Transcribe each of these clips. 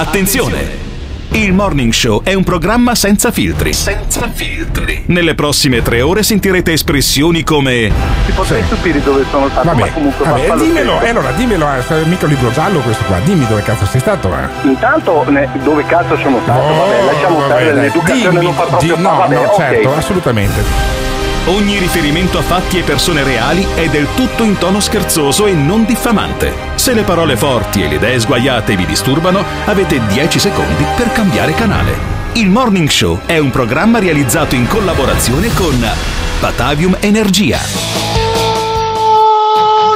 Attenzione! Il Morning Show è un programma senza filtri. Senza filtri. Nelle prossime tre ore sentirete espressioni come. Ti potrei stupire dove sono stato, Vabbè, ma comunque vabbè, dimmelo, eh, allora dimmelo, eh, mica un libro giallo questo qua, dimmi dove cazzo sei stato, eh. Intanto ne- dove cazzo sono stato? vabbè, lasciamo Oh, vabbè, stare dai, l'educazione dimmi, non fa proprio di- no, vabbè, no, ok. certo, assolutamente. Ogni riferimento a fatti e persone reali è del tutto in tono scherzoso e non diffamante. Se le parole forti e le idee sguaiate vi disturbano, avete 10 secondi per cambiare canale. Il Morning Show è un programma realizzato in collaborazione con Batavium Energia.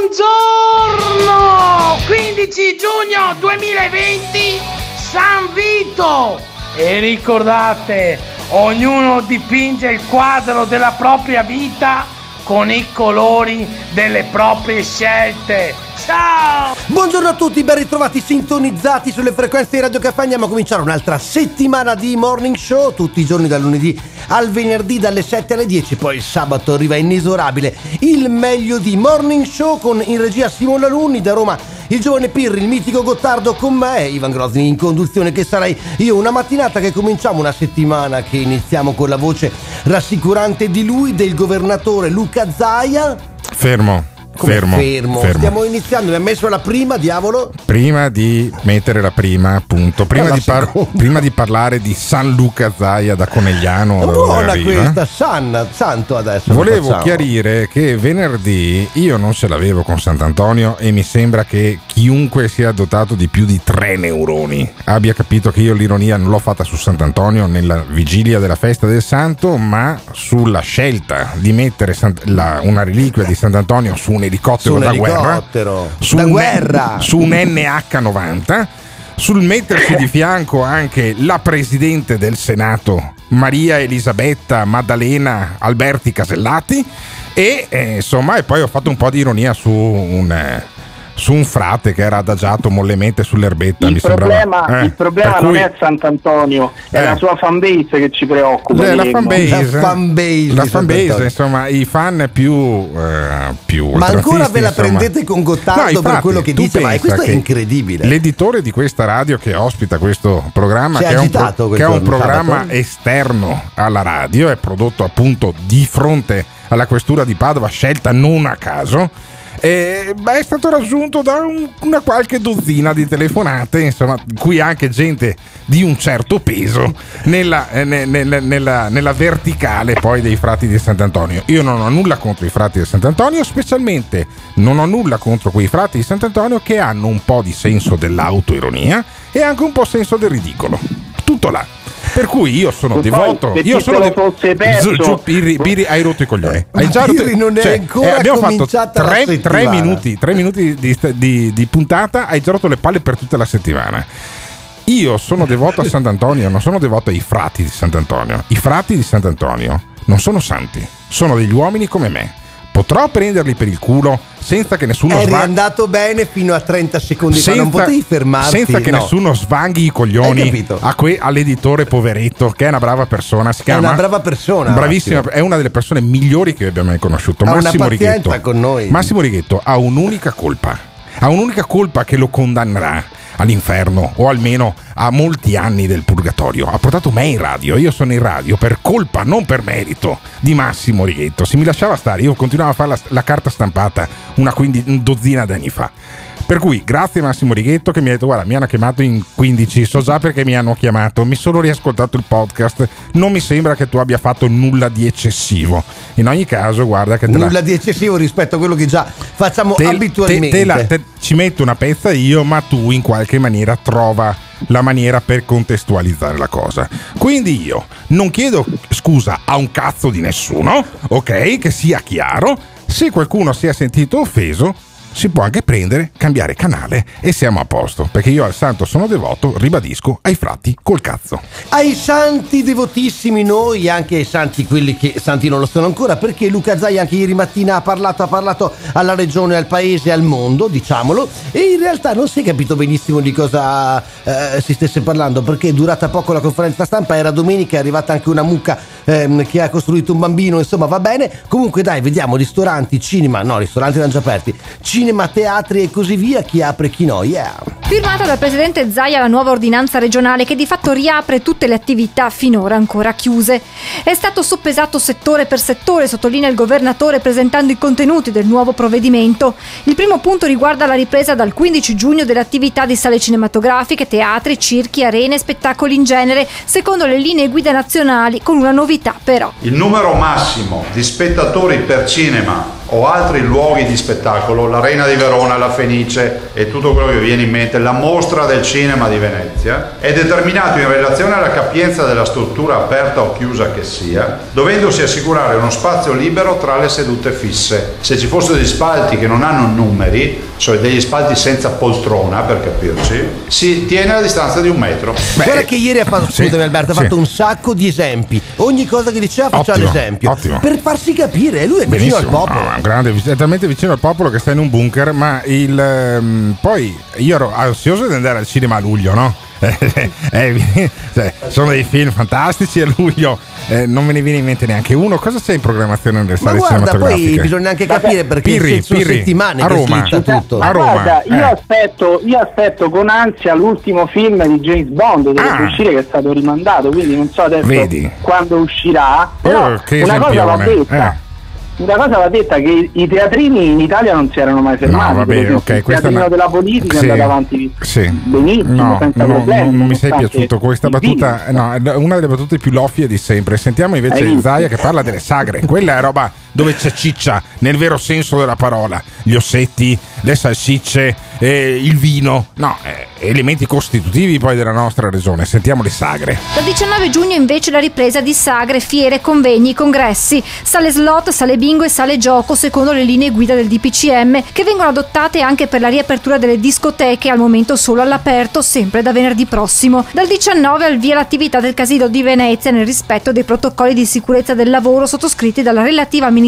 Buongiorno! 15 giugno 2020, San Vito! E ricordate, ognuno dipinge il quadro della propria vita con i colori delle proprie scelte. Ciao! Buongiorno a tutti, ben ritrovati sintonizzati sulle frequenze di Radio Caffè. Andiamo a cominciare un'altra settimana di morning show, tutti i giorni dal lunedì al venerdì dalle 7 alle 10, poi il sabato arriva inesorabile il meglio di morning show con in regia Simone Alunni da Roma. Il giovane Pirri, il mitico Gottardo con me, Ivan Grosni in conduzione che sarai io. Una mattinata che cominciamo, una settimana che iniziamo con la voce rassicurante di lui, del governatore Luca Zaia. Fermo, fermo, fermo. fermo. Stiamo iniziando, mi ha messo la prima, diavolo. Prima di mettere la prima, appunto, prima, La di, par- prima di parlare di San Luca Zaia da Conegliano, buona questa, Sanna, santo adesso. Volevo chiarire che venerdì io non ce l'avevo con Sant'Antonio e mi sembra che chiunque sia dotato di più di tre neuroni abbia capito che io l'ironia non l'ho fatta su Sant'Antonio nella vigilia della festa del santo, ma sulla scelta di mettere la- una reliquia di Sant'Antonio su un elicottero Su un da guerra, elicottero. su Da un, guerra. su un NH90 sul metterci di fianco anche la presidente del Senato, Maria Elisabetta Maddalena Alberti Casellati, e eh, insomma, e poi ho fatto un po' di ironia su un, eh, su un frate che era adagiato mollemente sull'erbetta. Il mi problema, sembrava, eh, il problema per non cui- è Sant'Antonio, è Eh. la sua fanbase che ci preoccupa. Eh, la fanbase, La fanbase la fanbase, insomma, i fan più, eh, più Ma ancora ve la insomma. prendete con Gottardo per infatti, quello che dice, ma questo è incredibile. L'editore di questa radio che ospita questo programma, che è, un, agitato quel che è un programma sabato? esterno alla radio, è prodotto appunto di fronte alla questura di Padova, scelta non a caso. E, beh, è stato raggiunto da un- una qualche dozzina di telefonate, insomma, qui anche gente di un certo peso nella, eh, ne- ne- nella- nella verticale poi dei frati di Sant'Antonio. Io non ho nulla contro i frati di Sant'Antonio, specialmente non ho nulla contro quei frati di Sant'Antonio che hanno un po' di senso dell'autoironia e anche un po' senso del ridicolo. Tutto là. Per cui io sono Poi, devoto. se Io sono de- fosse perso- Giù, giù, Pirri, Pirri, hai rotto i coglioni. Hai già rotto- Pirri non è cioè, ancora abbiamo fatto tre, tre minuti, tre minuti di, di- di puntata, hai già rotto le palle per tutta la settimana. Io sono devoto a Sant'Antonio, non sono devoto ai frati di Sant'Antonio. I frati di Sant'Antonio non sono santi, sono degli uomini come me. Potrò prenderli per il culo senza che nessuno Eri sva- andato bene fino a 30 secondi fa, non potevi fermarti. senza che no. nessuno svanghi i coglioni a que- all'editore poveretto, che è una brava persona. Si È chiama una brava persona. Bravissima, Massimo. è una delle persone migliori che abbia mai conosciuto. Ha Massimo Righetto. Massimo Righetto ha un'unica colpa. Ha un'unica colpa che lo condannerà all'inferno o almeno a molti anni del purgatorio. Ha portato me in radio. Io sono in radio per colpa, non per merito di Massimo Righetto. Se mi lasciava stare, io continuavo a fare la, la carta stampata una, quindi, dozzina d'anni fa. Per cui grazie Massimo Righetto che mi ha detto guarda mi hanno chiamato in 15, so già perché mi hanno chiamato, mi sono riascoltato il podcast, non mi sembra che tu abbia fatto nulla di eccessivo. In ogni caso guarda che te la- Nulla di eccessivo rispetto a quello che già facciamo te- abitualmente. te- te la- te- ci metto una pezza io, ma tu in qualche maniera trova la maniera per contestualizzare la cosa. Quindi io non chiedo scusa a un cazzo di nessuno, ok? Che sia chiaro. Se qualcuno si è sentito offeso, si può anche prendere, cambiare canale e siamo a posto. Perché io al santo sono devoto, ribadisco, ai frati col cazzo. ai santi devotissimi noi, anche ai santi quelli che santi non lo sono ancora, perché Luca Zai anche ieri mattina ha parlato, ha parlato alla regione, al paese, al mondo, diciamolo, e in realtà non si è capito benissimo di cosa eh, si stesse parlando, perché è durata poco la conferenza stampa, era domenica, è arrivata anche una mucca ehm, che ha costruito un bambino, insomma va bene, comunque dai, vediamo ristoranti, cinema, no, ristoranti erano già aperti, cinema cinema, teatri e così via, chi apre chi no, yeah. Firmata dal presidente Zaia la nuova ordinanza regionale che di fatto riapre tutte le attività finora ancora chiuse. È stato soppesato settore per settore, sottolinea il governatore presentando i contenuti del nuovo provvedimento. Il primo punto riguarda la ripresa dal 15 giugno delle attività di sale cinematografiche, teatri, circhi, arene e spettacoli in genere, secondo le linee guida nazionali, con una novità però. Il numero massimo di spettatori per cinema o altri luoghi di spettacolo, l'Arena di Verona, la Fenice e tutto quello che vi viene in mente, la mostra del cinema di Venezia, è determinato in relazione alla capienza della struttura aperta o chiusa che sia, dovendosi assicurare uno spazio libero tra le sedute fisse. Se ci fossero degli spalti che non hanno numeri, cioè degli spalti senza poltrona per capirci, si tiene la distanza di un metro. Guarda che ieri ha fatto, sì, scusami Alberto, ha sì. fatto un sacco di esempi. Ogni cosa che diceva faceva l'esempio. ottimo. Per farsi capire, lui è vicino al popolo. no, è grande, è talmente vicino al popolo che sta in un bunker, ma il, ehm, poi io ero ansioso di andare al cinema a luglio, no? Eh, cioè, sono dei film fantastici a luglio, eh, non me ne viene in mente neanche uno. Cosa c'è in programmazione nelle Ma sale guarda, poi cinematografiche? bisogna anche capire perché Pirri, sono Pirri, settimane a che Roma. slitta tutto. A Ma Roma, guarda, io, eh. aspetto, io aspetto con ansia l'ultimo film di James Bond che dovrebbe Ah. uscire che è stato rimandato, quindi non so adesso Vedi. quando uscirà. Però Oh, una cosa va detta. Eh. Una cosa va detta che i- teatrini in Italia non si erano mai fermati. No, vabbè, esempio, ok, il teatrino una- della politica Sì, è andato avanti sì. benissimo, No, senza no, problemi. no, non mi sei piaciuto questa battuta, virus. no, è una delle battute più loffie di sempre. Sentiamo invece? Zaia che parla delle sagre. Quella è roba dove c'è ciccia nel vero senso della parola. Gli ossetti, le salsicce, eh, il vino, no, eh, elementi costitutivi poi della nostra regione. Sentiamo le sagre. Dal 19 giugno invece la ripresa di sagre, fiere, convegni, congressi, sale slot, sale bingo e sale gioco secondo le linee guida del DPCM che vengono adottate anche per la riapertura delle discoteche al momento solo all'aperto sempre da venerdì prossimo. Dal 19 al via l'attività del Casino di Venezia nel rispetto dei protocolli di sicurezza del lavoro sottoscritti dalla relativa amministrazione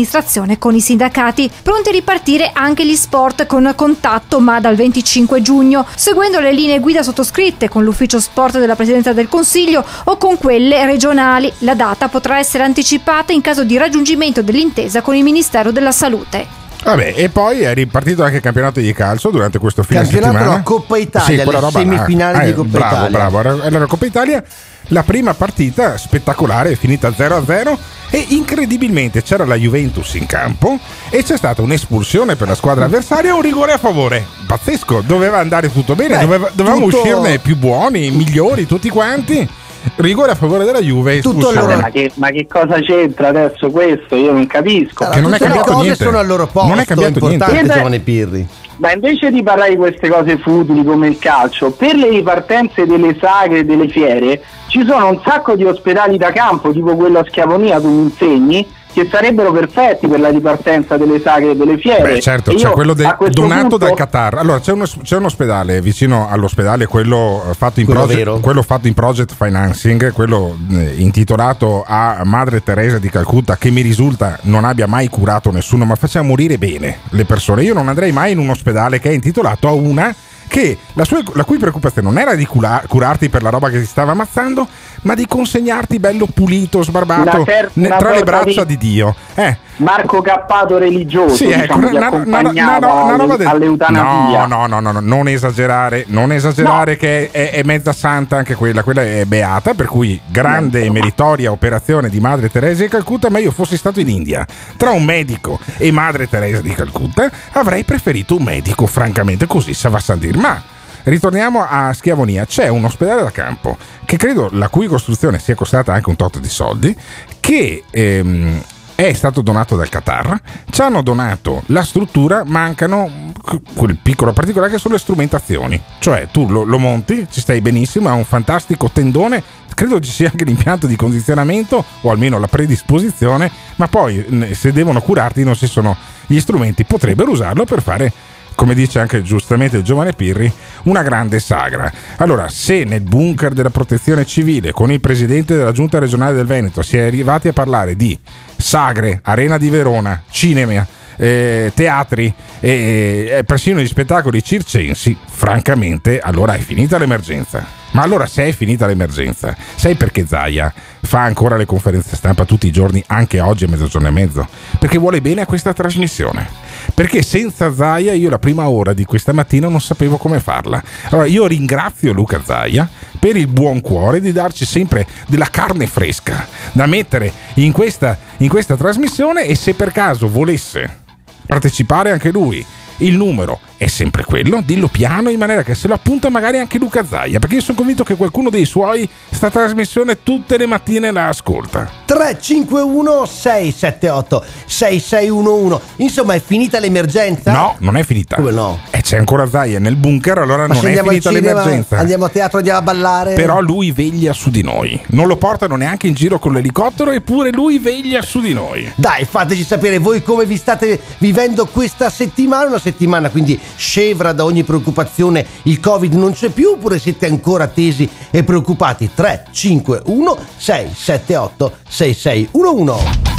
con i sindacati. Pronti a ripartire anche gli sport con contatto ma dal 25 giugno, seguendo le linee guida sottoscritte con l'ufficio sport della Presidenza del Consiglio o con quelle regionali. La data potrà essere anticipata in caso di raggiungimento dell'intesa con il Ministero della Salute. Vabbè, e poi è ripartito anche il campionato di calcio durante questo fine Campionato settimana. no, Coppa Italia, quella le semifinali eh, di Coppa bravo, Italia. Bravo, era la Coppa Italia. La prima partita spettacolare è finita 0-0 e incredibilmente c'era la Juventus in campo e c'è stata un'espulsione per la squadra avversaria e un rigore a favore. Pazzesco, doveva andare tutto bene, Beh, doveva- dovevamo tutto- uscirne più buoni, migliori, tutti quanti. Rigore a favore della Juve. Tutto espulsione. loro- Ma che, ma che cosa c'entra adesso questo? Io non capisco. Allora, che non è cambiato cose niente. sono al loro posto, Non è cambiato importante niente. giovane Pirri. Ma invece di parlare di queste cose futili come il calcio, per le ripartenze delle sagre e delle fiere ci sono un sacco di ospedali da campo, tipo quello a Schiavonia, tu mi insegni, che sarebbero perfetti per la ripartenza delle sagre e delle fiere. Beh, certo, c'è io, quello de- donato punto- dal Qatar. Allora, c'è, uno- c'è un ospedale vicino all'ospedale, quello eh, fatto in, Quello project, quello fatto in project financing, quello eh, intitolato a Madre Teresa di Calcutta, che mi risulta non abbia mai curato nessuno, ma faceva morire bene le persone. Io non andrei mai in un ospedale che è intitolato a una che la, sua- la cui preoccupazione non era di cura- curarti per la roba che ti stava ammazzando, ma di consegnarti bello pulito, sbarbato, Una cer- ne- tra le braccia di- di Dio. Eh, Marco Cappato religioso, sì, ecco, diciamo, che una- una- una- roba del- all'eutanasia. No, no, no, no, no, non esagerare, non esagerare che è, è mezza santa anche quella, quella è beata, per cui grande e meritoria operazione di Madre Teresa di Calcutta, ma io fossi stato in India tra un medico e Madre Teresa di Calcutta, avrei preferito un medico, francamente, così se va a. Ma ritorniamo a Schiavonia, c'è un ospedale da campo che credo la cui costruzione sia costata anche un tot di soldi, che ehm, è stato donato dal Qatar, ci hanno donato la struttura, mancano quel piccolo particolare che sono le strumentazioni, cioè tu lo, lo monti, ci stai benissimo, ha un fantastico tendone, credo ci sia anche l'impianto di condizionamento o almeno la predisposizione, ma poi se devono curarti non ci sono gli strumenti, potrebbero usarlo per fare come dice anche giustamente il giovane Pirri, una grande sagra. Allora, se nel bunker della protezione civile con il presidente della giunta regionale del Veneto si è arrivati a parlare di sagre, arena di Verona, cinema, eh, teatri e e persino gli spettacoli circensi, francamente, allora è finita l'emergenza. Ma allora se è finita l'emergenza, sai perché Zaia fa ancora le conferenze stampa tutti i giorni, anche oggi a mezzogiorno e mezzo? Perché vuole bene a questa trasmissione. Perché senza Zaia io la prima ora di questa mattina non sapevo come farla. Allora io ringrazio Luca Zaia per il buon cuore di darci sempre della carne fresca da mettere in questa, in questa trasmissione e se per caso volesse partecipare anche lui il numero è sempre quello, dillo piano in maniera che se lo appunta magari anche Luca Zaia, perché io sono convinto che qualcuno dei suoi sta trasmissione tutte le mattine la ascolta. 351 678 6611 Insomma è finita l'emergenza? No, non è finita. Come no? E c'è ancora Zaia nel bunker, allora Ma non è finita cinema, l'emergenza. Andiamo a teatro, andiamo a ballare Però lui veglia su di noi. Non lo portano neanche in giro con l'elicottero, eppure lui veglia su di noi. Dai, fateci sapere voi come vi state vivendo questa settimana, una settimana quindi scevra da ogni preoccupazione, il Covid non c'è più oppure siete ancora tesi e preoccupati? 351 678 6611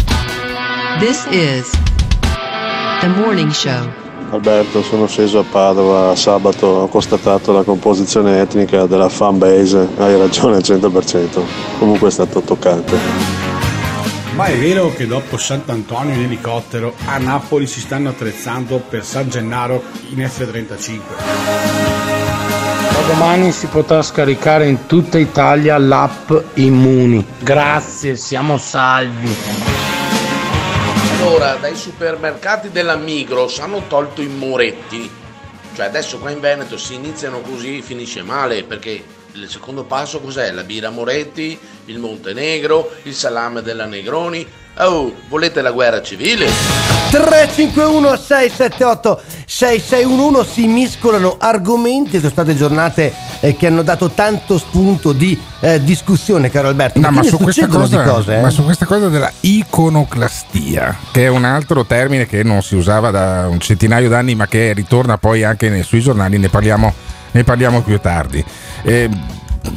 This is the morning show. Alberto, sono sceso a Padova sabato, ho constatato la composizione etnica della fan base, hai ragione al 100%, comunque è stato toccante. Ma è vero che dopo Sant'Antonio in elicottero a Napoli si stanno attrezzando per San Gennaro in F-35? Da domani si potrà scaricare in tutta Italia l'app Immuni. Grazie, siamo salvi. Allora, dai supermercati della Migros hanno tolto i muretti. Cioè adesso qua in Veneto si iniziano così, finisce male, perché il secondo passo cos'è? La birra Moretti, il Montenegro, il salame della Negroni. Oh, volete la guerra civile? 351 678 6611 si miscolano argomenti, sono state giornate eh, che hanno dato tanto spunto di eh, discussione, caro Alberto. No, ma su, cosa, cose, eh? ma su questa cosa della iconoclastia, che è un altro termine che non si usava da un centinaio d'anni, ma che ritorna poi anche nei- sui giornali, ne parliamo, ne parliamo più tardi. Eh,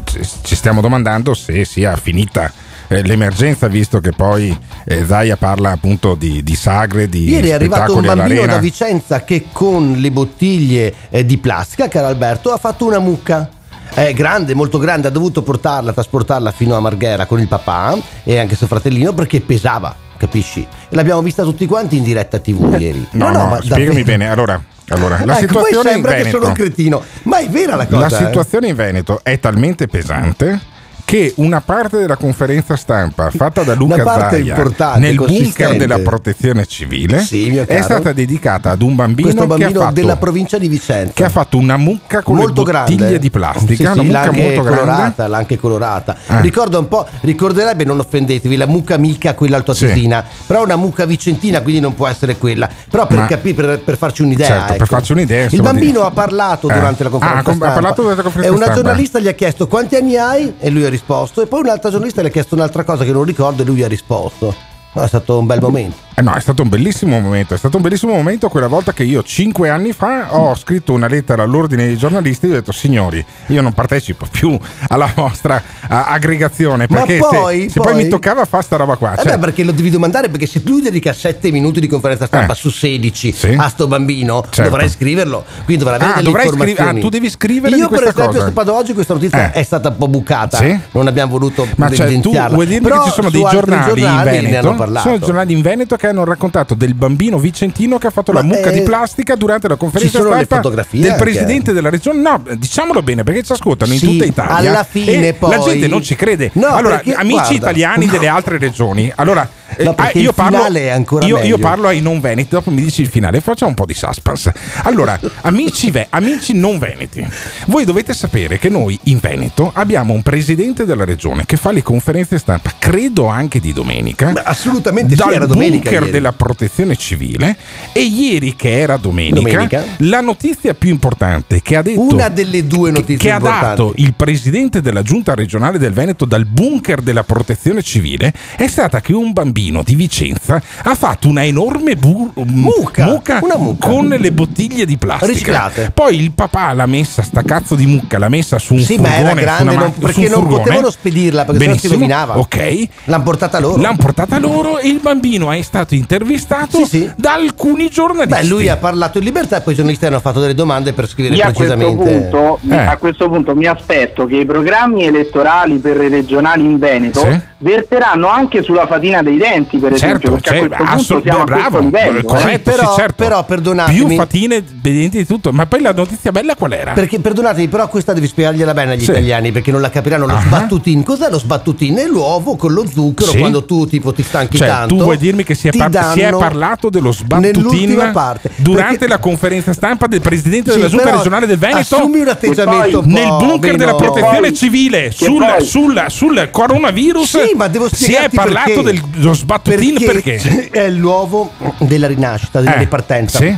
ci- stiamo domandando se sia finita eh, l'emergenza, visto che poi eh, Zaia parla appunto di, di sagre, di Ieri è arrivato un bambino all'arena. da Vicenza che con le bottiglie eh, di plastica, caro Alberto, ha fatto una mucca. È grande, molto grande, ha dovuto portarla, trasportarla fino a Marghera con il papà e anche suo fratellino perché pesava, capisci? E l'abbiamo vista tutti quanti in diretta TV ieri. No, no, ma spiegami davvero. bene. Allora, allora la ecco, poi situazione in sembra che Veneto. sono un cretino, ma è vera la cosa. La eh? situazione in Veneto è talmente pesante che una parte della conferenza stampa fatta da Luca Una Zaia nel bunker della protezione civile Sì, è stata dedicata ad un bambino, Questo che, ha bambino fatto, della provincia di Vicenza. che ha fatto una mucca con molto le bottiglie grande. di plastica, Sì, una sì, l'ha mucca molto grande. colorata, l'ha anche colorata. Ah. Ricorda un po', ricorderebbe, non offendetevi, la mucca mica quella altoatesina, però una mucca vicentina, quindi non può essere quella. Però per Ma- capire, per, per farci un'idea. Certo, per ecco. farci un'idea, Il bambino di- ha parlato Eh. durante la conferenza Ah, com- ha stampa. parlato durante la conferenza E una stampa. giornalista gli ha chiesto quanti anni hai e lui ha risposto. E poi un'altra giornalista gli ha chiesto un'altra cosa che non ricordo e lui ha risposto. È stato un bel momento. Eh no, è stato un bellissimo momento. È stato un bellissimo momento quella volta che io cinque anni fa ho scritto una lettera all'ordine dei giornalisti e ho detto: Signori, io non partecipo più alla vostra a- aggregazione. Ma Perché poi- se, se poi poi- mi toccava fare sta roba qua. Eh cioè- beh, perché lo devi domandare perché se tu dedica 7 minuti di conferenza stampa Eh. su 16 Sì. a sto bambino, Certo. dovrai scriverlo. Quindi dovrai avere Ah, delle informazioni. ah, tu devi scrivere Io per esempio cosa. ho oggi questa notizia Eh. è stata un po' bucata, Sì? non abbiamo voluto Ma cioè, tu vuoi Però che ci sono dei altri giornali, in Veneto? parlato. Sono giornali in Veneto che hanno raccontato del bambino vicentino che ha fatto Ma, la mucca eh, di plastica durante la conferenza stampa del anche. presidente della regione. No, diciamolo bene perché ci ascoltano in Sì, tutta Italia. alla fine poi- La gente non ci crede. No, allora, perché, amici guarda, italiani no. delle altre regioni, allora. Eh, No, ah, io il parlo, finale è ancora io, io parlo ai non veneti, dopo mi dici il finale, facciamo un po' di suspense. Allora, amici, ve- amici non veneti, voi dovete sapere che noi in Veneto abbiamo un presidente della regione che fa le conferenze stampa, credo anche di domenica, Ma assolutamente sì, dal era domenica bunker ieri. della protezione civile e ieri che era domenica, Domenica. la notizia più importante che ha detto Una delle due notizie che ha importanti. dato il presidente della giunta regionale del Veneto dal bunker della protezione civile è stata che un bambino bambino di Vicenza ha fatto una enorme bu- mucca, una mucca. con le bottiglie di plastica. Riciclate. Poi il papà l'ha messa, sta cazzo di mucca, l'ha messa su un Sì, ma furgone. era su grande, una non- ma- su perché non furgone. potevano spedirla, perché sennò si rovinava. Ok. L'hanno portata loro. L'hanno portata loro e il bambino è stato intervistato da alcuni giornalisti. Beh, lui ha parlato in libertà e poi i giornalisti hanno fatto delle domande per scrivere Io a questo, precisamente. punto, Eh. a questo punto mi aspetto che i programmi elettorali per le regionali in Veneto Sì. verteranno anche sulla fatina dei denti, per esempio, Certo, perché a cioè, questo punto assolut- siamo a bravo, questo livello. eh. corretto, Però- sì, certo. però perdonatemi. Più fatine, denti di tutto. Ma poi la notizia bella qual era? Perché perdonatemi, però questa devi spiegargliela bene agli Sì. italiani perché non la capiranno. Lo Ah. sbattutin, cos'è lo sbattutin? È l'uovo con lo zucchero Sì. quando tu tipo ti stanchi Cioè, tanto. tu vuoi dirmi che si è, par- si è parlato dello sbattutin parte. durante Perché- la conferenza stampa del presidente Sì, della giunta regionale del Veneto? assumi un atteggiamento un po' nel bunker meno- della protezione Poi- civile sul, poi- sul- sul coronavirus Sì, ma devo si è parlato perché. dello sbattutin perché? È l'uovo della rinascita, della Eh, ripartenza. sì.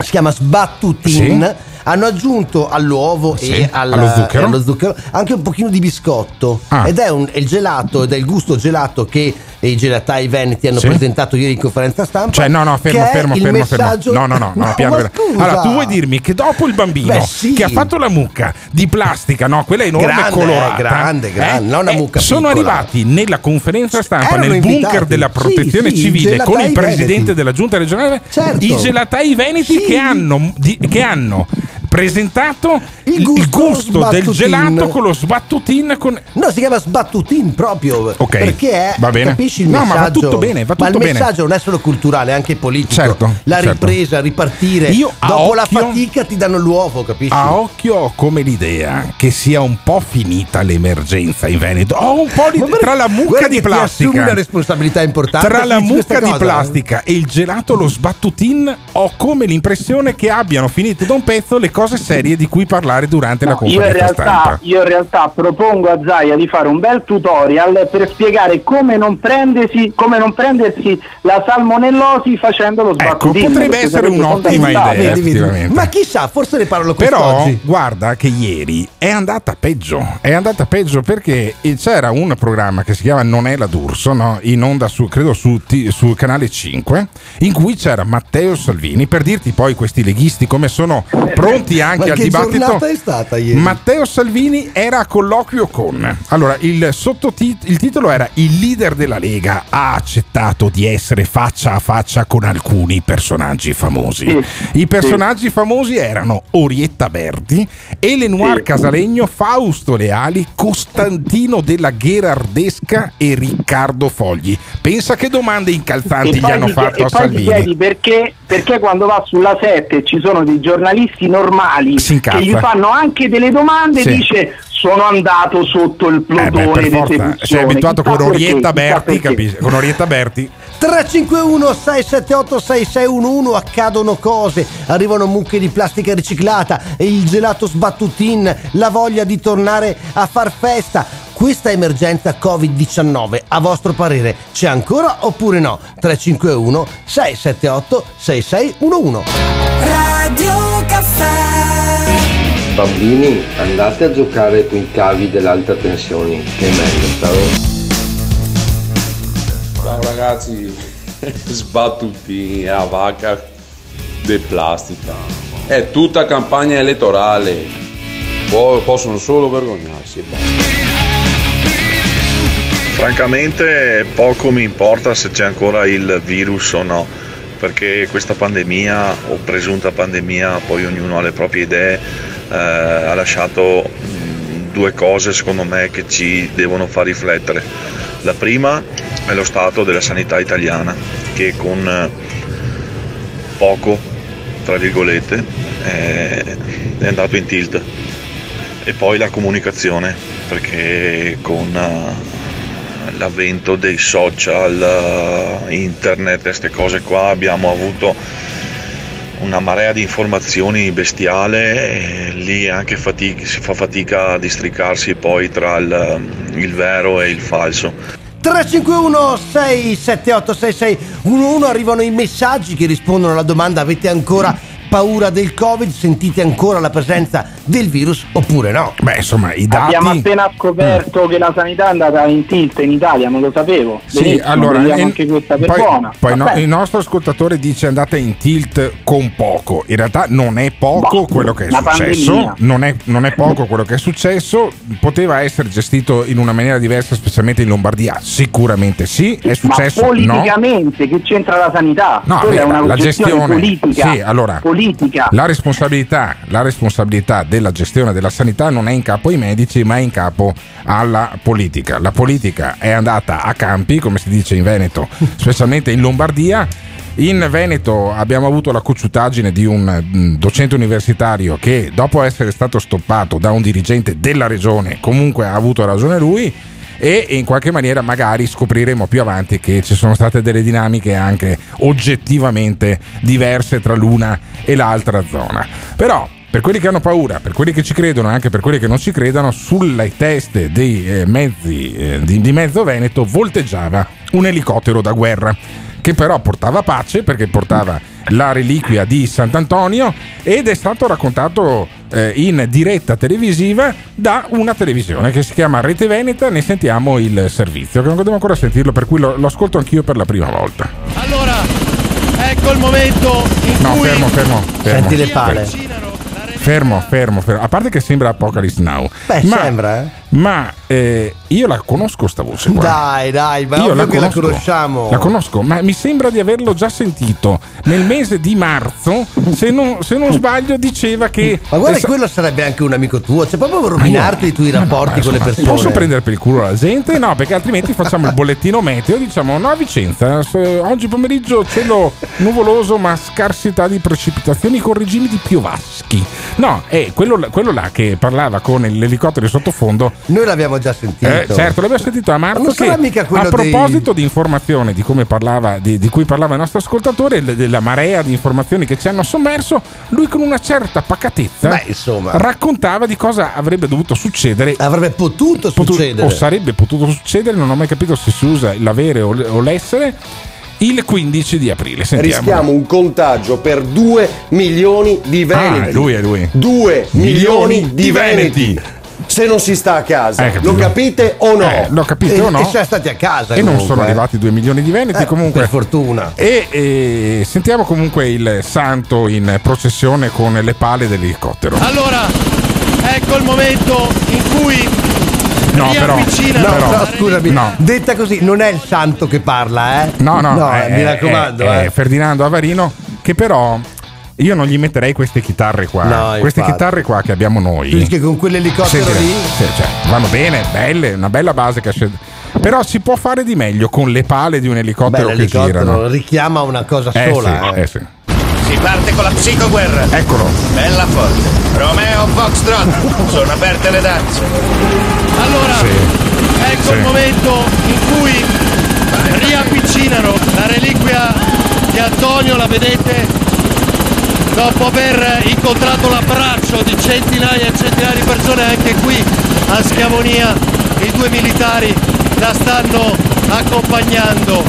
Si chiama sbattutin. Sì. Hanno aggiunto all'uovo Sì, e al- allo zucchero. allo zucchero anche un pochino di biscotto. Ah. Ed è, un, è il gelato, ed è il gusto gelato che i gelatai veneti hanno Sì. presentato ieri in conferenza stampa. Cioè, no, no, fermo, fermo, fermo, fermo. messaggio- No, no, no, no, No, piano, piano. Allora, tu vuoi dirmi che dopo il bambino Beh, sì. che ha fatto la mucca di plastica, no, quella enorme Grande, colorata, eh, grande, grande, non una mucca sono piccola. arrivati nella conferenza stampa Erano nel bunker invitati. della protezione civile con il presidente della giunta regionale, Certo. i gelatai veneti che hanno, di- che hanno presentato il gusto, del sbattutin. gelato con lo sbattutin con No, si chiama sbattutin proprio. Ok, Perché è, va bene. capisci il No, ma va messaggio? tutto bene, va Ma il tutto bene. messaggio non è solo culturale, è anche politico. Certo, La certo. ripresa, ripartire. Io Dopo la occhio- fatica ti danno l'uovo, capisci? A occhio ho come l'idea che sia un po' finita l'emergenza in Veneto. Ho un po' di tra la mucca di ti assumi plastica. una responsabilità importante. Tra la mucca di cosa. plastica e il gelato lo sbattutin ho come l'impressione che abbiano finito da un pezzo le cose serie di cui parlare durante la Io in, conferenza realtà, io in realtà propongo a Zaia di fare un bel tutorial per spiegare come non, prendersi, come non prendersi la salmonellosi facendo lo Ecco, sbattutin. potrebbe essere un'ottima idea. Ma chissà, forse ne parlo Però guarda che ieri è andata peggio, è andata peggio perché c'era un programma che si chiama Non è la D'Urso, no? in onda su, credo su, T- sul canale 5, in cui c'era Matteo Salvini, per dirti poi questi leghisti come sono pronti anche Ma al dibattito. Matteo Salvini era a colloquio con. Allora, il, sottotit- il titolo era Il leader della Lega ha accettato di essere faccia a faccia con alcuni personaggi famosi. I personaggi famosi erano Orietta Berti, Elenoir Casalegno, Fausto Leali, Costantino della Gherardesca e Riccardo Fogli. Pensa che domande incalzanti gli hanno fatto a Salvini. perché, perché quando va sulla 7 ci sono dei giornalisti normali Si incazza. che gli fanno anche delle domande Sì. dice sono andato sotto il Eh beh, plotone forza, esecuzione. sei abituato Chissà con Orietta Berti, capisci? Con Orietta Berti. 351 678 6611 accadono cose, arrivano mucche di plastica riciclata e il gelato sbattutin, la voglia di tornare a far festa. Questa emergenza Covid-19, a vostro parere, c'è ancora oppure no? 351 678 6611 Radio Caffè Bambini, andate a giocare con i cavi dell'alta tensione, che è meglio, ciao. Ciao ragazzi, sbattuti a vacca di plastica. È tutta campagna elettorale. Po- possono solo vergognarsi. e basta. Francamente poco mi importa se c'è ancora il virus o no, perché questa pandemia o presunta pandemia, poi ognuno ha le proprie idee, eh, ha lasciato mh, due cose secondo me che ci devono far riflettere. La prima è lo stato della sanità italiana che con eh, poco, tra virgolette, è, è andato in tilt. E poi la comunicazione, perché con eh, l'avvento dei social, eh, internet queste cose qua abbiamo avuto una marea di informazioni bestiale e lì anche fatica- si fa fatica a districarsi poi tra il, il vero e il falso. 351 678 6611 arrivano i messaggi che rispondono alla domanda avete ancora paura del covid sentite ancora la presenza del virus oppure no. Beh, insomma, i dati. Abbiamo appena scoperto che la sanità è andata in tilt in Italia, non lo sapevo. Sì, Benissimo, allora, in- anche questa per poi, buona. poi no- il nostro ascoltatore dice andate in tilt con poco. In realtà non è poco quello che è successo. Non è, non è poco quello che è successo. Poteva essere gestito in una maniera diversa, specialmente in Lombardia. Sicuramente sì. È successo? Ma No. politicamente che c'entra la sanità? No, Quella beh, è una la gestione gestione politica. Sì, allora, politica. La responsabilità, la responsabilità della gestione della sanità non è in capo ai medici, ma è in capo alla politica. La politica è andata a campi, come si dice in Veneto, specialmente in Lombardia. In Veneto abbiamo avuto la cocciutaggine di un mm, docente universitario che dopo essere stato stoppato da un dirigente della regione comunque ha avuto ragione lui e in qualche maniera magari scopriremo più avanti che ci sono state delle dinamiche anche oggettivamente diverse tra l'una e l'altra zona. Però per quelli che hanno paura, per quelli che ci credono e anche per quelli che non ci credono, sulle teste dei eh, mezzi eh, di, di mezzo Veneto volteggiava un elicottero da guerra che però portava pace perché portava la reliquia di Sant'Antonio ed è stato raccontato eh, in diretta televisiva da una televisione che si chiama Rete Veneta, ne sentiamo il servizio, che non devo ancora sentirlo, per cui lo, lo ascolto anch'io per la prima volta. Allora, ecco il momento in No, cui fermo, fermo, fermo. Senti le pale. Fermo, fermo, fermo. A parte che sembra Apocalypse Now. Beh, ma, sembra, eh. Ma eh, io la conosco sta voce qua. Dai, dai, ma Io la che la conosco. conosciamo. La conosco, ma mi sembra di averlo già sentito. Nel mese di marzo, se non, se non sbaglio, diceva che. Ma guarda, eh, sa- quello sarebbe anche un amico tuo. C'è proprio rovinarti i tuoi rapporti Ma con le persone. Posso prendere per il culo la gente? No, perché altrimenti facciamo il bollettino meteo. Diciamo: no, Vicenza, oggi pomeriggio cielo nuvoloso, ma scarsità di precipitazioni con regimi di piovaschi. No, è quello, quello là che parlava con l'elicottero in sottofondo. Noi l'abbiamo già sentito. Eh, certo, l'abbiamo sentito a marzo. Ma non sarà che, a dei- proposito di informazione di come parlava, di, di cui parlava il nostro ascoltatore, de- della marea di informazioni che ci hanno sommerso, lui con una certa pacatezza Beh, insomma. raccontava di cosa avrebbe dovuto succedere. Avrebbe potuto Potu- succedere. o sarebbe potuto succedere, non ho mai capito se si usa l'avere o l'essere. Il 15 di aprile, sentiamo. Rischiamo un contagio per 2 milioni di veneti. Ah, lui, è lui. 2 Milioni milioni di di veneti. veneti. Se non si sta a casa, Eh, lo capite o no? Eh, l'ho capito E, o no? e siamo stati a casa. e non comunque, sono eh. arrivati 2 milioni di veneti Eh, comunque. Per fortuna. E, e sentiamo comunque il santo in processione con le pale dell'elicottero. Allora, ecco il momento in cui No, però. No, però- no, scusami, no. detta così, non è il santo che parla, eh? No, no, eh, mi eh, raccomando, eh, eh. eh, Ferdinando Avarino, che però io non gli metterei queste chitarre qua. No, queste infatti. chitarre qua che abbiamo noi. Che con quell'elicottero Senti, lì sì, cioè, vanno bene, belle, una bella base che ha scelto. Però si può fare di meglio con le pale di un Beh, elicottero che l'elicottero girano. richiama una cosa Eh sola. sì, eh. eh sì. Si parte con la psicoguerra. Eccolo. Bella forte. Romeo Foxtrot. Sono aperte le danze. Allora, ecco Sì. il momento in cui riavvicinano la reliquia di Antonio, la vedete? Dopo aver incontrato l'abbraccio di centinaia e centinaia di persone anche qui a Schiavonia, i due militari la stanno accompagnando.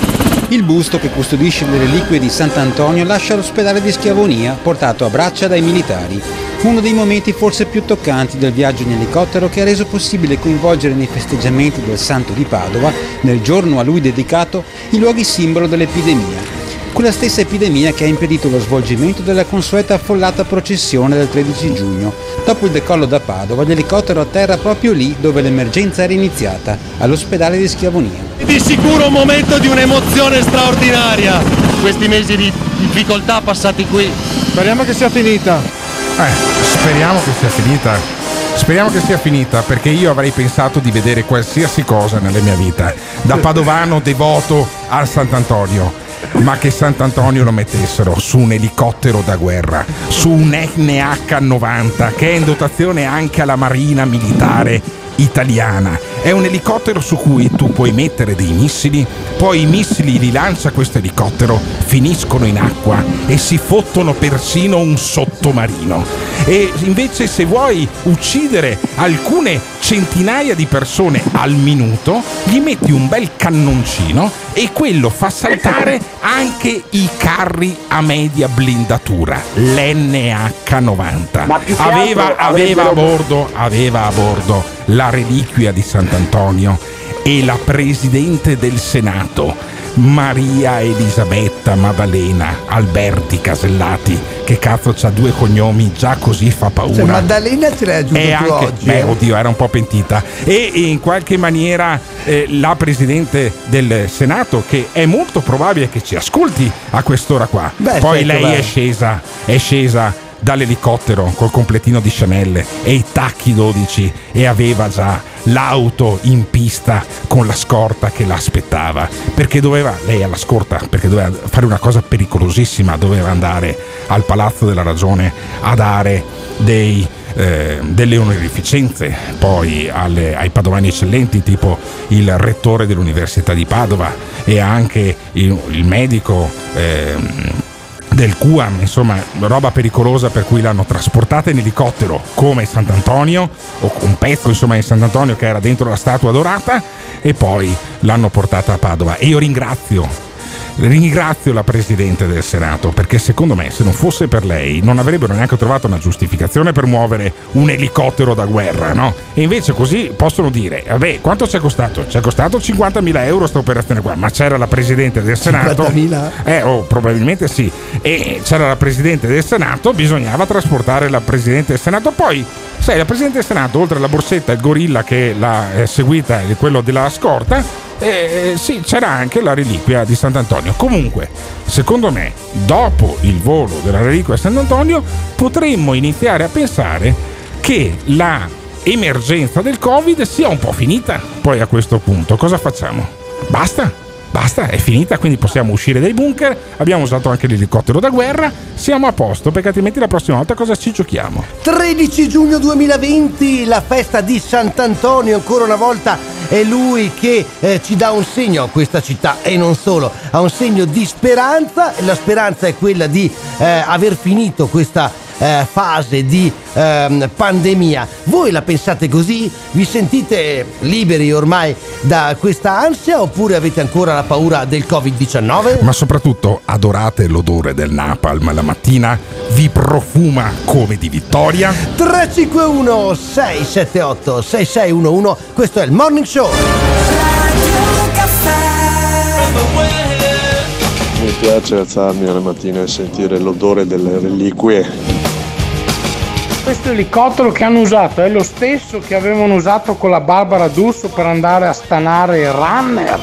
Il busto che custodisce le reliquie di Sant'Antonio lascia l'ospedale di Schiavonia, portato a braccia dai militari. Uno dei momenti forse più toccanti del viaggio in elicottero che ha reso possibile coinvolgere nei festeggiamenti del Santo di Padova, nel giorno a lui dedicato, i luoghi simbolo dell'epidemia. Quella stessa epidemia che ha impedito lo svolgimento della consueta affollata processione del 13 giugno. Dopo il decollo da Padova, l'elicottero atterra proprio lì dove l'emergenza era iniziata, all'ospedale di Schiavonia. Di sicuro un momento di un'emozione straordinaria. Questi mesi di difficoltà passati qui. Speriamo che sia finita. Eh, speriamo che sia finita. Speriamo che sia finita perché io avrei pensato di vedere qualsiasi cosa nella mia vita, da padovano devoto al Sant'Antonio. Ma che Sant'Antonio lo mettessero su un elicottero da guerra, su un NH90 che è in dotazione anche alla Marina Militare italiana. È un elicottero su cui tu puoi mettere dei missili, poi i missili li lancia questo elicottero, finiscono in acqua e si fottono persino un sottomarino. E invece se vuoi uccidere alcune centinaia di persone al minuto, gli metti un bel cannoncino e quello fa saltare anche i carri a media blindatura, l'NH90. Ma più che Aveva, aveva a bordo, aveva a bordo la reliquia di Sant'Antonio e la presidente del Senato. Maria Elisabetta Maddalena Alberti Casellati, che cazzo c'ha due cognomi, già così fa paura. Cioè, Maddalena ce l'hai aggiunto E anche, oggi. beh, eh? oddio, era un po' pentita. E in qualche maniera eh, la presidente del Senato, che è molto probabile che ci ascolti a quest'ora qua. Beh, Poi certo, lei beh. è scesa, è scesa dall'elicottero col completino di Chanel e i tacchi 12 e aveva già l'auto in pista con la scorta che l'aspettava perché doveva lei alla scorta perché doveva fare una cosa pericolosissima doveva andare al palazzo della ragione a dare dei eh, delle onorificenze poi alle- ai padovani eccellenti tipo il rettore dell'università di Padova e anche il, il medico ehm, del QAM, insomma, roba pericolosa per cui l'hanno trasportata in elicottero come Sant'Antonio, o un pezzo insomma di Sant'Antonio che era dentro la statua dorata, e poi l'hanno portata a Padova. E io ringrazio. Ringrazio la Presidente del Senato perché secondo me se non fosse per lei non avrebbero neanche trovato una giustificazione per muovere un elicottero da guerra, no? E invece così possono dire, vabbè, quanto ci è costato? Ci è costato 50.000 euro sta operazione qua, ma c'era la Presidente del Senato. 50.000? Eh, oh, probabilmente sì. E c'era la Presidente del Senato, bisognava trasportare la Presidente del Senato. Poi, sai, la Presidente del Senato, oltre alla borsetta e il gorilla che l'ha eh, seguita quello della scorta, eh, sì, c'era anche la reliquia di Sant'Antonio. Comunque, secondo me, dopo il volo della reliquia di Sant'Antonio, potremmo iniziare a pensare che la emergenza del Covid sia un po' finita. Poi a questo punto, cosa facciamo? Basta? Basta, è finita, quindi possiamo uscire dai bunker. Abbiamo usato anche l'elicottero da guerra. Siamo a posto, perché altrimenti la prossima volta cosa ci giochiamo? 13 giugno 2020, la festa di Sant'Antonio, ancora una volta è lui che eh, ci dà un segno a questa città e non solo, ha un segno di speranza la speranza è quella di eh, aver finito questa eh, fase di ehm, pandemia. Voi la pensate così? Vi sentite liberi ormai da questa ansia oppure avete ancora la paura del Covid-19? Ma soprattutto adorate l'odore del napalm la mattina? Vi profuma come di vittoria? 351 678 6611 questo è il Morning Show Mi piace alzarmi alla mattina e sentire l'odore delle reliquie. Questo elicottero che hanno usato è lo stesso che avevano usato con la Barbara D'Urso per andare a stanare il runner.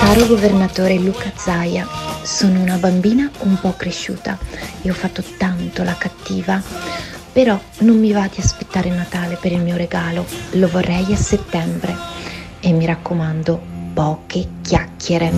Caro governatore Luca Zaia, sono una bambina un po' cresciuta e ho fatto tanto la cattiva, però non mi va di aspettare Natale per il mio regalo, lo vorrei a settembre e mi raccomando, poche chiacchiere.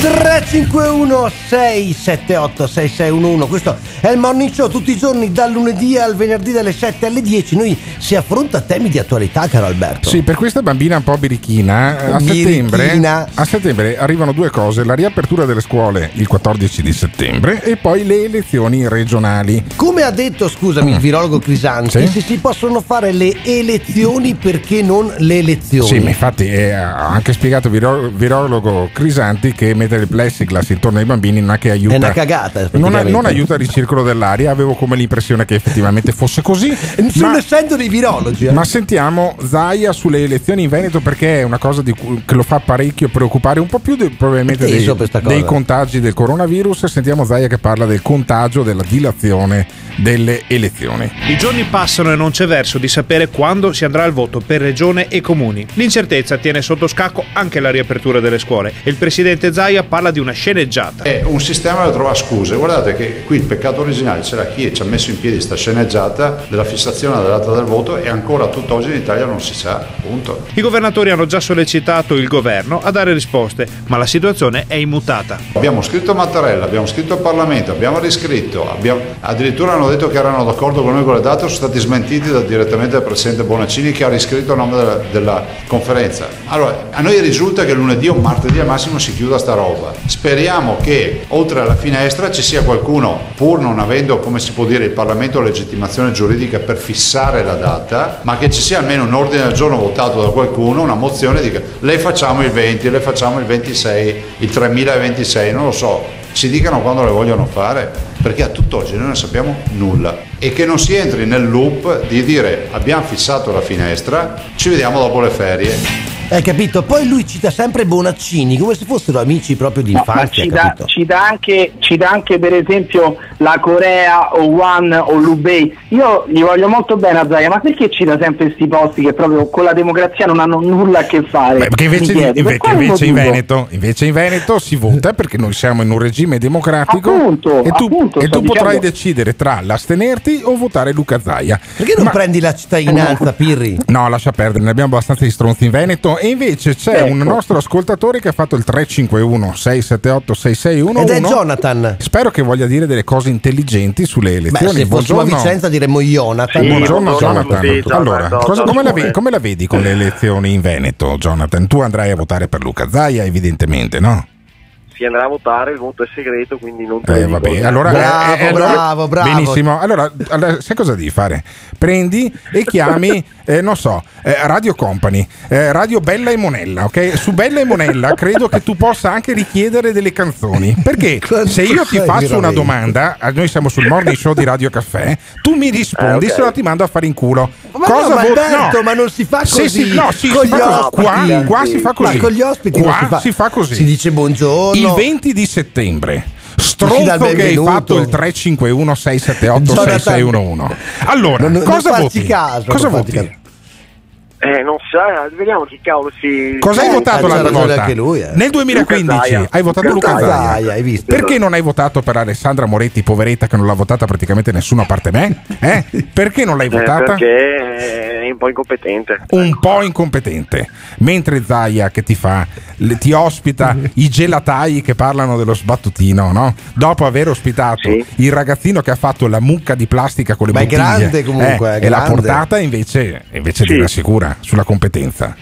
351 678 6611 questo è il Morning Show tutti i giorni dal lunedì al venerdì dalle 7 alle 10 noi si affronta temi di attualità caro Alberto Sì, per questa bambina un po' birichina, a settembre, a settembre arrivano due cose, la riapertura delle scuole il 14 di settembre e poi le elezioni regionali. come ha detto scusami il virologo Crisanti Sì. se si possono fare le elezioni perché non le elezioni Sì, ma infatti eh, ha anche spiegato il viro- virologo Crisanti che mettere il plexiglass intorno ai bambini non è che aiuta. È una cagata, Non, non aiuta il ricircolo dell'aria, avevo come l'impressione che effettivamente fosse così. ma- essendo dei virologi eh. Ma sentiamo Zaia sulle elezioni in Veneto perché è una cosa di cui- che lo fa parecchio preoccupare, un po' più di- probabilmente dei, dei contagi del coronavirus. Sentiamo Zaia che parla del contagio, della dilazione delle elezioni. I giorni passano e non c'è verso di sapere quando si andrà al voto per regione e comuni. L'incertezza tiene sotto scacco anche la riapertura delle scuole e il presidente Zaia parla di una sceneggiata. È un sistema da trovare scuse. Guardate che qui il peccato originale c'era chi ci ha messo in piedi questa sceneggiata della fissazione della data del voto e ancora tutt'oggi in Italia non si sa, punto. I governatori hanno già sollecitato il governo a dare risposte, ma la situazione è immutata. Abbiamo scritto a Mattarella, abbiamo scritto al Parlamento, abbiamo riscritto, abbiamo- addirittura hanno detto che erano d'accordo con noi con le date, sono stati smentiti da- direttamente dal Presidente Bonaccini che ha riscritto a nome della, della conferenza. Allora, a noi risulta che lunedì o martedì al massimo si chiuda sta roba. Speriamo che oltre alla finestra ci sia qualcuno, pur non avendo, come si può dire, il Parlamento legittimazione giuridica per fissare la data, ma che ci sia almeno un ordine del giorno votato da qualcuno, una mozione di che le facciamo il 20, le facciamo il 26, il 3026, non lo so, ci dicano quando le vogliono fare, perché a tutt'oggi noi non sappiamo nulla e che non si entri nel loop di dire abbiamo fissato la finestra, ci vediamo dopo le ferie. Hai capito? Poi lui cita sempre Bonaccini, come se fossero amici proprio di No, ma infanzia, ci dà, capito? ci dà anche, ci dà anche per esempio la Corea o One o l'Ubei. Io gli voglio molto bene a Zaia, ma perché cita sempre questi posti che proprio con la democrazia non hanno nulla a che fare? Beh, perché invece, Mi chiedo, per inve- quale invece in? Veneto, invece in Veneto si vota perché noi siamo in un regime democratico Appunto, e tu, appunto, e tu potrai dicendo. decidere tra l'astenerti o votare Luca Zaia. Perché non prendi la cittadinanza, Pirri? No, lascia perdere, ne abbiamo abbastanza di stronzi in Veneto e invece c'è Ecco. un nostro ascoltatore che ha fatto il 351 678 6611 Ed è Jonathan. Spero che voglia dire delle cose intelligenti sulle Beh, elezioni. se fossimo a Buongiorno. Vicenza diremmo Jonathan. buongiorno Jonathan. Ciao, allora, ciao, cosa- come, la come la vedi con le elezioni in Veneto, Jonathan? Tu andrai a votare per Luca Zaia, evidentemente, no? Si andrà a votare, il voto è segreto, quindi non te Eh, dico. vabbè, allora, Bravo, eh, eh, allora- bravo, bravo. Benissimo. Allora, allora, sai cosa devi fare? Prendi e chiami, eh, non so, eh, Radio Company, eh, Radio Bella e Monella, ok? Su Bella e Monella credo che tu possa anche richiedere delle canzoni. Perché se io ti faccio una domanda, eh, noi siamo sul morning show di Radio Caffè, tu mi rispondi, Eh, ok. se no ti mando a fare in culo. Ma no, ma Alberto, ma non si fa Sì, così. sì, no, sì, Con si così. ospiti. Qua, qua si fa così. Ma con gli ospiti qua si fa. si fa così. Si dice buongiorno. Il 20 di settembre. Stronzo che hai fatto il 351 678 Jonathan, 6611. Allora, non- non cosa farci voti? caso, cosa non voti? Eh, non sa, vediamo chi cavolo si... Cosa hai Eh, votato l'altra volta? anche lui, eh. Nel 2015 Luca Zaia. hai votato Luca Luca Zaia. Zaia, hai visto? Perché non hai votato per Alessandra Moretti, poveretta, che non l'ha votata praticamente nessuno a parte me? Eh? Perché non l'hai Eh, votata? perché è un po' incompetente. un po' incompetente. Mentre Zaia che ti fa, le- ti ospita i gelatai che parlano dello sbattutino, no? Dopo aver ospitato il ragazzino che ha fatto la mucca di plastica con le Ma è bottiglie grande comunque, eh, è e l'ha grande. portata invece, invece Sì. ti rassicura sulla competenza.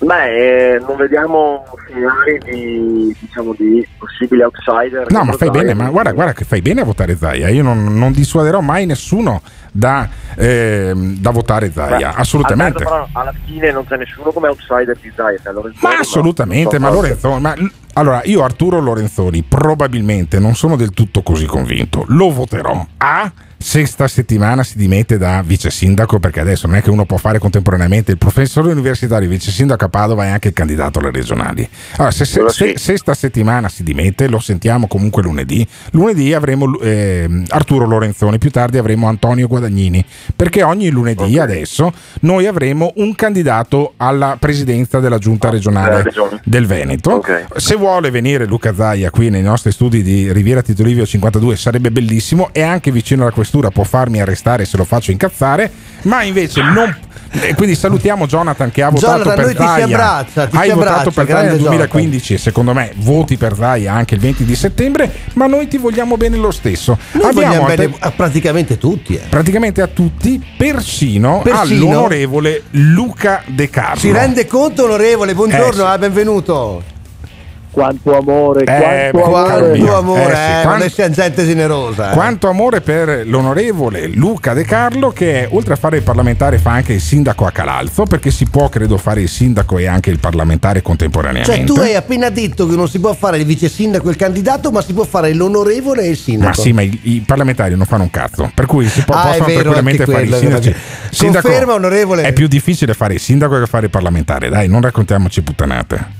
Beh, eh, non vediamo segnali di, diciamo, di possibili outsider. No, ma fai Zaia. bene, ma guarda, guarda che fai bene a votare Zaia. Io non, non dissuaderò mai nessuno da, ehm, da votare Zaia, Beh, assolutamente. Alberto, però alla fine non c'è nessuno come outsider di Zaia. cioè Ma assolutamente, ma so Lorenzoni, ma allora io Arturo Lorenzoni probabilmente non sono del tutto così convinto. Lo voterò. A se sta settimana si dimette da vice sindaco, perché adesso non è che uno può fare contemporaneamente il professore universitario, vice sindaco a Padova e anche il candidato alle regionali. Allora, se, se, se- se sta settimana si dimette, lo sentiamo comunque lunedì. Lunedì avremo ehm, Arturo Lorenzoni, più tardi avremo Antonio Guadagnini, perché ogni lunedì adesso noi avremo un candidato alla presidenza della giunta regionale della regione. del Veneto. Se vuole venire Luca Zaia qui nei nostri studi di Riviera Tito Livio 52 sarebbe bellissimo, è anche vicino alla questura, può farmi arrestare se lo faccio incazzare, ma invece non... eh, quindi salutiamo Jonathan che ha votato Jonathan, per lui ti si Zaia. abbraccia, Hai votato abbraccia, per Zaia nel grande 2015 e secondo me voti per Zaia anche il 20 di settembre, ma noi ti vogliamo bene lo stesso. Noi alter- bene a praticamente tutti. eh. praticamente a tutti, persino, Persino? all'onorevole Luca De Carlo. Si rende conto, onorevole? Buongiorno, Eh, sì. ah, benvenuto. Quanto amore, Eh, quanto beh, amore. amore, Eh, sì, eh, quanto- noi siamo gente generosa. eh. Quanto amore per l'onorevole Luca De Carlo che oltre a fare il parlamentare fa anche il sindaco a Calalzo perché si può credo fare il sindaco e anche il parlamentare contemporaneamente. Cioè, tu hai appena detto che non si può fare il vice sindaco e il candidato, ma si può fare l'onorevole e il sindaco. ma sì, ma i, i parlamentari non fanno un cazzo, per cui si può, Ah, possono vero, tranquillamente fare quello, sindaci. è vero. Conferma, onorevole? È più difficile fare il sindaco che fare il parlamentare, dai, non raccontiamoci puttanate.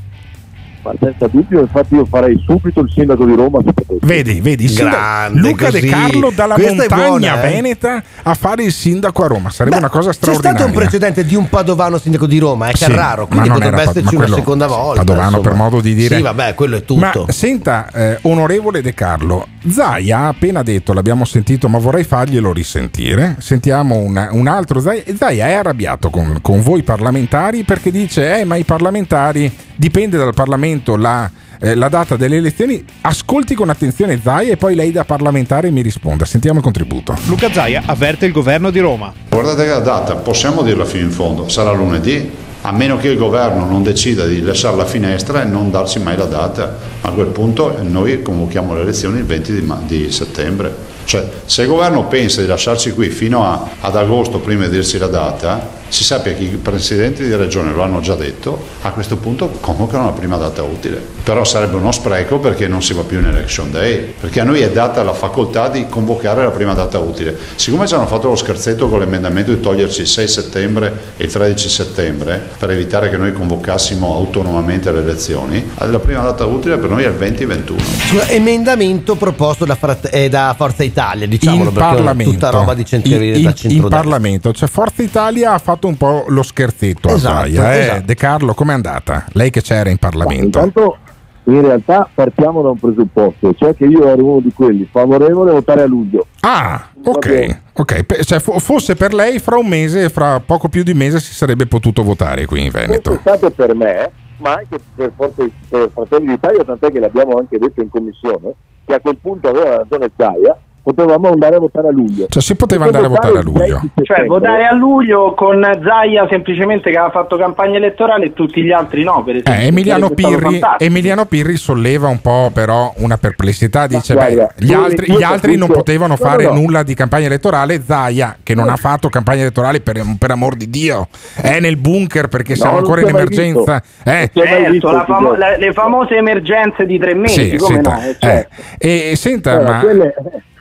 Ma senza dubbio, infatti io farei subito il sindaco di Roma. se potessi. Vedi, vedi, Grande, Luca De così. Carlo dalla Questa è montagna buona, eh. veneta a fare il sindaco a Roma, sarebbe Beh, una cosa C'è straordinaria. stato un precedente di un padovano sindaco di Roma, è Sì, Carraro, ma quindi non potrebbe esserci una quello- seconda volta. Padovano insomma. per modo di dire. Sì, vabbè, quello è tutto. Ma senta, eh, onorevole De Carlo, Zaia ha appena detto, l'abbiamo sentito, ma vorrei farglielo risentire. Sentiamo una- un altro. Zaia, Zaia è arrabbiato con, con voi parlamentari perché dice: Eh, ma i parlamentari dipende dal Parlamento la. eh, la data delle elezioni, ascolti con attenzione Zaia e poi lei da parlamentare mi risponda. Sentiamo il contributo. Luca Zaia avverte il governo di Roma. Guardate che la data, possiamo dirla fino in fondo, sarà lunedì. a meno che il governo non decida di lasciare la finestra e non darci mai la data. A quel punto noi convochiamo le elezioni il 20 di, ma- di settembre. Cioè, se il governo pensa di lasciarci qui fino a- ad agosto prima di dirci la data, si sappia che i presidenti di regione lo hanno già detto, a questo punto convocano la prima data utile. Però sarebbe uno spreco perché non si va più in election day, perché a noi è data la facoltà di convocare la prima data utile. Siccome ci hanno fatto lo scherzetto con l'emendamento di toglierci il 6 settembre e il 13 settembre per evitare che noi convocassimo autonomamente le elezioni, la prima data utile per noi è il 20-21. Scusa, emendamento proposto eh, da Forza Italia, diciamolo, in perché Parlamento, tutta roba di in, centrale in- da in. Parlamento, cioè Forza Italia ha fatto un po' lo scherzetto Esatto, a Zaia. eh. esatto. De Carlo, com'è andata? Lei che c'era in Parlamento. Intanto in realtà partiamo da un presupposto, cioè che io ero uno di quelli favorevole a votare a luglio. Ah, ok, ok. Cioè, fo- fosse per lei fra un mese, fra poco più di un mese si sarebbe potuto votare qui in Questo è Veneto. stato per me, ma anche per, Forza- per Fratelli d'Italia, tant'è che l'abbiamo anche detto in commissione, che a quel punto aveva ragione Zaia, potevamo andare a votare a luglio. Cioè si poteva andare a votare a luglio. Cioè, votare a luglio con Zaia semplicemente che aveva fatto campagna elettorale e tutti gli altri no, per esempio. Eh, Emiliano, Pirri. Emiliano Pirri solleva un po' però una perplessità, dice guarda, beh, gli altri, gli altri non potevano no, no, fare no. nulla di campagna elettorale, Zaia che non ha fatto campagna elettorale per, per amor di Dio, è nel bunker perché siamo ancora in emergenza. Eh, Certo, visto la famo- gioco. le, famose emergenze di tre mesi, Sì, come senta, no? Eh, certo. eh, e senta, ma quelle-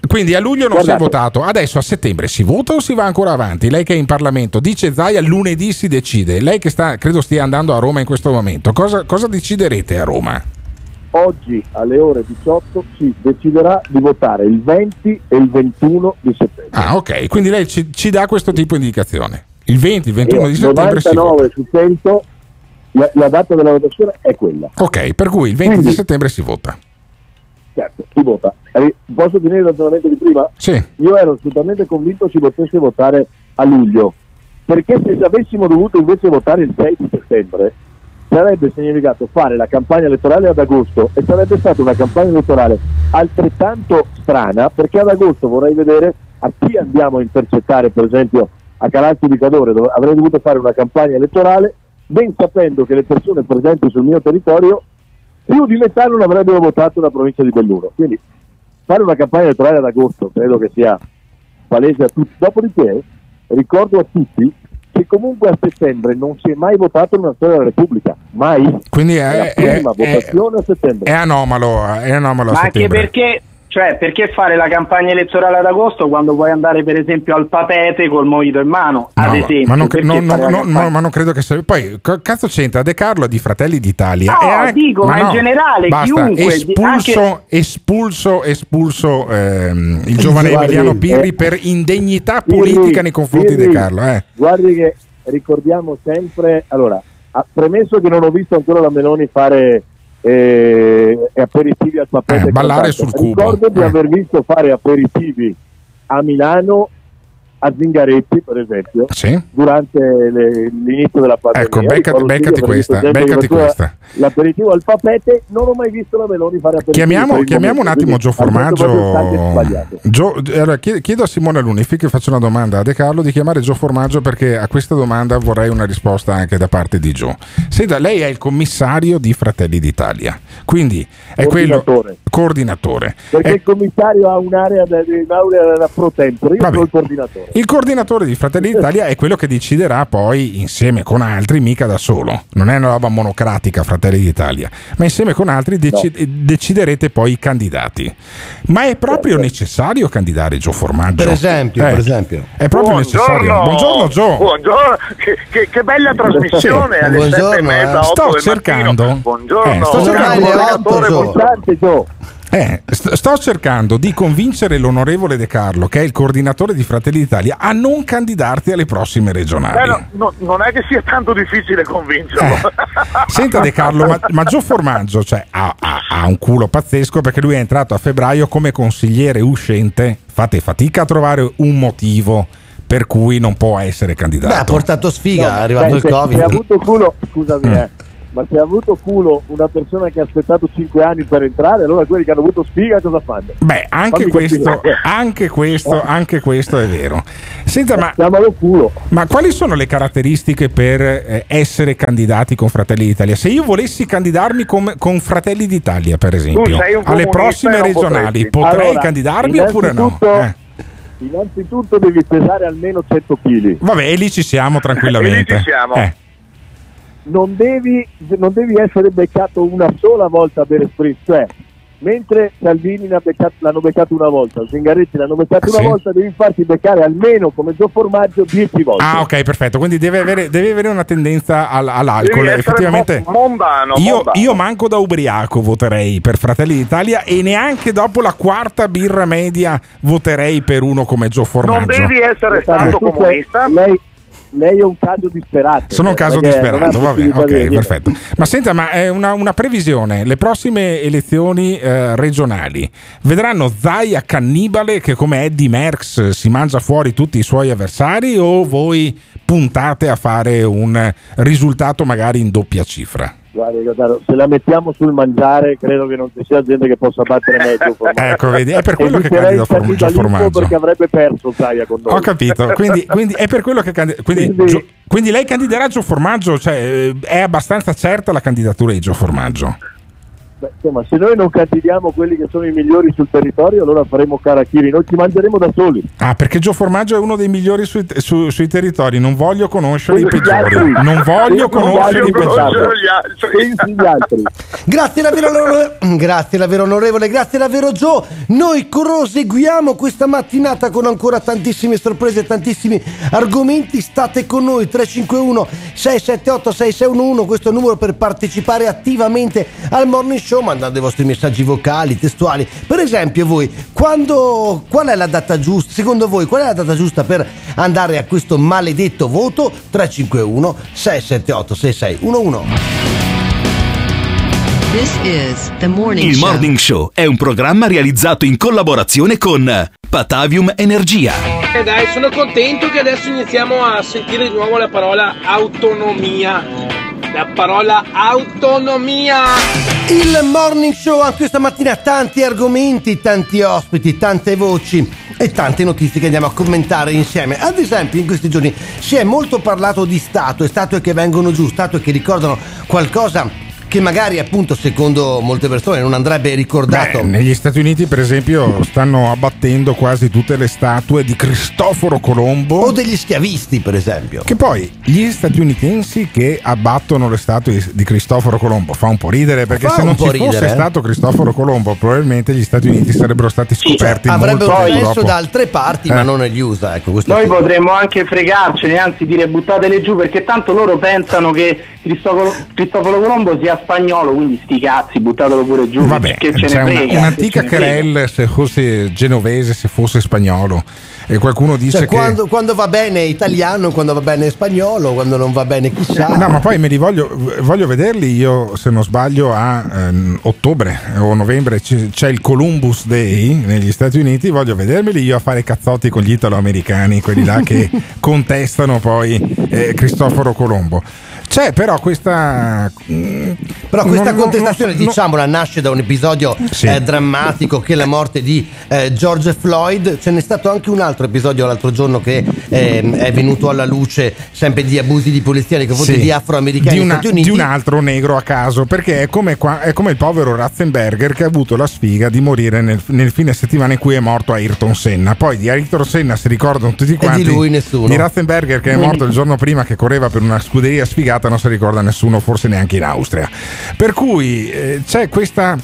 quindi a luglio non si è Guardate. votato, adesso a settembre si vota o si va ancora avanti? Lei che è in Parlamento, dice Zaia lunedì si decide, lei che sta, credo stia andando a Roma in questo momento, cosa, cosa deciderete a Roma? Oggi alle ore 18 si deciderà di votare il 20 e il 21 di settembre. Ah, ok, quindi lei ci, ci dà questo tipo di indicazione. Il 20, il 21 E di settembre si vota. 99 su 100 la, la data della votazione è quella. Ok, per cui il 20 di Quindi- settembre si vota. Certo, si vota. Eh, Posso finire il ragionamento di prima? Sì. Io ero assolutamente convinto si potesse votare a luglio, perché se avessimo dovuto invece votare il 6 di settembre sarebbe significato fare la campagna elettorale ad agosto e sarebbe stata una campagna elettorale altrettanto strana perché ad agosto vorrei vedere a chi andiamo a intercettare per esempio a Calalzo di Cadore dove avrei dovuto fare una campagna elettorale ben sapendo che le persone presenti sul mio territorio più di metà non avrebbero votato la provincia di Belluno. Quindi fare una campagna elettorale ad agosto credo che sia palese a tutti. Dopodiché ricordo a tutti che comunque a settembre non si è mai votato nella storia della Repubblica, mai. Quindi È la è, prima è- votazione a settembre. è anomalo, è anomalo a Ma anche settembre. perché, cioè, perché fare la campagna elettorale ad agosto quando puoi andare per esempio al papete col mojito in mano, ad No, esempio? ma, non, no, no, ma non credo che sia. Poi, cazzo c'entra? De Carlo è di Fratelli d'Italia. No, anche- dico, ma in generale, basta, chiunque, Espulso, anche- espulso, espulso ehm, il giovane Guardi, Emiliano Pirri eh, per indegnità Pirri, politica nei confronti Pirri, di Carlo. Eh. Guardi che ricordiamo sempre, allora, premesso che non ho visto ancora la Meloni fare eh, aperitivi al papete. Eh, ballare sul quant'altro. cubo. Ricordo di Eh. aver visto fare aperitivi a Milano a Zingaretti, per esempio, Sì. durante le- l'inizio della pandemia. Ecco, beccati- beccati questa, beccati questa. L'aperitivo al papete, non ho mai visto la Meloni fare aperitivi. Chiamiamo, chiamiamo un attimo Gio Formaggio. Gio- allora, chied- chiedo a Simone Lunifi che faccio una domanda a De Carlo di chiamare Gio Formaggio perché a questa domanda vorrei una risposta anche da parte di Gio. Senta, lei è il commissario di Fratelli d'Italia, quindi è quello Coordinatore. coordinatore. Perché È- il commissario ha un'area da, un'area da pro tempore, io sono il coordinatore. Il coordinatore di Fratelli d'Italia è quello che deciderà poi insieme con altri, mica da solo. Non è una roba monocratica Fratelli d'Italia, ma insieme con altri deci- deciderete poi i candidati. Ma è proprio necessario candidare Gio Formaggio? Per esempio, Eh, per esempio. È proprio necessario. Buongiorno Gio. Buongiorno, che, che- che bella trasmissione alle Buongiorno, sette e mezza, eh. Sto cercando- mattino. Buongiorno, eh, sto cercando- coordinatore, Gio. buongiorno. Eh, st- sto cercando di convincere l'onorevole De Carlo, che è il coordinatore di Fratelli d'Italia, a non candidarti alle prossime regionali. Eh, no, no, non è che sia tanto difficile convincerlo. Eh. Senta De Carlo, ma, ma Gio Formaggio cioè, ha, ha- ha un culo pazzesco perché lui è entrato a febbraio come consigliere uscente. Fate fatica a trovare un motivo per cui non può essere Beh, ha candidato. portato sfiga, No, è arrivato beh, il Se ha Covid. avuto culo, scusami, Mm. eh, ma se ha avuto culo una persona che ha aspettato 5 anni per entrare, allora quelli che hanno avuto sfiga cosa fanno? Beh, anche Fammi questo, anche, questo, anche questo è vero. Senta, ma, ma quali sono le caratteristiche per eh, essere candidati con Fratelli d'Italia? Se io volessi candidarmi con, con Fratelli d'Italia, per esempio, alle prossime regionali, potresti. potrei Allora, candidarmi oppure no? innanzitutto- Eh. Innanzitutto devi pesare almeno 100 kg. Vabbè, e lì ci siamo tranquillamente. E lì ci siamo. Eh. Non devi, non devi essere beccato una sola volta a bere spritz, cioè mentre Salvini beccato- l'hanno beccato una volta, Zingaretti l'hanno beccato Ah, una sì? volta, devi farti beccare almeno come Gio Formaggio 10 volte. Ah, ok, perfetto. Quindi deve avere, deve avere una tendenza al- all'alcol. Devi Effettivamente, mo- mondano, io, mondano. io manco da ubriaco voterei per Fratelli d'Italia e neanche dopo la quarta birra media voterei per uno come Gio Formaggio. essere stato comunista. Lei, lei è un caso disperato. Sono un caso perché non disperato, va bene, ok, perfetto. Ma senta, ma è una, una previsione, le prossime elezioni eh, regionali vedranno Zaia cannibale che come Eddie Merckx si mangia fuori tutti i suoi avversari o voi puntate a fare un risultato magari in doppia cifra? Gottardo, se la mettiamo sul mangiare, credo che non ci sia gente che possa battere formaggio. Ecco, vedi, è per quello che Eviterei candida Formaggio formaggio. perché avrebbe perso Zaia con noi. Ho capito, quindi, quindi è per quello che candi- quindi, Gio- quindi lei candiderà Gio Formaggio, cioè eh, è abbastanza certa la candidatura di Gio Formaggio. Beh, insomma, se noi non candidiamo quelli che sono i migliori sul territorio, allora faremo Karachiri, noi ci mangeremo da soli. Ah, perché Gio Formaggio è uno dei migliori sui, su- sui territori. Non voglio conoscere i peggiori. Non voglio conoscere i peggiori. Grazie davvero, onore- grazie davvero onorevole, grazie davvero Joe. Noi proseguiamo questa mattinata con ancora tantissime sorprese, tantissimi argomenti. State con noi 351 678 6611, questo è il numero per partecipare attivamente al morning show mandando i vostri messaggi vocali, testuali. Per esempio voi, quando qual è la data giusta? Secondo voi qual è la data giusta per andare a questo maledetto voto? 351 678 6611. This is the morning Il show. Morning Show è un programma realizzato in collaborazione con Patavium Energia. E dai, sono contento che adesso iniziamo a sentire di nuovo la parola autonomia. La parola autonomia. Il morning show anche questa mattina tanti argomenti, tanti ospiti, tante voci e tante notizie che andiamo a commentare insieme. Ad esempio in questi giorni si è molto parlato di statue, statue che vengono giù, statue che ricordano qualcosa che magari appunto secondo molte persone non andrebbe ricordato. Beh, negli Stati Uniti, per esempio, stanno abbattendo quasi tutte le statue di Cristoforo Colombo. O degli schiavisti, per esempio. Che poi gli statunitensi che abbattono le statue di Cristoforo Colombo fa un po' ridere perché Fa se non ci fosse ridere, eh. stato Cristoforo Colombo, probabilmente gli Stati Uniti sarebbero stati scoperti Avrebbero molto perso dopo. da altre parti, Eh. ma non negli USA. Ecco, Noi è- potremmo anche fregarcene, anzi dire buttatele giù perché tanto loro pensano che Cristoforo, Cristoforo Colombo sia spagnolo, quindi sti cazzi, buttatelo pure giù. Vabbè, che ce c'è ne una- frega. un'antica ne frega. querelle se fosse genovese, se fosse spagnolo. E qualcuno dice Cioè, che. quando, quando va bene italiano, quando va bene spagnolo, quando non va bene chissà. No, ma poi me li voglio, voglio vederli io, se non sbaglio, a ehm, ottobre o novembre c- c'è il Columbus Day negli Stati Uniti, voglio vedermeli io a fare cazzotti con gli italo-americani, quelli là che contestano poi eh, Cristoforo Colombo. C'è però questa... mm, Però questa non- non- contestazione, non- diciamola, nasce da un episodio Sì. eh, drammatico che è la morte di eh, George Floyd. Ce n'è stato anche un altro episodio l'altro giorno che ehm, è venuto alla luce, sempre di abusi di polizia nei confronti Sì, di afroamericani di, una- di un altro negro a caso perché è come, qua- è come il povero Ratzenberger che ha avuto la sfiga di morire nel, nel fine settimana in cui è morto Ayrton Senna poi di Ayrton Senna si ricordano tutti quanti lui nessuno. di Ratzenberger che è morto il giorno prima che correva per una scuderia sfigata non si ricorda nessuno forse neanche in Austria per cui eh, c'è questa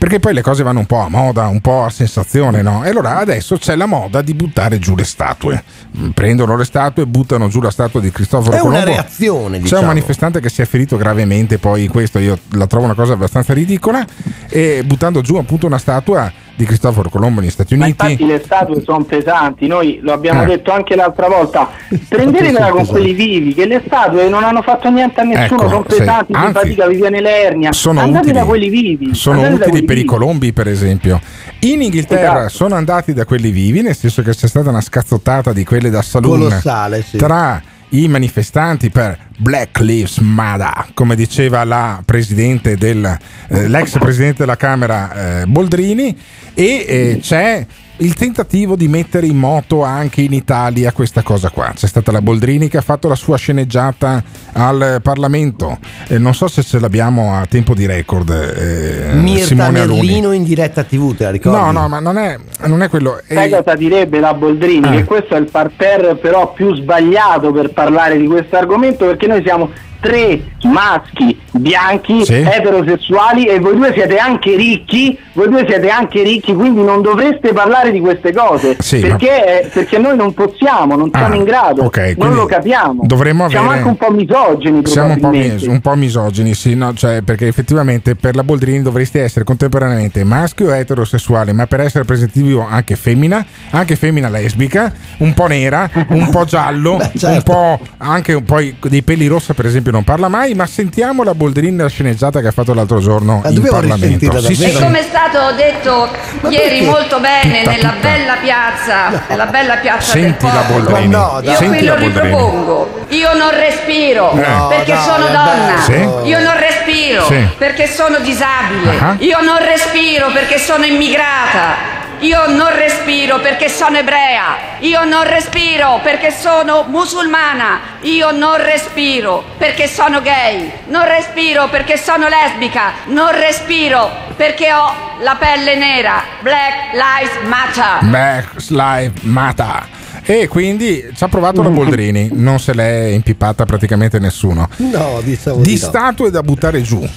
perché poi le cose vanno un po' a moda, un po' a sensazione, no? E allora adesso c'è la moda di buttare giù le statue. Mm, Prendono le statue, buttano giù la statua di Cristoforo È una Colombo. reazione, C'è diciamo. un manifestante che si è ferito gravemente, poi questo io la trovo una cosa abbastanza ridicola, e buttando giù appunto una statua di Cristoforo Colombo negli Stati Ma Uniti. infatti le statue sono pesanti, noi lo abbiamo Eh. detto anche l'altra volta, prendetela con quelli vivi, che le statue non hanno fatto niente a nessuno, Ecco, sono pesanti, Anzi, si fatica, vi viene l'ernia, sono andate utili. da quelli vivi. Sono utili per i vivi. colombi, per esempio. In Inghilterra Esatto. sono andati da quelli vivi, nel senso che c'è stata una scazzottata di quelle da saloon Colossale, sì. tra i manifestanti per Black Lives Matter, come diceva la presidente del, eh, l'ex presidente della Camera eh, Boldrini, e eh, c'è il tentativo di mettere in moto anche in Italia questa cosa qua. C'è stata la Boldrini che ha fatto la sua sceneggiata al Parlamento. Eh, non so se ce l'abbiamo a tempo di record. Eh, Mirta Simone Aluni. Merlino in diretta TV, te la ricordi? No, no, ma non è, non è quello. Sai cosa direbbe la Boldrini? Ah. Che questo è il parterre però più sbagliato per parlare di questo argomento perché noi siamo tre maschi bianchi Sì. eterosessuali e voi due siete anche ricchi, voi due siete anche ricchi, quindi non dovreste parlare di queste cose Sì, perché, perché noi non possiamo, non siamo Ah, in grado, ok, non lo capiamo. dovremmo siamo avere- anche un po' misogini Siamo un po', mis- un po' misogini, sì, no? Cioè, perché effettivamente per la Boldrini dovresti essere contemporaneamente maschio e eterosessuale, ma per essere rappresentativo anche femmina, anche femmina lesbica, un po' nera, un po' giallo, un certo. po' anche un po' dei peli rossa, per esempio, non parla mai. Ma sentiamo la Boldrini nella sceneggiata che ha fatto l'altro giorno in dobbiamo Parlamento. risentirla Sì, E sì. come è stato detto ieri perché? molto bene Tutta, nella tutta. bella piazza, nella bella piazza Senti del la. Boldrini. Ma no, Io Senti qui lo Boldrini. ripropongo. Io non respiro No, perché sono donna. Sì. Io non respiro Sì. perché sono disabile. Ah. Io non respiro perché sono immigrata. Io non respiro perché sono ebrea. Io non respiro perché sono musulmana. Io non respiro perché sono gay. Non respiro perché sono lesbica. Non respiro perché ho la pelle nera. Black Lives Matter. Black Lives Matter. E quindi ci ha provato la Boldrini, non se l'è impippata praticamente nessuno. No, diciamo di di no. statue da buttare giù.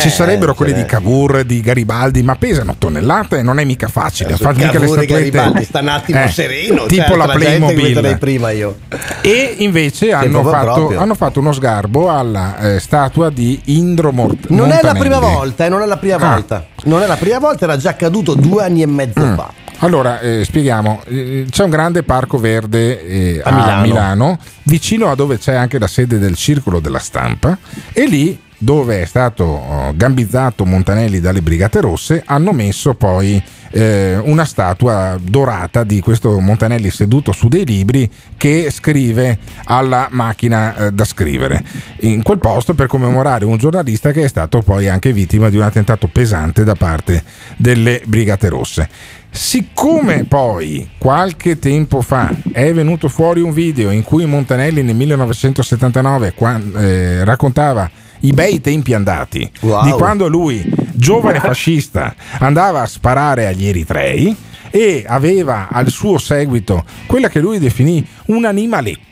Ci sarebbero ce quelli di Cavour, di Garibaldi, ma pesano tonnellate e non è mica facile. Su Fa mica le e statuette. Garibaldi, sta un attimo Eh, sereno. Tipo certo, la Playmobil. prima io. E invece hanno fatto, hanno fatto uno sgarbo alla eh, statua di Indro Mort- Non è la Montanelli. prima volta, eh, non è la prima Ah. volta. Non è la prima volta, era già accaduto due anni e mezzo Mm. fa. Allora, eh, spieghiamo, Eh, c'è un grande parco verde eh, A a, Milano. Milano. vicino a dove c'è anche la sede del Circolo della Stampa, e lì dove è stato oh, gambizzato Montanelli dalle Brigate Rosse, hanno messo poi eh, una statua dorata di questo Montanelli seduto su dei libri che scrive alla macchina eh, da scrivere in quel posto per commemorare un giornalista che è stato poi anche vittima di un attentato pesante da parte delle Brigate Rosse. Siccome poi qualche tempo fa è venuto fuori un video in cui Montanelli nel 1979 qua- eh, raccontava i bei tempi andati Wow. di quando lui, giovane fascista, andava a sparare agli eritrei e aveva al suo seguito quella che lui definì un animaletto.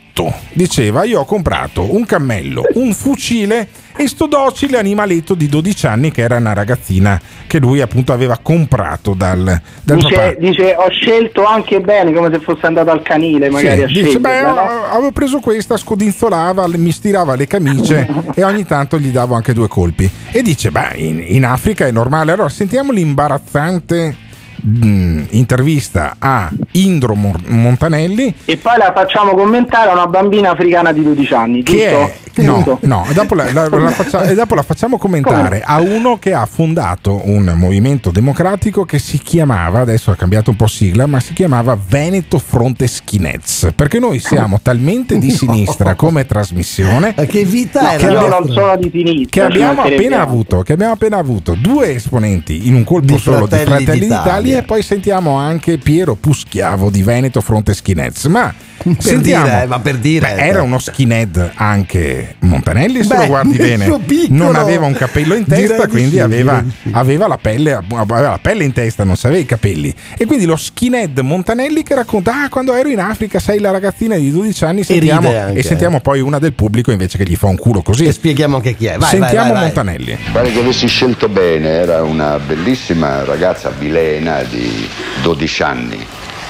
Diceva: Io ho comprato un cammello, un fucile e sto docile animaletto di 12 anni che era una ragazzina che lui appunto aveva comprato dal, dal. Dice, dice, ho scelto anche bene come se fosse andato al canile magari Sì, a dice, sceglierla, beh, no? avevo preso questa, scodinzolava, mi stirava le camicie e ogni tanto gli davo anche due colpi. E dice, beh, in, in Africa è normale. Allora sentiamo l'imbarazzante mh, intervista a Indro Mon- Montanelli E poi la facciamo commentare a una bambina africana di 12 anni, che giusto? è no, no, e dopo la, la- la faccia- e dopo la facciamo commentare a uno che ha fondato un movimento democratico che si chiamava, adesso ha cambiato un po' sigla, ma si chiamava Veneto Fronte Skinheads, perché noi siamo talmente di sinistra come trasmissione che vita No, è che la io non sono di sinistra. che abbiamo appena avuto, che abbiamo appena avuto due esponenti in un colpo Di solo Fratelli di Fratelli d'Italia. d'Italia e poi sentiamo anche Piero Puschiavo di Veneto Fronte Skinheads. Ma sentiamo, dire, eh, ma per dire, Beh, era eh. uno skinhead anche Montanelli, se Beh, lo guardi bene. piccolo, non aveva un capello in testa, di quindi sì, aveva, sì. aveva la pelle, aveva la pelle in testa, non aveva i capelli. E quindi lo skinhead Montanelli che racconta: Ah, quando ero in Africa, sei la ragazzina di 12 anni. Sentiamo, anche, e sentiamo poi una del pubblico invece che gli fa un culo così. E spieghiamo anche chi è. Vai, Sentiamo vai, vai, vai. Montanelli. Pare che avessi scelto bene, era una bellissima ragazza bilena di 12 anni,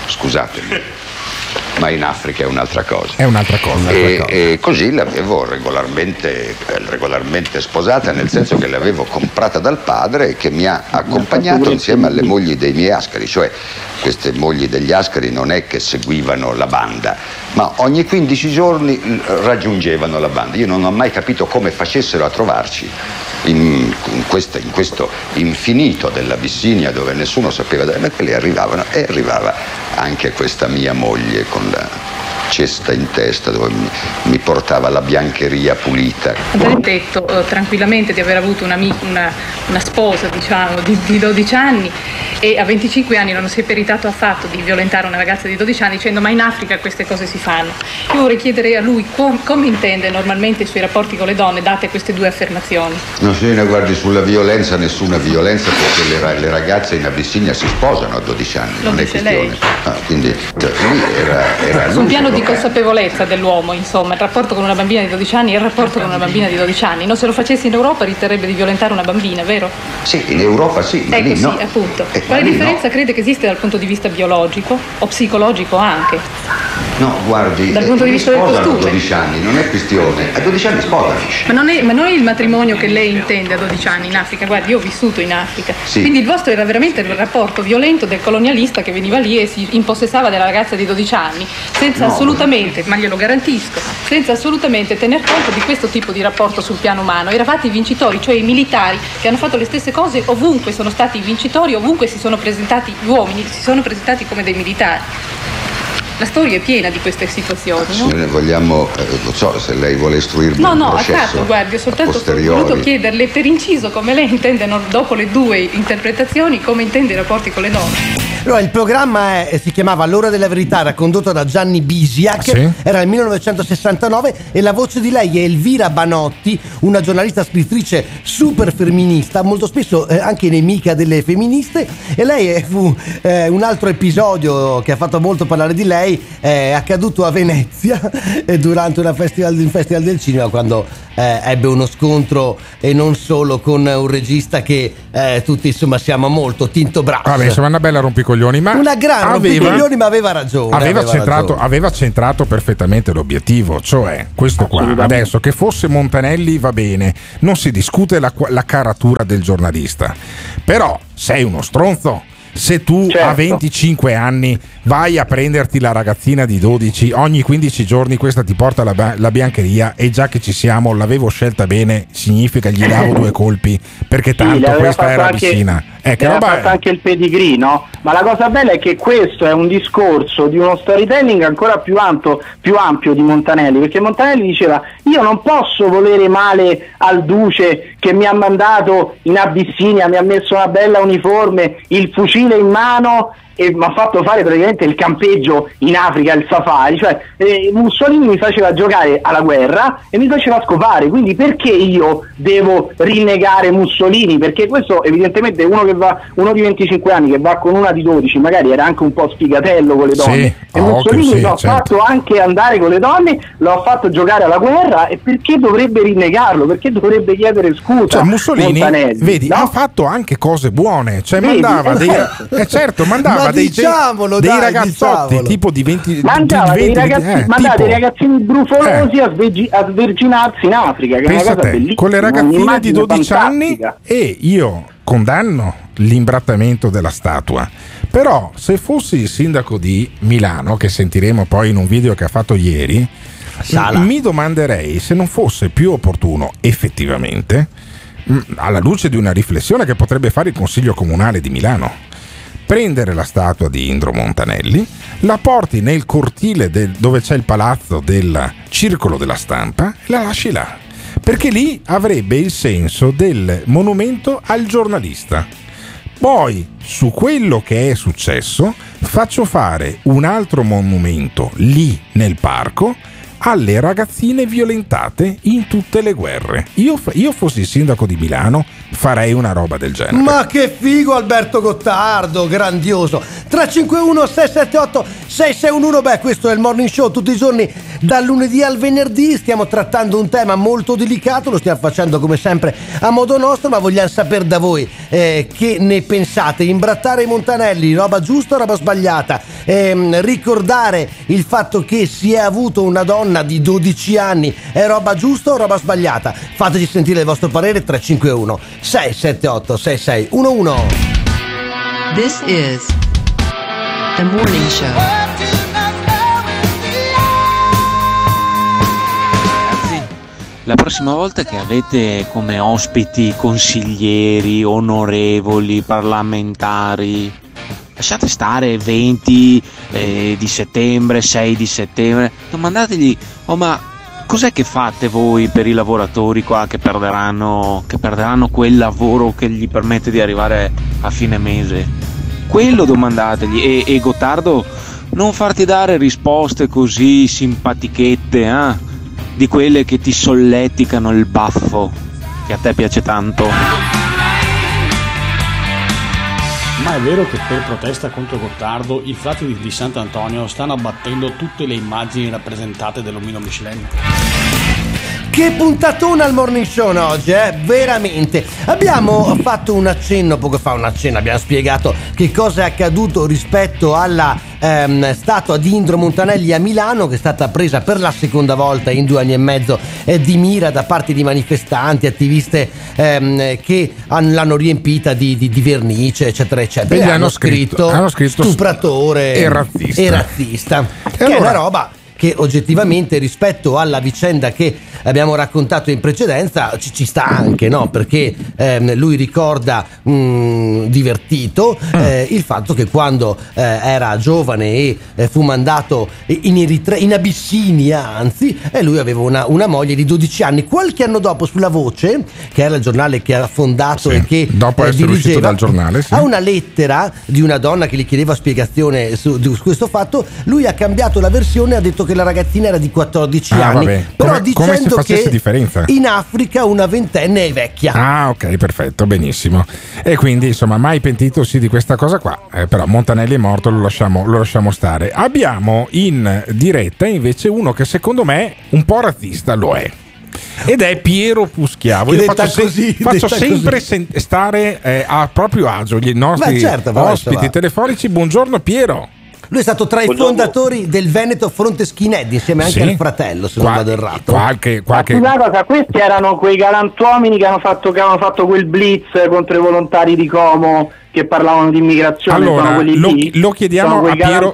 scusatemi, ma in Africa è un'altra cosa. È un'altra cosa. E, e così l'avevo regolarmente, regolarmente sposata, nel senso che l'avevo comprata dal padre che mi ha accompagnato insieme alle mogli dei miei ascari, cioè queste mogli degli ascari non è che seguivano la banda, ma ogni 15 giorni l- raggiungevano la banda. Io non ho mai capito come facessero a trovarci in, in questa- in questo infinito dell'Abissinia dove nessuno sapeva ma quelli arrivavano e arrivava anche questa mia moglie con la cesta in testa dove mi, mi portava la biancheria pulita. Andrei detto eh, tranquillamente di aver avuto una, una, una sposa diciamo, di, di, 12 anni e a 25 anni non si è peritato affatto di violentare una ragazza di 12 anni dicendo ma in Africa queste cose si fanno. Io vorrei chiedere a lui com, come intende normalmente i suoi rapporti con le donne date queste due affermazioni. No signorina guardi sulla violenza nessuna violenza perché le, le ragazze in Abissinia si sposano a 12 anni, Lo non è questione. Ah, quindi cioè, lui era, era Su un piano di eh. consapevolezza dell'uomo, insomma, il rapporto con una bambina di 12 anni è il rapporto con una bambina di 12 anni. Non se lo facessi in Europa riterrebbe di violentare una bambina, vero? Sì, in Europa sì, ma Ecco lì sì, no. appunto. Eh, Quale differenza crede che esiste dal punto di vista biologico o psicologico anche? No, guardi, Dal eh, punto di li vista del sposano a costume. 12 anni, non è questione. A 12 anni sposano. Ma non, è, ma non è il matrimonio che lei intende a 12 anni in Africa, guardi, io ho vissuto in Africa. Sì. Quindi il vostro era veramente il rapporto violento del colonialista che veniva lì e si impossessava della ragazza di 12 anni, senza No. assolutamente, ma glielo garantisco, senza assolutamente tener conto di questo tipo di rapporto sul piano umano. Eravate i vincitori, cioè i militari che hanno fatto le stesse cose ovunque sono stati i vincitori, ovunque si sono presentati gli uomini, si sono presentati come dei militari. La storia è piena di queste situazioni, no? Signore, vogliamo, eh, non so se lei vuole istruirmi No, no, processo affatto, guardi, ho soltanto voluto chiederle per inciso come lei intende, dopo le due interpretazioni, come intende i rapporti con le donne. Allora, il programma è- si chiamava L'ora della verità, era condotto da Gianni Bisiak, Sì. era nel 1969 e la voce di lei è Elvira Banotti, una giornalista scrittrice super femminista, molto spesso eh, anche nemica delle femministe e lei eh, fu eh, un altro episodio che ha fatto molto parlare di lei, è accaduto a Venezia eh, durante una festival, un festival del cinema quando eh, ebbe uno scontro e non solo con un regista che eh, tutti insomma siamo molto Tinto Brass. Vabbè, insomma, una bella rompicoglioni, ma Una gran aveva, rompicoglioni, ma aveva ragione. aveva, aveva centrato, ragione. aveva centrato perfettamente l'obiettivo, cioè questo qua. Adesso che fosse Montanelli va bene, non si discute la, la caratura del giornalista, però sei uno stronzo. Se tu a Certo. 25 anni vai a prenderti la ragazzina di 12, ogni 15 giorni questa ti porta la, ba- la biancheria e già che ci siamo, l'avevo scelta bene, significa gli davo due colpi perché Sì, tanto aveva questa era anche- vicina. Eh, che roba fatto è? anche il pedigree, no? Ma la cosa bella è che questo è un discorso di uno storytelling ancora più ampio, più ampio di Montanelli, perché Montanelli diceva io non posso volere male al duce che mi ha mandato in Abissinia, mi ha messo una bella uniforme, il fucile in mano e mi ha fatto fare praticamente il campeggio in Africa, il safari, cioè eh, Mussolini mi faceva giocare alla guerra e mi faceva scopare, quindi perché io devo rinnegare Mussolini? Perché questo evidentemente uno che va, uno di 25 anni che va con una di 12, magari era anche un po' sfigatello con le Sì, donne, e a occhio Mussolini sì, l'ho certo. fatto anche andare con le donne, l'ho fatto giocare alla guerra e perché dovrebbe rinnegarlo? Perché dovrebbe chiedere scusa? Cioè, Mussolini, vedi, no? ha fatto anche cose buone. Cioè, Vedi, mandava dei, esatto. eh, certo, mandava Ma dei, diciamolo, dei dai, ragazzotti diciamolo. tipo di 20 Mandava, di dei 20, ragazzi- eh, mandava tipo- dei ragazzini brufolosi a, svegi- a sverginarsi in Africa, che è una Pensa cosa te, bellissima. con le ragazzine di un'immagine 12 anni fantastica. e io condanno l'imbrattamento della statua. Però se fossi il sindaco di Milano, che sentiremo poi in un video che ha fatto ieri, Sala. mi domanderei se non fosse più opportuno effettivamente, alla luce di una riflessione che potrebbe fare il Consiglio Comunale di Milano, prendere la statua di Indro Montanelli, la porti nel cortile del- dove c'è il palazzo del Circolo della Stampa e la lasci là. Perché lì avrebbe il senso del monumento al giornalista. Poi, su quello che è successo, faccio fare un altro monumento lì nel parco alle ragazzine violentate in tutte le guerre. Io, io fossi il sindaco di Milano, farei una roba del genere. Ma che figo Alberto Gottardo, grandioso. 351 678 6611, beh questo è il morning show tutti i giorni dal lunedì al venerdì, stiamo trattando un tema molto delicato, lo stiamo facendo come sempre a modo nostro, ma vogliamo sapere da voi eh, che ne pensate. Imbrattare i montanelli, roba giusta o roba sbagliata? Ehm, ricordare il fatto che si è avuto una donna di 12 anni è roba giusta o roba sbagliata? Fateci sentire il vostro parere 351 678 6611. This is the morning show. Ragazzi, la prossima volta che avete come ospiti consiglieri, onorevoli, parlamentari, lasciate stare 20 eh, di settembre, 6 di settembre, domandategli, oh ma cos'è che fate voi per i lavoratori qua che perderanno, che perderanno quel lavoro che gli permette di arrivare a fine mese? Quello domandategli e, e Gottardo non farti dare risposte così simpatichette, eh? di quelle che ti solleticano il baffo, che a te piace tanto. Ma è vero che per protesta contro Gottardo i frati di, Sant'Antonio stanno abbattendo tutte le immagini rappresentate dell'omino Michelin? Che puntatona al morning show oggi, eh? Veramente. Abbiamo fatto un accenno poco fa, un accenno, abbiamo spiegato che cosa è accaduto rispetto alla ehm, statua di Indro Montanelli a Milano, che è stata presa per la seconda volta in due anni e mezzo eh, di mira da parte di manifestanti, attiviste ehm, che han- l'hanno riempita di, di- di vernice, eccetera, eccetera. E E hanno scritto- hanno scritto stupratore e razzista. E razzista. che è allora- una roba che oggettivamente rispetto alla vicenda che abbiamo raccontato in precedenza ci, ci sta anche, no? Perché ehm, lui ricorda mh, divertito eh, il fatto che quando eh, era giovane e eh, fu mandato in, Eritre- in Abissinia, anzi, e lui aveva una, una moglie di 12 anni. Qualche anno dopo sulla Voce, che era il giornale che ha fondato e che Dopo eh, uscito dirigeva, dal giornale, sì. a una lettera di una donna che gli chiedeva spiegazione su, su questo fatto, lui ha cambiato la versione e ha detto che la ragazzina era di 14 Ah, anni. vabbè. Però Come- come se dicendo facesse che differenza. in Africa una ventenne è vecchia. Ah, ok, perfetto, benissimo. E quindi, insomma, mai pentitosi di questa cosa qua. Eh, però Montanelli è morto, lo lasciamo, lo lasciamo stare. Abbiamo in diretta invece uno che secondo me un po' razzista lo è. Ed è Piero Puschiavo. Io faccio, se- così, faccio sempre sen- stare eh, a proprio agio gli nostri Beh, certo, ospiti telefonici. Buongiorno Piero. Lui è stato tra i fondatori del Veneto Fronte Skinhead insieme anche Sì. al fratello, se non Qua- vado errato. Qualche, qualche... Una cosa, questi erano quei galantuomini che hanno fatto, che avevano fatto quel blitz contro i volontari di Como che parlavano di immigrazione. sono Allora, quelli lo, lì? lo chiediamo sono a Piero.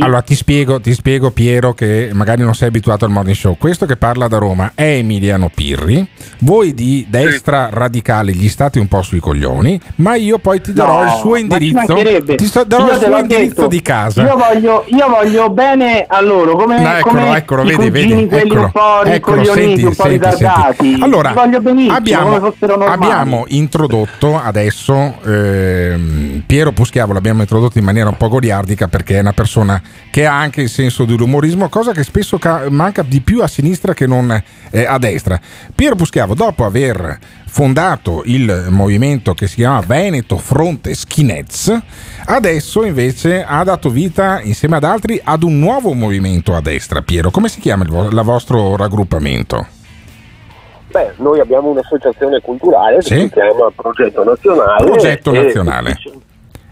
Allora, ti spiego, ti spiego, Piero, che magari non sei abituato al morning show. Questo che parla da Roma è Emiliano Pirri. Voi di destra radicale gli state un po' sui coglioni, ma io poi ti darò No, il suo indirizzo. Ti sto- darò Io il suo indirizzo detto. di casa. Io voglio, io voglio bene a loro, come, No, eccolo, come eccolo, i vedi, cugini, vedi, quelli eccolo, un po' eccolo, senti, un po' senti, ritardati. senti. Allora, Li voglio benissimo, abbiamo, abbiamo introdotto adesso ehm, Piero Puschiavo, l'abbiamo introdotto in maniera un po' goliardica perché è una persona che ha anche il senso dell'umorismo, cosa che spesso ca- manca di più a sinistra che non eh, a destra. Piero Puschiavo, dopo aver fondato il movimento che si chiama Veneto Fronte Skinheads, adesso invece ha dato vita insieme ad altri ad un nuovo movimento a destra. Piero, come si chiama il, vo- vostro raggruppamento? Beh, noi abbiamo un'associazione culturale Sì. che si chiama Progetto Nazionale. Progetto Nazionale.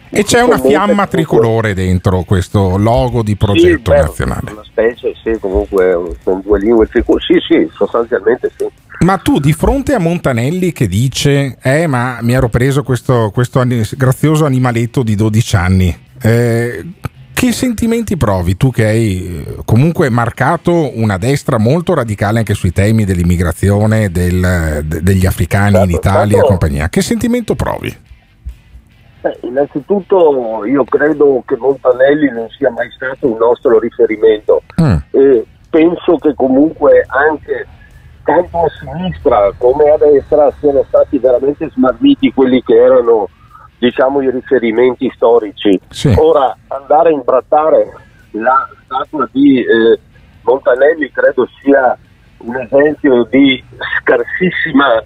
E c'è una fiamma tricolore dentro questo logo di progetto beh, nazionale. Una specie, sì, comunque con due lingue tricolori. Sì, sì, sostanzialmente sì. Ma tu di fronte a Montanelli che dice, eh ma mi ero preso questo, questo grazioso animaletto di 12 anni, eh, che sentimenti provi tu che hai eh, comunque marcato una destra molto radicale anche sui temi dell'immigrazione, del- de- degli africani in Italia e certo. compagnia? Che sentimento provi? Beh, innanzitutto io credo che Montanelli non sia mai stato un nostro riferimento Mm. e penso che comunque anche tanto a sinistra come a destra siano stati veramente smarriti quelli che erano diciamo i riferimenti storici. Sì. Ora andare a imbrattare la statua di eh, Montanelli credo sia un esempio di scarsissima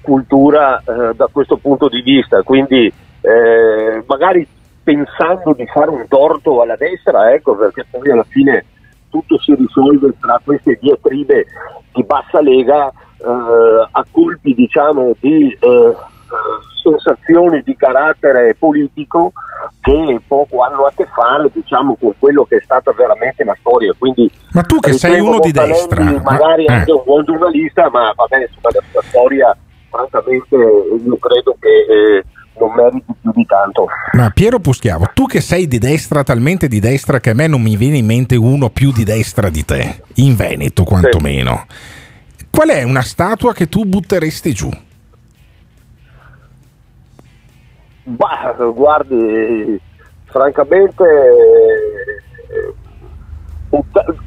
cultura eh, da questo punto di vista, quindi eh, magari pensando di fare un torto alla destra, ecco, perché poi alla fine tutto si risolve tra queste diatribe di bassa lega eh, a colpi diciamo di eh, sensazioni di carattere politico che poco hanno a che fare diciamo con quello che è stata veramente la storia quindi Ma tu che sei uno di destra, ma- magari eh. anche un buon giornalista ma va bene insomma la sua storia francamente io credo che eh, non meriti più di tanto Ma Piero Puschiavo, tu che sei di destra, talmente di destra che a me non mi viene in mente uno più di destra di te, in Veneto quantomeno. Qual è una statua che tu butteresti giù? Bah, guardi, francamente eh,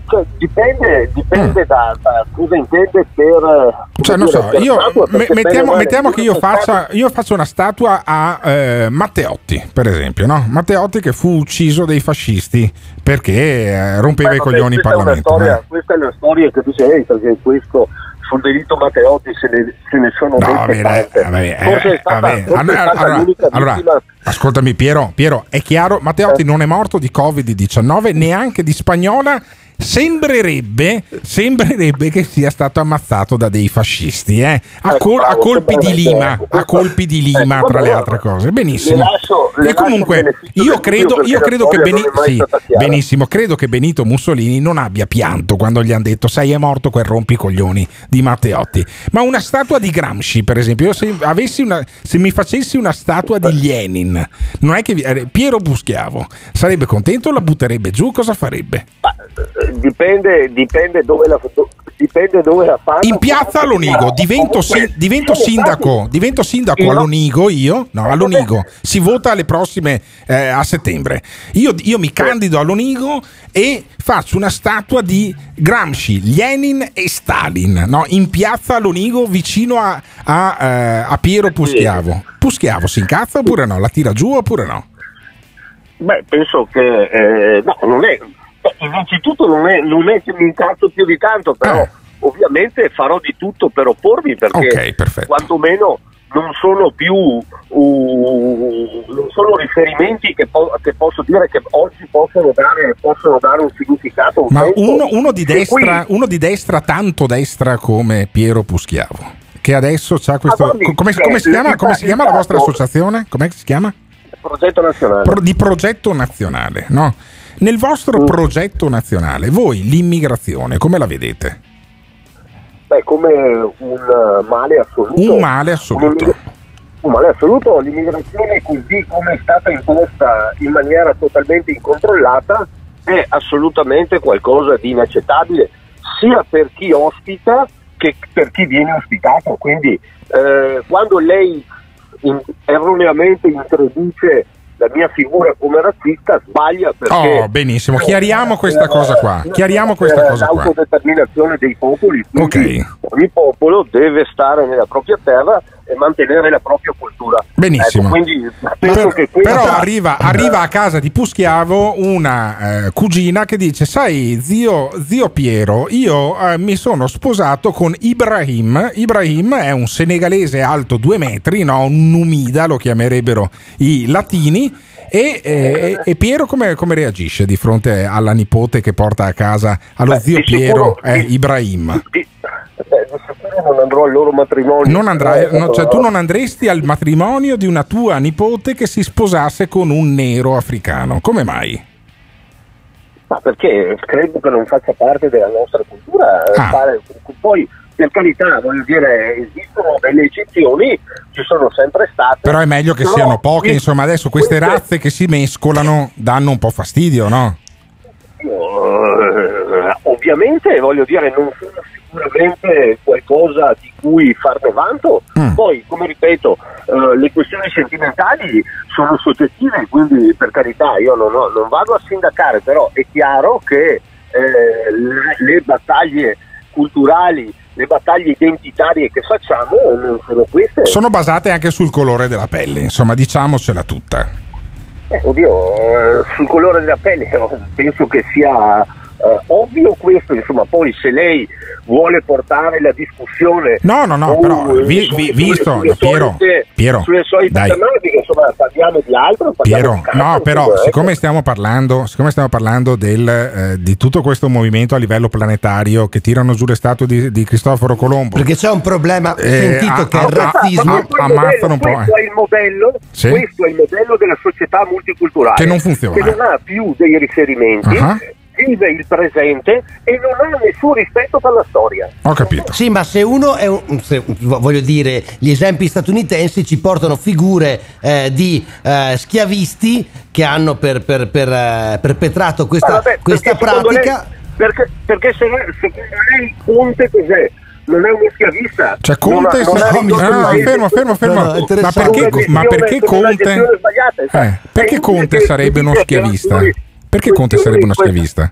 cioè, dipende, dipende da, da cosa intende per Mm. Cioè, non so, io, statua, me- mettiamo, mettiamo che io faccia, io faccio una statua a eh, Matteotti, per esempio, no? Matteotti che fu ucciso dai fascisti perché eh, rompeva Beh, i vabbè, coglioni in Parlamento. storia- eh. Questa è una storia che tu sei, perché questo sul delitto Matteotti se ne, se ne sono No, dette tante. vabbè, eh, forse è stata, vabbè. forse è stata allora, l'unica allora, vittima ascoltami Piero, Piero, è chiaro, Matteotti non è morto di Covid-19, neanche di spagnola. Sembrerebbe, sembrerebbe che sia stato ammazzato da dei fascisti, eh? a, Ecco, col- a colpi di lima, a colpi di lima, Ecco, tra le vabbè, altre cose. Benissimo. E comunque, io credo, io credo che Beni- sì, benissimo, credo che Benito Mussolini non abbia pianto quando gli hanno detto sei è morto quel rompicoglioni di Matteotti. Ma una statua di Gramsci, per esempio, io se, avessi una, se mi facessi una statua di Lenin, non è che vi- eh, Piero Buschiavo sarebbe contento o la butterebbe giù? Cosa farebbe? Dipende, dipende dove la dipende dove la fanno. In piazza all'Onigo divento, si- divento sindaco, divento sindaco all'Onigo io, no, all'Onigo, si vota alle prossime eh, a settembre. Io, io mi candido all'Onigo e faccio una statua di Gramsci, Lenin e Stalin, no, in piazza all'Onigo vicino a, a, eh, a Piero Puschiavo. Puschiavo si incazza oppure no? La tira giù oppure no? Beh, penso che eh, no, non è. Beh, Innanzitutto non è, non è che mi incazzo più di tanto, però ovviamente farò di tutto per oppormi perché Eh. Ok, perfetto. quantomeno non sono più uh, non sono riferimenti che, po- che posso dire che oggi possono dare, possono dare un significato. un Ma uno, uno di destra, qui- uno di destra, tanto destra come Piero Puschiavo, che adesso ha questo. Co- come, cioè, come si chiama, come si chiama la vostra associazione? Come si chiama? progetto nazionale. Pro- di progetto nazionale, no? Nel vostro Mm. progetto nazionale, voi l'immigrazione come la vedete? Beh, come un male assoluto. Un male assoluto. Un male assoluto, l'immigrazione così come è stata imposta in maniera totalmente incontrollata è assolutamente qualcosa di inaccettabile sia per chi ospita che per chi viene ospitato. Quindi eh, quando lei in- erroneamente introduce la mia figura come razzista sbaglia perché Oh, benissimo, chiariamo questa eh, cosa qua. Chiariamo questa cosa qua. l'autodeterminazione dei popoli. quindi Ogni popolo deve stare nella propria terra e mantenere la propria cultura. Benissimo. Ecco, quindi questa- Però arriva, arriva a casa di Puschiavo una eh, cugina che dice: Sai, zio, zio Piero, io eh, mi sono sposato con Ibrahim. Ibrahim è un senegalese alto due metri, no? un numida lo chiamerebbero i latini. E, e- e Piero come, come reagisce di fronte alla nipote che porta a casa allo Beh, zio di Piero sicuro- eh, Ibrahim? Beh, di sicuro non andrò al loro matrimonio. Non andrai- Eh, no, cioè, tu non andresti al matrimonio di una tua nipote che si sposasse con un nero africano. Come mai? Ma perché credo che non faccia parte della nostra cultura. eh, Ah. fare- poi, per carità, voglio dire, esistono delle eccezioni, ci sono sempre state. Però è meglio che Però siano poche, qui- insomma, adesso queste queste- razze che si mescolano danno un po' fastidio, no? Eh, ovviamente voglio dire non sono sicuramente qualcosa di cui farne vanto Mm. poi come ripeto eh, le questioni sentimentali sono soggettive quindi per carità io non, ho- non vado a sindacare però è chiaro che eh, le, le battaglie culturali le battaglie identitarie che facciamo non sono queste Sono basate anche sul colore della pelle, insomma, diciamocela tutta. Eh, oddio, eh, sul colore della pelle penso che sia eh, ovvio questo, insomma, poi se lei vuole portare la discussione No, no, no, su- però vi- su- vi- sulle- visto, sulle Piero, solite- Piero, sulle solite dai. tematiche, insomma, parliamo di altro. parliamo Piero, di calcio, no, però insomma, ecco. siccome stiamo parlando, siccome stiamo parlando del, eh, di tutto questo movimento a livello planetario che tirano giù le statue di, di Cristoforo Colombo, Perché c'è un problema Eh, sentito a- che è il razzismo. a- ammazzano un po'. Questo eh. è il modello, Sì. questo è il modello della società multiculturale Che non funziona. che non ha più dei riferimenti, Ah. Vive il presente e non ha nessun rispetto per la storia. Ho capito. Sì, ma se uno è un, se- voglio dire, gli esempi statunitensi ci portano figure eh, di eh, schiavisti che hanno per, per- per, eh, perpetrato questa, Ah, vabbè, questa pratica. lei- perché, perché se, secondo lei Conte cos'è? non è uno schiavista. Cioè Conte non ha- non no, no, no, fermo, fermo, fermo. No, ma perché, ma perché Conte. Eh, perché Conte sarebbe uno schiavista? Perché Conte sarebbe uno questioni- schiavista?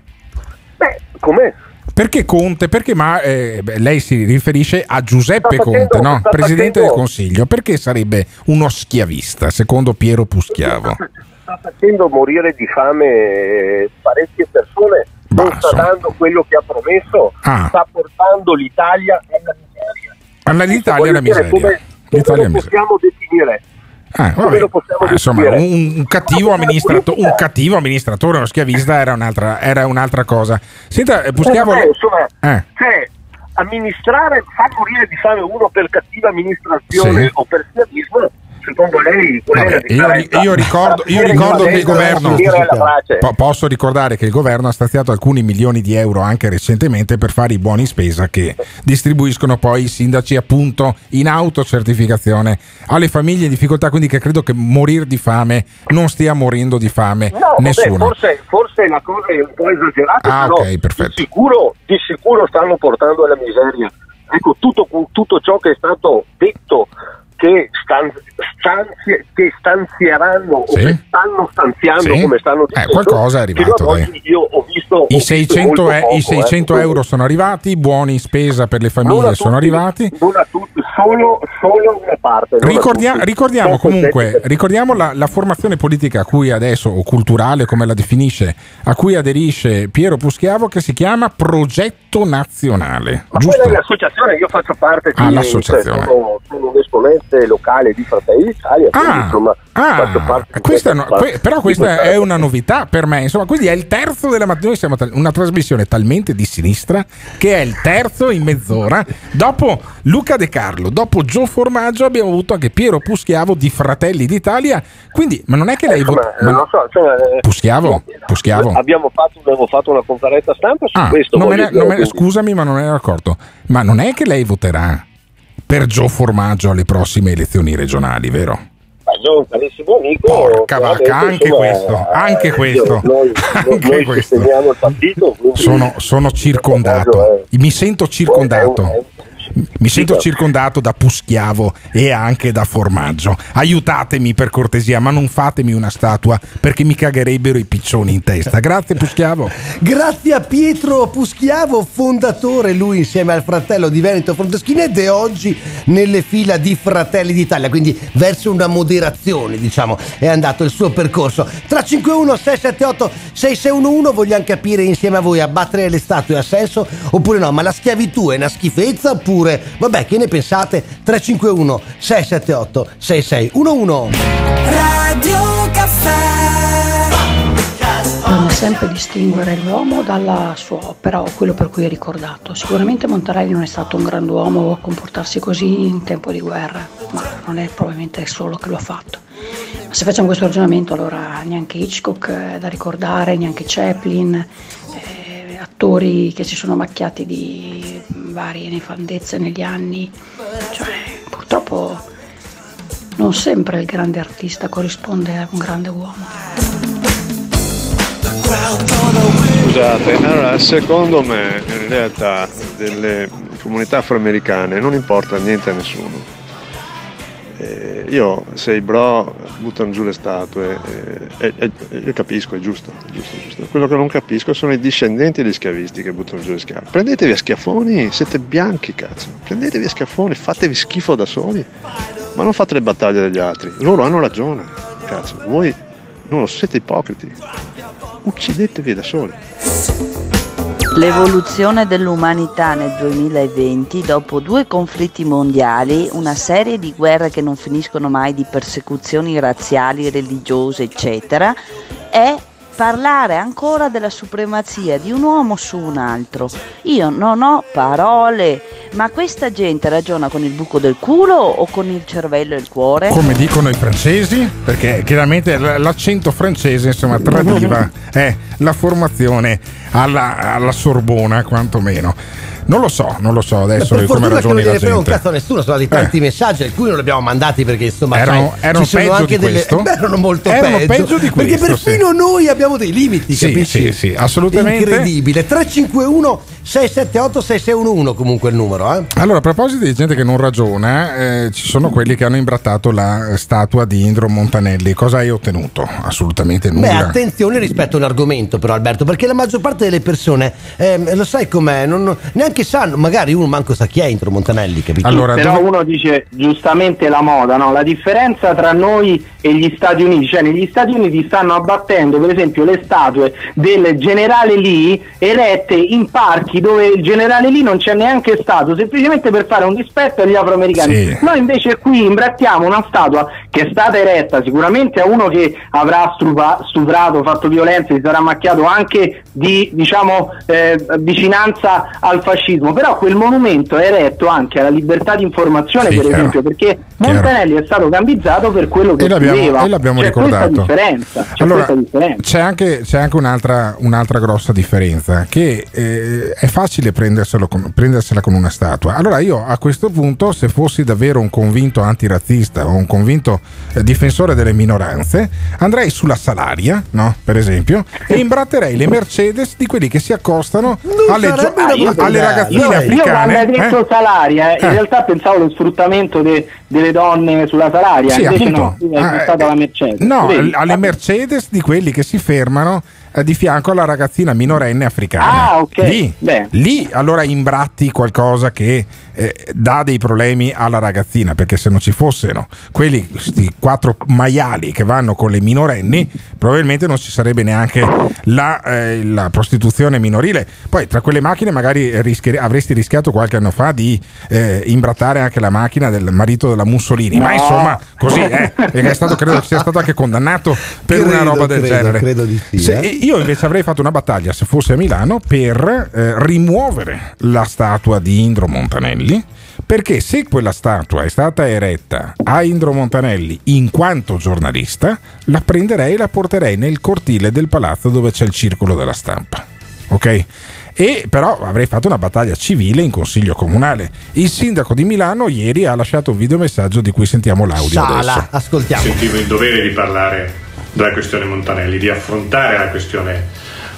Beh, com'è? Perché Conte? Perché ma eh, lei si riferisce a Giuseppe facendo- Conte, no? Presidente facendo- del Consiglio. Perché sarebbe uno schiavista, secondo Piero Puschiavo? sta facendo morire di fame eh, parecchie persone, non sta insomma. dando quello che ha promesso, Ah. sta portando l'Italia alla miseria. Alla l'Italia è la Voglio dire, miseria. Come, come lo possiamo definire? Ah, Ah, insomma, un, un cattivo amministrato- un cattivo amministratore, uno schiavista era un'altra, era un'altra cosa. Senta, eh, Puschiavo. Eh, vabbè, insomma, Eh. cioè, amministrare, far morire di fame uno per cattiva amministrazione Sì. o per schiavismo, secondo lei Vabbè, io, io ricordo, io ricordo che il governo. Po- posso ricordare che il governo ha stanziato alcuni milioni di euro anche recentemente per fare i buoni spesa che distribuiscono poi i sindaci appunto in autocertificazione alle famiglie in difficoltà quindi che credo che morire di fame non stia morendo di fame No, vabbè, nessuno forse, forse la cosa è un po' esagerata, Ah, però ok, perfetto. Di, sicuro, di sicuro stanno portando alla miseria. Ecco, tutto, tutto ciò che è stato detto che, stan- stanzi- che stanzieranno o Sì. che stanno stanziando Sì. come stanno Eh, dicendo qualcosa è arrivato, io ho visto, ho I visto 600, molto e- poco, i 600 eh. euro sono arrivati, buoni spesa per le famiglie a sono tutti, arrivati. non a tutti, solo, solo una parte Ricordia- tutti. ricordiamo comunque ricordiamo la, la formazione politica a cui adesso, o culturale come la definisce, a cui aderisce Piero Puschiavo che si chiama Progetto Nazionale. Ma Giusto? quella è l'associazione, io faccio parte di Ah, l'associazione. sono, sono un esponente locale di Fratelli d'Italia, quindi, Ah, insomma, faccio ah, questa no- que- però questa è una novità per me. Insomma, quindi è il terzo della mattina. Noi siamo tal- una trasmissione talmente di sinistra che è il terzo in mezz'ora. Dopo Luca De Carlo, dopo Gio Formaggio, abbiamo avuto anche Piero Puschiavo di Fratelli d'Italia. Quindi, ma non è che lei Insomma, vota. eh, non so, cioè, eh, Puschiavo, Puschiavo. Abbiamo fatto, abbiamo fatto una conferenza stampa su Ah, questo. ne- dire, ne- quindi- scusami, ma non ero accorto. Ma non è che lei voterà per Gio Formaggio alle prossime elezioni regionali, vero? Ma io un carissimo amico. Porca vacca, anche insomma, questo, eh, anche io- questo, Noi, anche noi questo. partito. Sono, sono circondato, mi sento circondato. Mi sento circondato da Puschiavo e anche da Formaggio. Aiutatemi per cortesia, ma non fatemi una statua perché mi cagherebbero i piccioni in testa. Grazie Puschiavo. Grazie a Pietro Puschiavo, fondatore, lui insieme al fratello di Veneto è oggi nelle fila di Fratelli d'Italia, quindi verso una moderazione, diciamo, è andato il suo percorso. 351 678 6611 vogliamo capire insieme a voi abbattere le statue ha senso oppure no, ma la schiavitù è una schifezza oppure vabbè, che ne pensate? 351 678 6611 Radio Caffè Bisogna sempre distinguere l'uomo dalla sua opera o quello per cui è ricordato. Sicuramente Montarelli non è stato un grand'uomo a comportarsi così in tempo di guerra, ma non è probabilmente solo che lo ha fatto. Ma se facciamo questo ragionamento, allora neanche Hitchcock è da ricordare, neanche Chaplin, eh, attori che si sono macchiati di varie nefandezze negli anni. Cioè, purtroppo non sempre il grande artista corrisponde a un grande uomo. Scusate, allora secondo me in realtà delle comunità afroamericane non importa niente a nessuno. Eh, io se i bro buttano giù le statue, eh, eh, eh, io capisco, è giusto, è giusto, è giusto. Quello che non capisco sono i discendenti degli schiavisti che buttano giù le schiavi. Prendetevi a schiaffoni, siete bianchi cazzo, prendetevi a schiaffoni, fatevi schifo da soli, ma non fate le battaglie degli altri. Loro hanno ragione, cazzo, voi non lo siete ipocriti. Uccidetevi da soli. L'evoluzione dell'umanità nel 2020, dopo due conflitti mondiali, una serie di guerre che non finiscono mai, di persecuzioni razziali, religiose, eccetera, è parlare ancora della supremazia di un uomo su un altro. Io non ho parole, ma questa gente ragiona con il buco del culo o con il cervello e il cuore? Come dicono i francesi, perché chiaramente l'accento francese insomma tradiva eh, la formazione alla, alla Sorbona quantomeno. Non lo so, non lo so Beh, adesso per come non ragioni la gliene frega un gente. cazzo a nessuno, sono stati tanti messaggi, alcuni non li abbiamo mandati perché insomma Erano- sai, erano ci sono peggio anche di delle questo? erano molto Erano peggio, peggio di perché questo, perfino noi abbiamo dei limiti, Sì, capisci? sì, sì, assolutamente. Incredibile. 351 678 6611 comunque il numero, eh. Allora, a proposito di gente che non ragiona, eh, ci sono quelli che hanno imbrattato la statua di Indro Montanelli. Cosa hai ottenuto? Assolutamente nulla. Beh, attenzione rispetto all'argomento però Alberto, perché la maggior parte delle persone, ehm, lo sai com'è, non- neanche sanno, magari uno manco sa chi è Intro Montanelli, capito? però uno dice giustamente la moda, no? la differenza tra noi e gli Stati Uniti, cioè negli Stati Uniti stanno abbattendo per esempio le statue del generale Lee erette in parchi dove il generale Lee non c'è neanche stato, semplicemente per fare un dispetto agli afroamericani. Sì. Noi invece qui imbrattiamo una statua che è stata eretta sicuramente a uno che avrà stupa- stuprato, fatto violenza, si sarà macchiato anche di diciamo eh, vicinanza al fascismo, però quel monumento è eretto anche alla libertà di informazione Sì, per chiaro. esempio, perché Montanelli è stato gambizzato per quello che E l'abbiamo, scriveva. e l'abbiamo C'è ricordato. questa differenza, c'è Allora, questa differenza. c'è anche, c'è anche un'altra, un'altra grossa differenza, che eh, è facile prenderselo con- prendersela con una statua. Allora io a questo punto, se fossi davvero un convinto antirazzista o un convinto eh, difensore delle minoranze, andrei sulla Salaria, no? per esempio, e imbratterei le Mercedes di quelli che si accostano alle, gio- brutta alle idea. Ragazzine Io- Io quando hai detto eh? salaria, eh, in Eh. realtà pensavo allo sfruttamento de- delle donne sulla salaria, Sì, invece appunto. no, hai Ah, pensato alla Mercedes. No, alle Mercedes di quelli che si fermano eh, di fianco alla ragazzina minorenne africana. Ah, ok. Lì, lì allora imbratti qualcosa che eh, dà dei problemi alla ragazzina, perché se non ci fossero quelli, questi quattro maiali che vanno con le minorenni, probabilmente non ci sarebbe neanche la, eh, la prostituzione minorile. Poi tra quelle macchine magari rischi- avresti rischiato qualche anno fa di eh, imbrattare anche la macchina del marito della Mussolini, ma No. insomma così è, perché è stato, credo sia stato anche condannato per una Credo, roba del credo, genere. credo di sì, Se- eh. Io invece avrei fatto una battaglia, se fosse a Milano, per eh, rimuovere la statua di Indro Montanelli. Perché se quella statua è stata eretta a Indro Montanelli in quanto giornalista, la prenderei e la porterei nel cortile del palazzo dove c'è il circolo della stampa. Ok? E però avrei fatto una battaglia civile in consiglio comunale. Il sindaco di Milano ieri ha lasciato un videomessaggio di cui sentiamo l'audio adesso. Sala, ascoltiamo. Sentivo il dovere di parlare della questione Montanelli, di affrontare la questione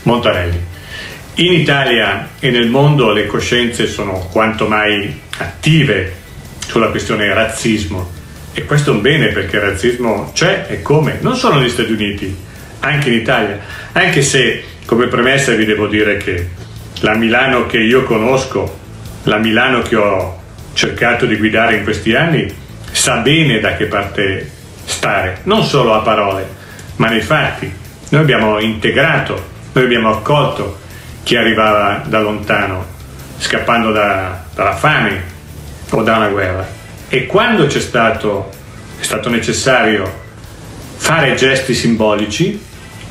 Montanelli. In Italia e nel mondo le coscienze sono quanto mai attive sulla questione razzismo. E questo è un bene perché il razzismo c'è e come, non solo negli Stati Uniti, anche in Italia, anche se come premessa vi devo dire che la Milano che io conosco, la Milano che ho cercato di guidare in questi anni, sa bene da che parte stare, non solo a parole, ma nei fatti. Noi abbiamo integrato, noi abbiamo accolto chi arrivava da lontano, scappando da- dalla fame o da una guerra. E quando c'è stato, è stato necessario fare gesti simbolici,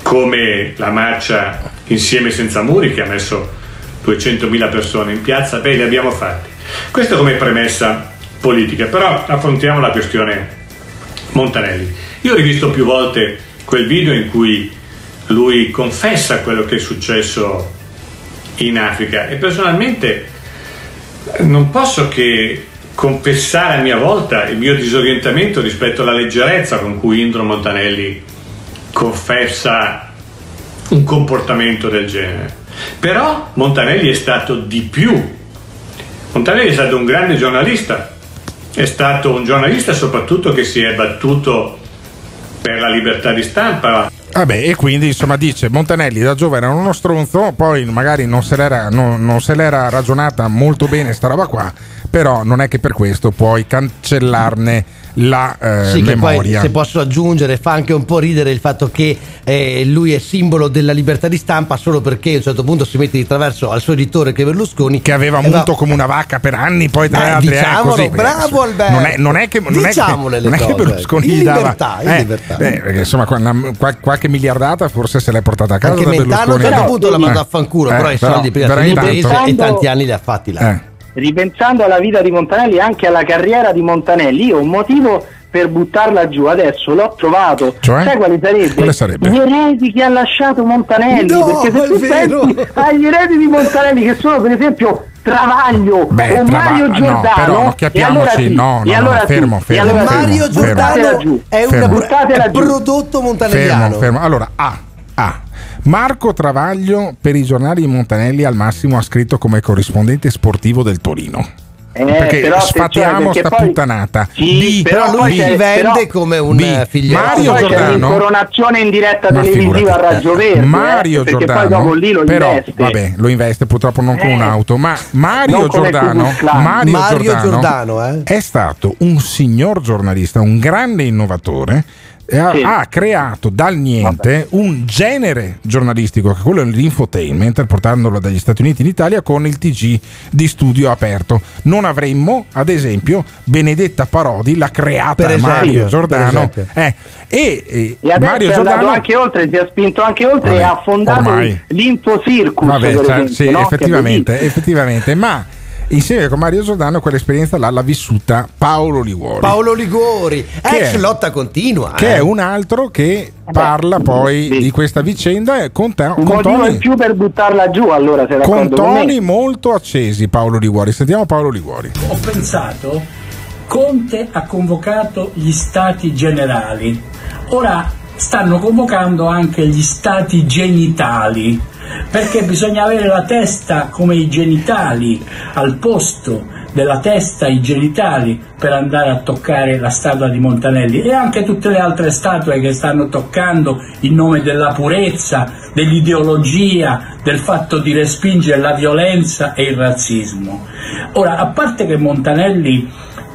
come la marcia Insieme senza muri, che ha messo 200.000 persone in piazza, beh, li abbiamo fatti. Questo come premessa politica, però affrontiamo la questione Montanelli. Io ho rivisto più volte quel video in cui lui confessa quello che è successo in Africa e personalmente non posso che confessare a mia volta il mio disorientamento rispetto alla leggerezza con cui Indro Montanelli confessa un comportamento del genere. Però Montanelli è stato di più. Montanelli è stato un grande giornalista, è stato un giornalista soprattutto che si è battuto per la libertà di stampa, Vabbè, e quindi insomma dice Montanelli da giovane era uno stronzo, poi magari non se l'era, non- non se l'era ragionata molto bene sta roba qua, però non è che per questo puoi cancellarne la eh, Sì, che poi memoria. se posso aggiungere fa anche un po' ridere il fatto che eh, lui è simbolo della libertà di stampa solo perché a un certo punto si mette di traverso al suo editore che è Berlusconi che aveva e va- come una vacca per anni, poi tra Eh, eh, diciamolo, così, bravo Alberto. Non è, non è che, non è che- Diciamole le non è che cose. Berlusconi In gli dava libertà, in eh, libertà. eh, perché insomma qual- qualche miliardata forse se l'è portata a casa anche da Mentano a un Berlusconi. certo punto l'ha mandato a fanculo Eh, però i soldi prima però se li ha intanto- presi e tanti anni li ha fatti là Eh. Ripensando alla vita di Montanelli e anche alla carriera di Montanelli, io un motivo per buttarla giù, adesso l'ho trovato. Cioè? Sai quali sarebbe? Quale sarebbe? Gli eredi che ha lasciato Montanelli. No, perché se tu vero. pensi agli eredi di Montanelli, che sono per esempio Travaglio Beh, o Trava- Mario no, Giordano, però non e allora no, no, e allora no, fermo, fermo, allora fermo. Mario fermo. Giordano giù. è un Fermo. Prodotto montanelliano. Fermo, fermo. Allora, A. A. Marco Travaglio per i giornali Montanelli al massimo ha scritto come corrispondente sportivo del Torino. Eh, perché però sfatiamo perché sta poi- puttanata. Sì, B, però lui si vende come un B. eh, figlietto. Mario Giordano l'incoronazione in diretta televisiva a. Raggio Verde Mario eh, perché Giordano poi dopo lì lo però investe vabbè lo investe purtroppo non con Eh. un'auto ma Mario Giordano. Mario Mario Giordano Giordano, eh. è stato un signor giornalista un grande innovatore ha, Sì. ha creato dal niente un genere giornalistico che è quello dell'infotainment portandolo dagli Stati Uniti in Italia con il TG di studio aperto non avremmo ad esempio Benedetta Parodi l'ha creata esempio, Mario Giordano eh, e, e e adesso Mario è Giordano anche oltre si è spinto anche oltre Vabbè, e ha fondato ormai. l'Infocircus Vabbè, cioè, esempio, sì, no? È effettivamente, effettivamente, ma insieme con Mario Giordano quell'esperienza là l'ha vissuta Paolo Liguori. Paolo Ligori, Che ex è? lotta continua. che eh. è un altro che parla poi sì. di questa vicenda e con, te- un con motivo in più per buttarla giù allora sei con con, toni me molto accesi Paolo Liguori. Sentiamo Paolo Liguori. Ho pensato, Conte ha convocato gli stati generali, ora stanno convocando anche gli stati genitali, perché bisogna avere la testa come i genitali, al posto della testa i genitali per andare a toccare la statua di Montanelli e anche tutte le altre statue che stanno toccando in nome della purezza, dell'ideologia, del fatto di respingere la violenza e il razzismo. Ora, a parte che Montanelli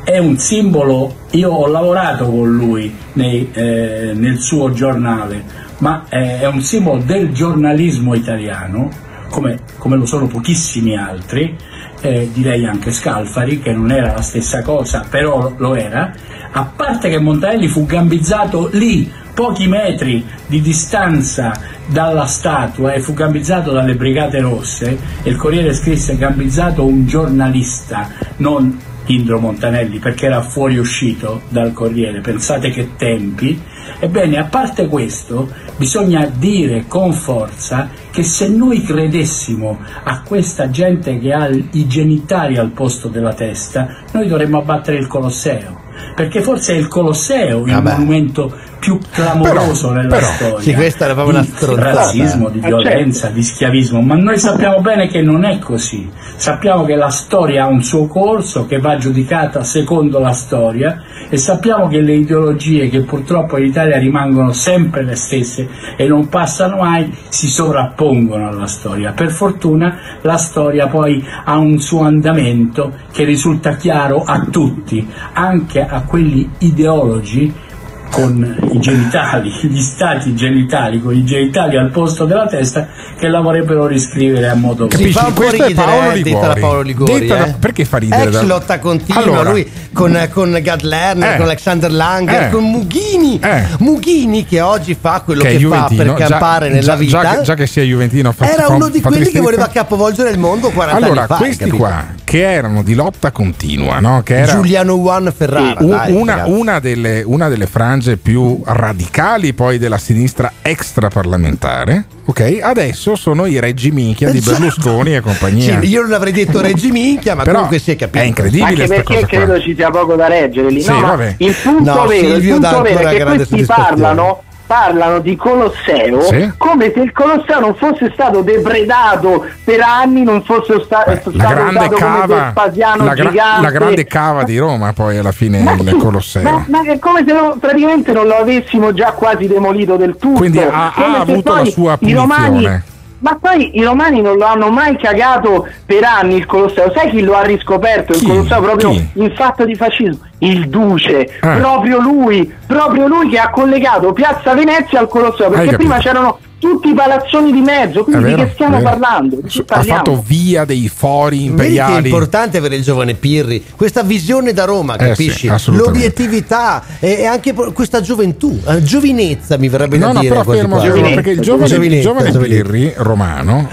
è un simbolo, io ho lavorato con lui nei- eh, nel suo giornale, ma eh, è un simbolo del giornalismo italiano, come, come lo sono pochissimi altri, eh, direi anche Scalfari, che non era la stessa cosa, però lo era, a parte che Montanelli fu gambizzato lì, pochi metri di distanza dalla statua e fu gambizzato dalle Brigate Rosse e il Corriere scrisse gambizzato un giornalista, non Indro Montanelli perché era fuoriuscito dal Corriere, pensate che tempi. Ebbene, a parte questo, bisogna dire con forza che se noi credessimo a questa gente che ha i genitali al posto della testa, noi dovremmo abbattere il Colosseo. Perché forse è il Colosseo il Vabbè. monumento più clamoroso nella però, storia. sì, questa era proprio una di stronzata. razzismo, di Eh, violenza, di schiavismo, ma noi sappiamo bene che non è così. Sappiamo che la storia ha un suo corso che va giudicata secondo la storia e sappiamo che le ideologie che purtroppo in Italia rimangono sempre le stesse e non passano mai si sovrappongono alla storia. Per fortuna la storia poi ha un suo andamento che risulta chiaro a tutti, anche a quelli ideologi con i genitali, gli stati genitali, con i genitali al posto della testa, che la vorrebbero riscrivere a modo Si fa un po' Questo è ridere, Paolo eh, detta da Ligori. Paolo Ligori. Detta da- eh. perché fa ridere Ex da- lotta continua, Allora. lui con, con Gad Lerner, Eh. con Alexander Langer, Eh. con Mughini. Mughini che oggi fa quello Che che, fa per già- campare nella già- vita. già che- già che sia Juventino fa- Era uno di fa quelli che voleva capovolgere il mondo 40 Allora, anni fa. hai questi qua che erano di lotta continua, no? Che era Giuliano Juan Ferrara. Un- dai, una, una delle, una delle frange più radicali poi della sinistra extraparlamentare, ok? Adesso sono i reggi minchia di Esatto. Berlusconi e compagnia. Sì, io non avrei detto Reggi Minchia, ma Però comunque si è capito. è incredibile anche perché cosa qua. credo ci sia poco da reggere lì Sì, no, il punto No, vero, il punto vero è che questi parlano parlano di Colosseo Sì. come se il Colosseo non fosse stato depredato per anni, non fosse sta- stato La grande cava, Vespasiano la, gra- la grande cava di Roma, poi alla fine Ma il sì, Colosseo. Ma, ma è come se no- praticamente non lo avessimo già quasi demolito del tutto. Quindi ha- ha avuto la sua punizione. ma poi i romani non lo hanno mai cagato per anni il Colosseo. Sai chi lo ha riscoperto il Chi? Colosseo proprio Chi? in fatto di fascismo? Il Duce, Eh. proprio lui, proprio lui che ha collegato Piazza Venezia al Colosseo, Hai perché capito. prima c'erano tutti i palazzoni di mezzo, quindi di vero, che stiamo parlando? Di Ha fatto via dei fori Vedi che è imperiali. importante per il giovane Pirri questa visione da Roma, Eh capisci? sì. L'obiettività e, anche questa gioventù, eh, giovinezza mi verrebbe No, da no, dire. però quasi fermo, fermo, perché il giovane, il Giovinezza, giovane giovinezza. Pirri romano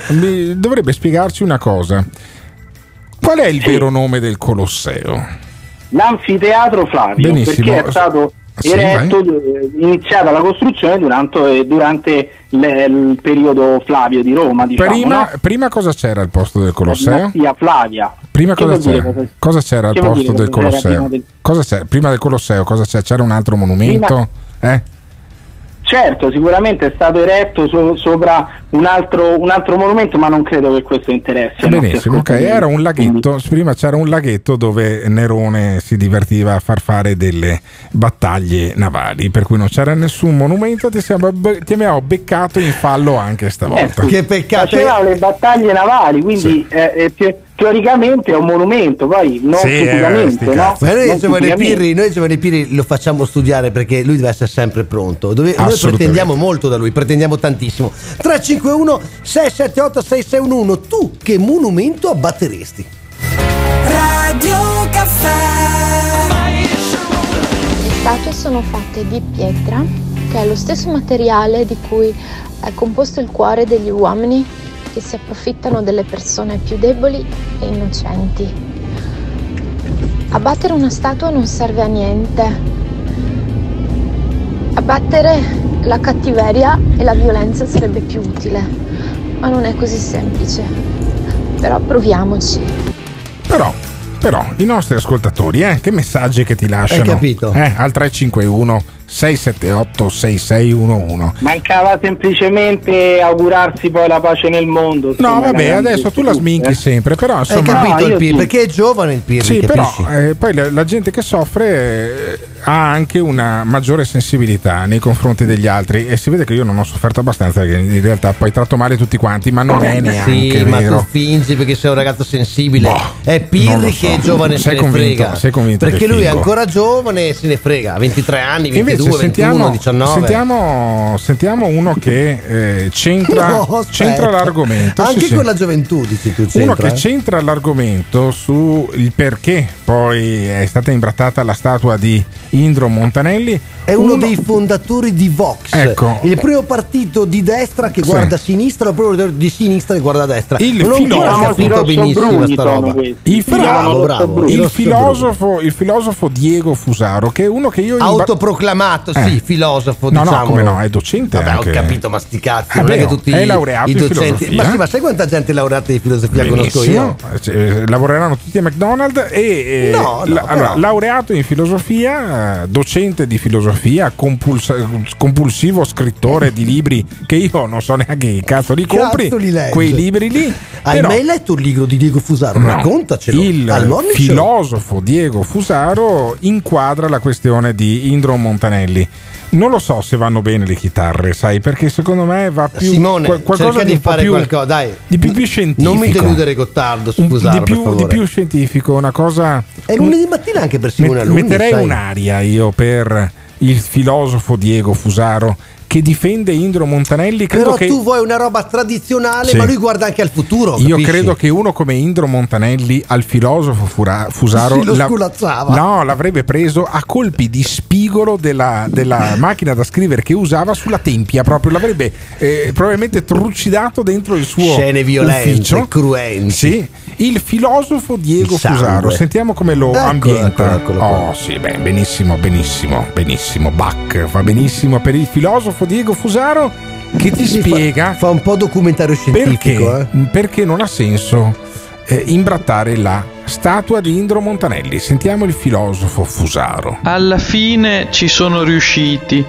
dovrebbe spiegarci una cosa. Qual è il vero nome del Colosseo? L'anfiteatro Flavio, Benissimo. perché è stato Sì, eretto, eh, iniziata la costruzione durante, durante le- il periodo Flavio di Roma, diciamo, Prima, no? prima cosa c'era al posto del Colosseo? dinastia Flavia. Prima cosa c'era? cosa- Cosa c'era al posto del c'era Colosseo? prima del- Cosa c'era? Prima del Colosseo cosa c'è? C'era un altro monumento? Eh? Certo, sicuramente è stato eretto so- sopra un altro, un altro monumento, ma non credo che questo interessi. Benissimo, ok. Era un laghetto, prima c'era un laghetto dove Nerone si divertiva a far fare delle battaglie navali, per cui non c'era nessun monumento, ti, siamo- ti abbiamo beccato in fallo anche stavolta. Eh, Faceva le battaglie navali, quindi eh, eh, te- teoricamente è un monumento, poi non Sì, eh, fisicamente, sti no? Ma noi Giovanni. Pirri, noi Giovanni Pirri lo facciamo studiare perché lui deve essere sempre pronto. Dove- noi pretendiamo molto da lui, pretendiamo tantissimo. 351 678 6611 tu che monumento abbatteresti? Radio Caffè Le statue sono fatte di pietra, che è lo stesso materiale di cui è composto il cuore degli uomini che si approfittano delle persone più deboli e innocenti. Abbattere una statua non serve a niente. Abbattere la cattiveria e la violenza sarebbe più utile, ma non è così semplice. Però proviamoci. Però, però, i nostri ascoltatori, eh, che messaggi che ti lasciano? capito? Eh, al 351 678 6611. Mancava semplicemente augurarsi poi la pace nel mondo. No, vabbè, adesso tu la sminchi eh. sempre, però Hai insomma... capito No, Pirri? sì. Perché è giovane il Pirri, Sì, però eh, poi la, la gente che soffre eh, ha anche una maggiore sensibilità nei confronti degli altri e si vede che io non ho sofferto abbastanza perché in realtà poi tratto male tutti quanti, ma non è neanche Sì, ma vero. tu fingi perché sei un ragazzo sensibile. è non Pirri so. che è giovane e se Sei ne convinto- frega. sei convinto perché lui è fingo. ancora giovane e se ne frega. Ha 23 anni, 22, Invece 21, sentiamo, 19. sentiamo, sentiamo uno che eh, c'entra, No, aspetta. c'entra l'argomento. Anche sì, sì. con la gioventù, dici tu, Uno che eh? c'entra l'argomento sul perché poi è stata imbrattata la statua di Indro Montanelli. È uno dei fondatori di Vox, Ecco. il primo partito di destra che Sì. guarda a sinistra, il primo di sinistra che guarda a destra. Il non filosofo- capito benissimo sta roba. Il, bravo, bravo. il filosofo, il filosofo Diego Fusaro, che è uno che io. Autoproclamato, Eh. sì, filosofo, No, no, diciamo. come no, è docente Vabbè, anche. ho capito, ma sti cazzi, Eh non è beh, che tutti è laureato i docenti. Ma sì, ma sai quanta gente laureata in filosofia conosco io? Benissimo. Eh, lavoreranno tutti a McDonald's e eh, No, no, la- allora, laureato in filosofia, eh, docente di filosofia, compuls- compulsivo scrittore di libri che io non so neanche che cazzo li compri, Cazzo li quei libri lì. Hai però- mai letto il libro di Diego Fusaro? No, Raccontacelo. Il filosofo Diego Fusaro inquadra la questione di Indro Montanelli. Non lo so se vanno bene le chitarre, sai, perché secondo me va più Simone, qual- qualcosa cerca di, di fare più, qualcosa, dai. di più, più scientifico. Non mi deludere Gottardo, Fusaro, di, più, di più scientifico, una cosa. È lunedì mattina anche per Simone Met- Alunni, metterei sai. un'aria io per il filosofo Diego Fusaro che difende Indro Montanelli. Credo Però che tu vuoi una roba tradizionale, Sì. ma lui guarda anche al futuro. Io capisci? credo che uno come Indro Montanelli al filosofo Fura- Fusaro Sì, lo la- no, l'avrebbe preso a colpi di spigolo della, della macchina da scrivere che usava sulla tempia, proprio l'avrebbe eh, probabilmente trucidato dentro il suo Scene violente, ufficio. cruenti. Sì, il filosofo Diego. Fusaro, sentiamo come lo Eccolo, ambienta. eccolo, eccolo oh, sì, beh, benissimo, benissimo, benissimo. Bach va benissimo per il filosofo Diego Fusaro che ti Sì, fa- spiega Fa, un po' documentario scientifico. perché, eh. perché non ha senso eh, imbrattare la statua di Indro Montanelli. Sentiamo il filosofo Fusaro. Alla fine ci sono riusciti.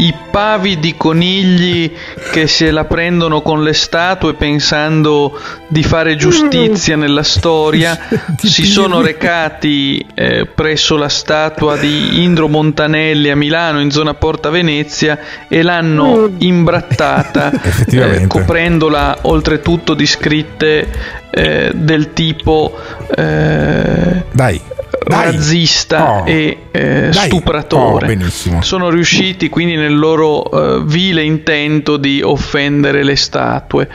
I pavi di conigli che se la prendono con le statue pensando di fare giustizia nella storia si sono recati eh, presso la statua di Indro Montanelli a Milano in zona Porta Venezia e l'hanno imbrattata Effettivamente. eh, coprendola oltretutto di scritte eh, del tipo eh, Dai. Dai. razzista Oh. e eh, stupratore. Oh. Sono riusciti quindi nel loro eh, vile intento di offendere le statue.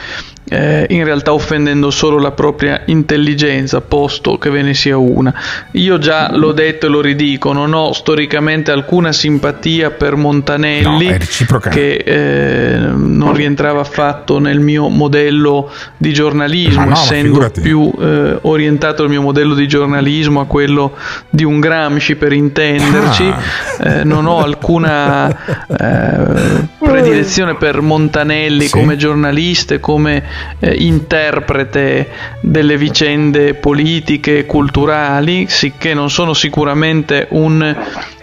Eh, in realtà offendendo solo la propria intelligenza, posto che ve ne sia una. Io già l'ho detto e lo ridico, non ho storicamente alcuna simpatia per Montanelli, No, che eh, non rientrava affatto nel mio modello di giornalismo, Ma no, essendo più eh, orientato il mio modello di giornalismo a quello di un Gramsci per intenderci. Ah. Eh, non ho alcuna eh, predilezione per Montanelli Sì. come giornalista e come eh, interprete delle vicende politiche e culturali, sicché non sono sicuramente un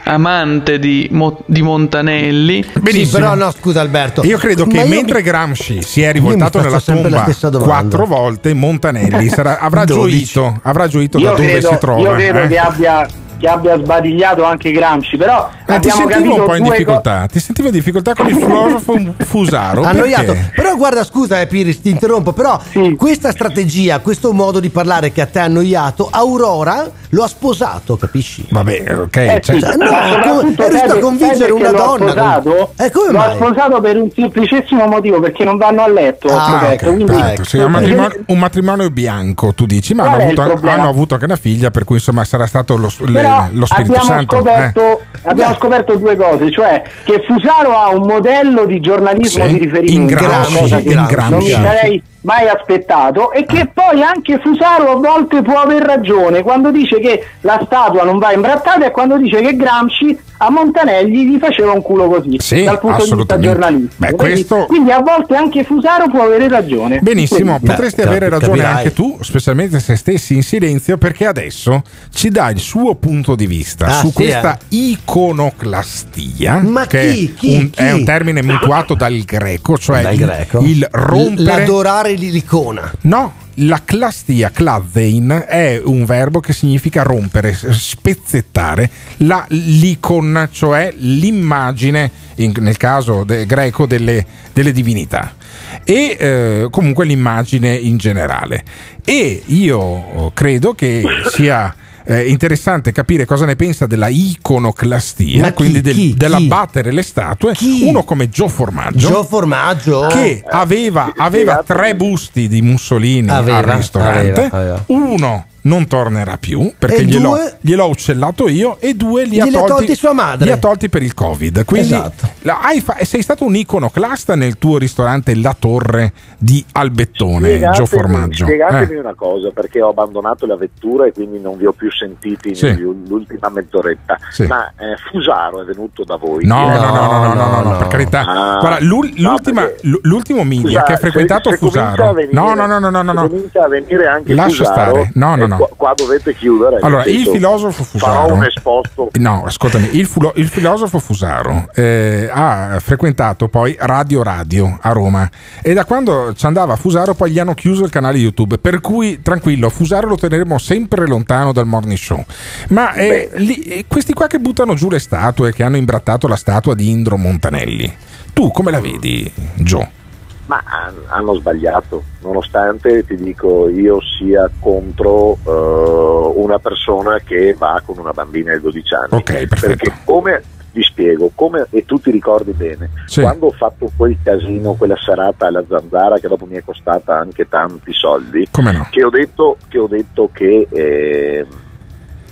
amante di, Mo- di Montanelli. Sì, però no, scusa Alberto. Io credo che io- mentre Gramsci si è rivoltato mi nella tomba quattro volte, Montanelli sarà- avrà 12. gioito, avrà gioito Io da dove credo, si trova. io credo eh? che, abbia, che abbia sbadigliato anche Gramsci, però Eh, ti sentivo un po' in difficoltà, ti sentivo in difficoltà con il filosofo Fusaro. Annoiato. perché? Però guarda, scusa, eh, Piris, ti interrompo. Però questa strategia, questo modo di parlare che a te ha annoiato, Aurora lo ha sposato, capisci? Vabbè, ok. Eh cioè- sì, Cioè, no, come- è riuscito a convincere una donna. sposato? Eh, come l'ho mai? sposato per un semplicissimo motivo, perché non vanno a letto. Ah, Roberto, ok, quindi- perfetto, sì, un, matrimonio, un matrimonio bianco, tu dici, ma hanno avuto, hanno avuto anche una figlia, per cui insomma sarà stato lo, le- Lo Spirito abbiamo Santo. Scoperto, eh. abbiamo scoperto due cose, cioè che Fusaro ha un modello di giornalismo Sì, di riferimento, in Gramsci, in non Gramsci. mi sarei mai aspettato e che poi anche Fusaro a volte può aver ragione quando dice che la statua non va imbrattata e quando dice che Gramsci a Montanelli gli faceva un culo così Sì, dal punto di vista giornalistico. Beh, Quindi- questo- Quindi a volte anche Fusaro può avere ragione. Benissimo, Quindi- potresti Beh, avere capi- ragione capirai. anche tu, specialmente se stessi in silenzio, perché adesso ci dà il suo punto di vista Ah, su sì, questa eh. iconoclastia, Ma che chi? è Chi? un- Chi? è un termine mutuato dal greco, cioè Dal il, greco? il rompere L'adorare l'icona. No, la clastia, klazein, è un verbo che significa rompere, spezzettare la, l'icon, cioè l'immagine, in- nel caso de- greco, delle, delle divinità. E eh, comunque l'immagine in generale. E io credo che sia eh, interessante capire cosa ne pensa della iconoclastia, chi, quindi del- chi, dell'abbattere le statue, Chi? uno come Gio Formaggio Gio Formaggio. che aveva, aveva tre busti di Mussolini Aveva, al ristorante, aveva. uno non tornerà più perché E gliel'ho, due? gliel'ho uccellato io e due li ha, tolti, tolti sua madre. li ha tolti per il covid quindi Esatto. la- hai fa- sei stato un iconoclasta nel tuo ristorante La Torre di Albettone Gio Formaggio spiegatemi Eh. una cosa perché ho abbandonato la vettura e quindi non vi ho più sentiti Sì. nell'ultima mezz'oretta Sì. ma eh, Fusaro è venuto da voi No, no, no, no, no, no, no, no, no. per carità. Ah, Guarda, l'ul- no, l'ultima- perché- l'ultimo media Scusa, che ha se- frequentato se comincia Fusaro. venire- no, no, no, no, no, no, se no. comincia a venire anche Lascia Fusaro, stare. No, no, eh, no. Qua, qua dovete chiudere Allora, il filosofo farò Fusaro. un esposto No, ascoltami, il, fulo- il filosofo Fusaro eh, ha frequentato poi Radio Radio a Roma e da quando ci andava Fusaro poi gli hanno chiuso il canale YouTube, per cui tranquillo, Fusaro lo teneremo sempre lontano dal morning show. Ma eh, lì- eh, questi qua che buttano giù le statue, che hanno imbrattato la statua di Indro Montanelli, tu come la vedi, Gio? Ma han- hanno sbagliato nonostante ti dico io sia contro eh, una persona che va con una bambina di 12 anni Ok, perfetto. perché come vi spiego come e tu ti ricordi bene Sì. quando ho fatto quel casino quella serata alla zanzara che dopo mi è costata anche tanti soldi no? che ho detto che, ho detto che eh,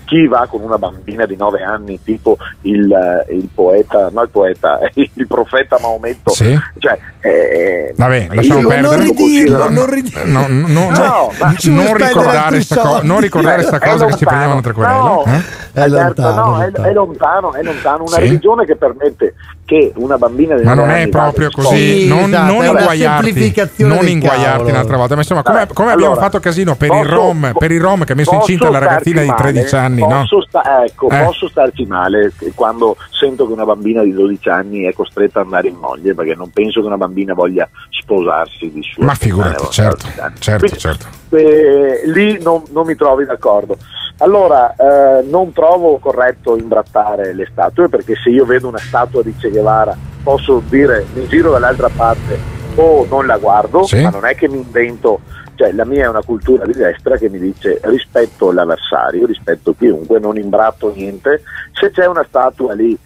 chi va con una bambina di 9 anni tipo il, eh, il poeta no il poeta il profeta Maometto Sì. cioè eh, Vabbè, io lasciamo non perdere. ridirlo, No, non no, ridirlo. no, no, no, No, ma non ricordare altri sta co- non ricordare sta È cosa che si lontano. prendevano tra querele. No, eh? È Alberto, lontano, no, è, lontano. è lontano, è lontano. Una Sì. religione che permette che una bambina di Ma non è proprio così, scuola. non, esatto, non inguaiarti, non inguaiarti un'altra volta. Ma insomma, come, Vabbè, come abbiamo allora, fatto casino per, il posso- Rom, per il Rom che ha messo incinta la ragazzina di starci 13 male, anni, no? posso sta- ecco, Eh. posso starci male quando sento che una bambina di 12 anni è costretta ad andare in moglie perché non penso che una bambina voglia sposarsi di suo Ma figurati, eh, certo, 12 anni. certo, certo. Eh, lì non, non mi trovi d'accordo. Allora, eh, non trovo corretto imbrattare le statue perché se io vedo una statua di Che Guevara posso dire mi giro dall'altra parte o non la guardo, Sì. ma non è che mi invento, cioè la mia è una cultura di destra che mi dice rispetto l'avversario, rispetto chiunque, non imbratto niente, se c'è una statua lì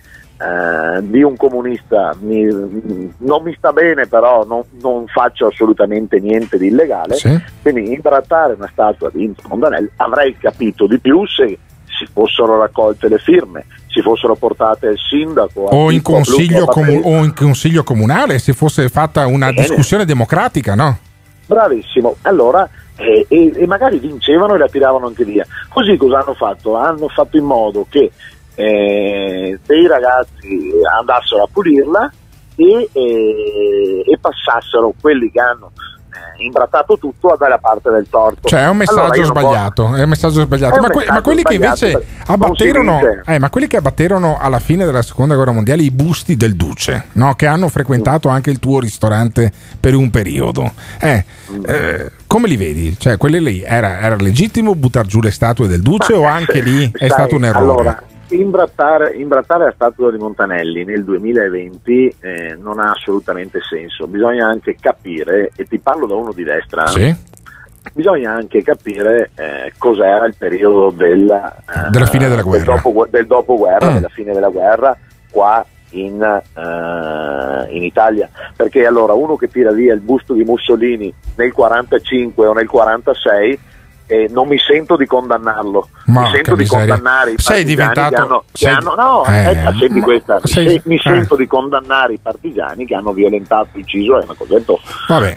eh, di un comunista mi- non mi sta bene, però non, non faccio assolutamente niente di illegale. Quindi imbrattare una statua di Enzo Montanelli avrei capito di più se si fossero raccolte le firme, si fossero portate al sindaco O in, consiglio comu- o in consiglio comunale se fosse fatta una Bene. discussione democratica, no? Bravissimo, allora eh, e, e magari vincevano e la tiravano anche via. Così cosa hanno fatto? Hanno fatto in modo che eh, dei ragazzi andassero a pulirla e, eh, e passassero quelli che hanno eh, imbrattato tutto dalla parte del torto. Cioè è un messaggio Allora, sbagliato, è un messaggio sbagliato. Un Ma, que- messaggio ma quelli che invece abbatterono, eh, ma quelli che abbatterono alla fine della seconda guerra mondiale i busti del duce, no? che hanno frequentato anche il tuo ristorante per un periodo. Eh, eh, come li vedi? Cioè, quelli lì era, era legittimo buttare giù le statue del duce o anche lì è Sai, stato un errore? Allora, imbrattare, imbrattare la statua di Montanelli nel 2020 eh, non ha assolutamente senso. Bisogna anche capire, e ti parlo da uno di destra, Sì. bisogna anche capire eh, cos'era il periodo della, eh, Della fine della del guerra. dopo- del dopoguerra, Mm. della fine della guerra, qua in, eh, in Italia. Perché allora uno che tira via il busto di Mussolini nel 45 o nel 46 eh, non mi sento di condannarlo, Ma mi sento che di miseria. condannare i Sei partigiani diventato- che hanno, che sei- hanno- no, eh, aspetta, senti ma- questa, sei- se- mi eh. sento di condannare i partigiani che hanno violentato, ucciso e una cosa Vabbè,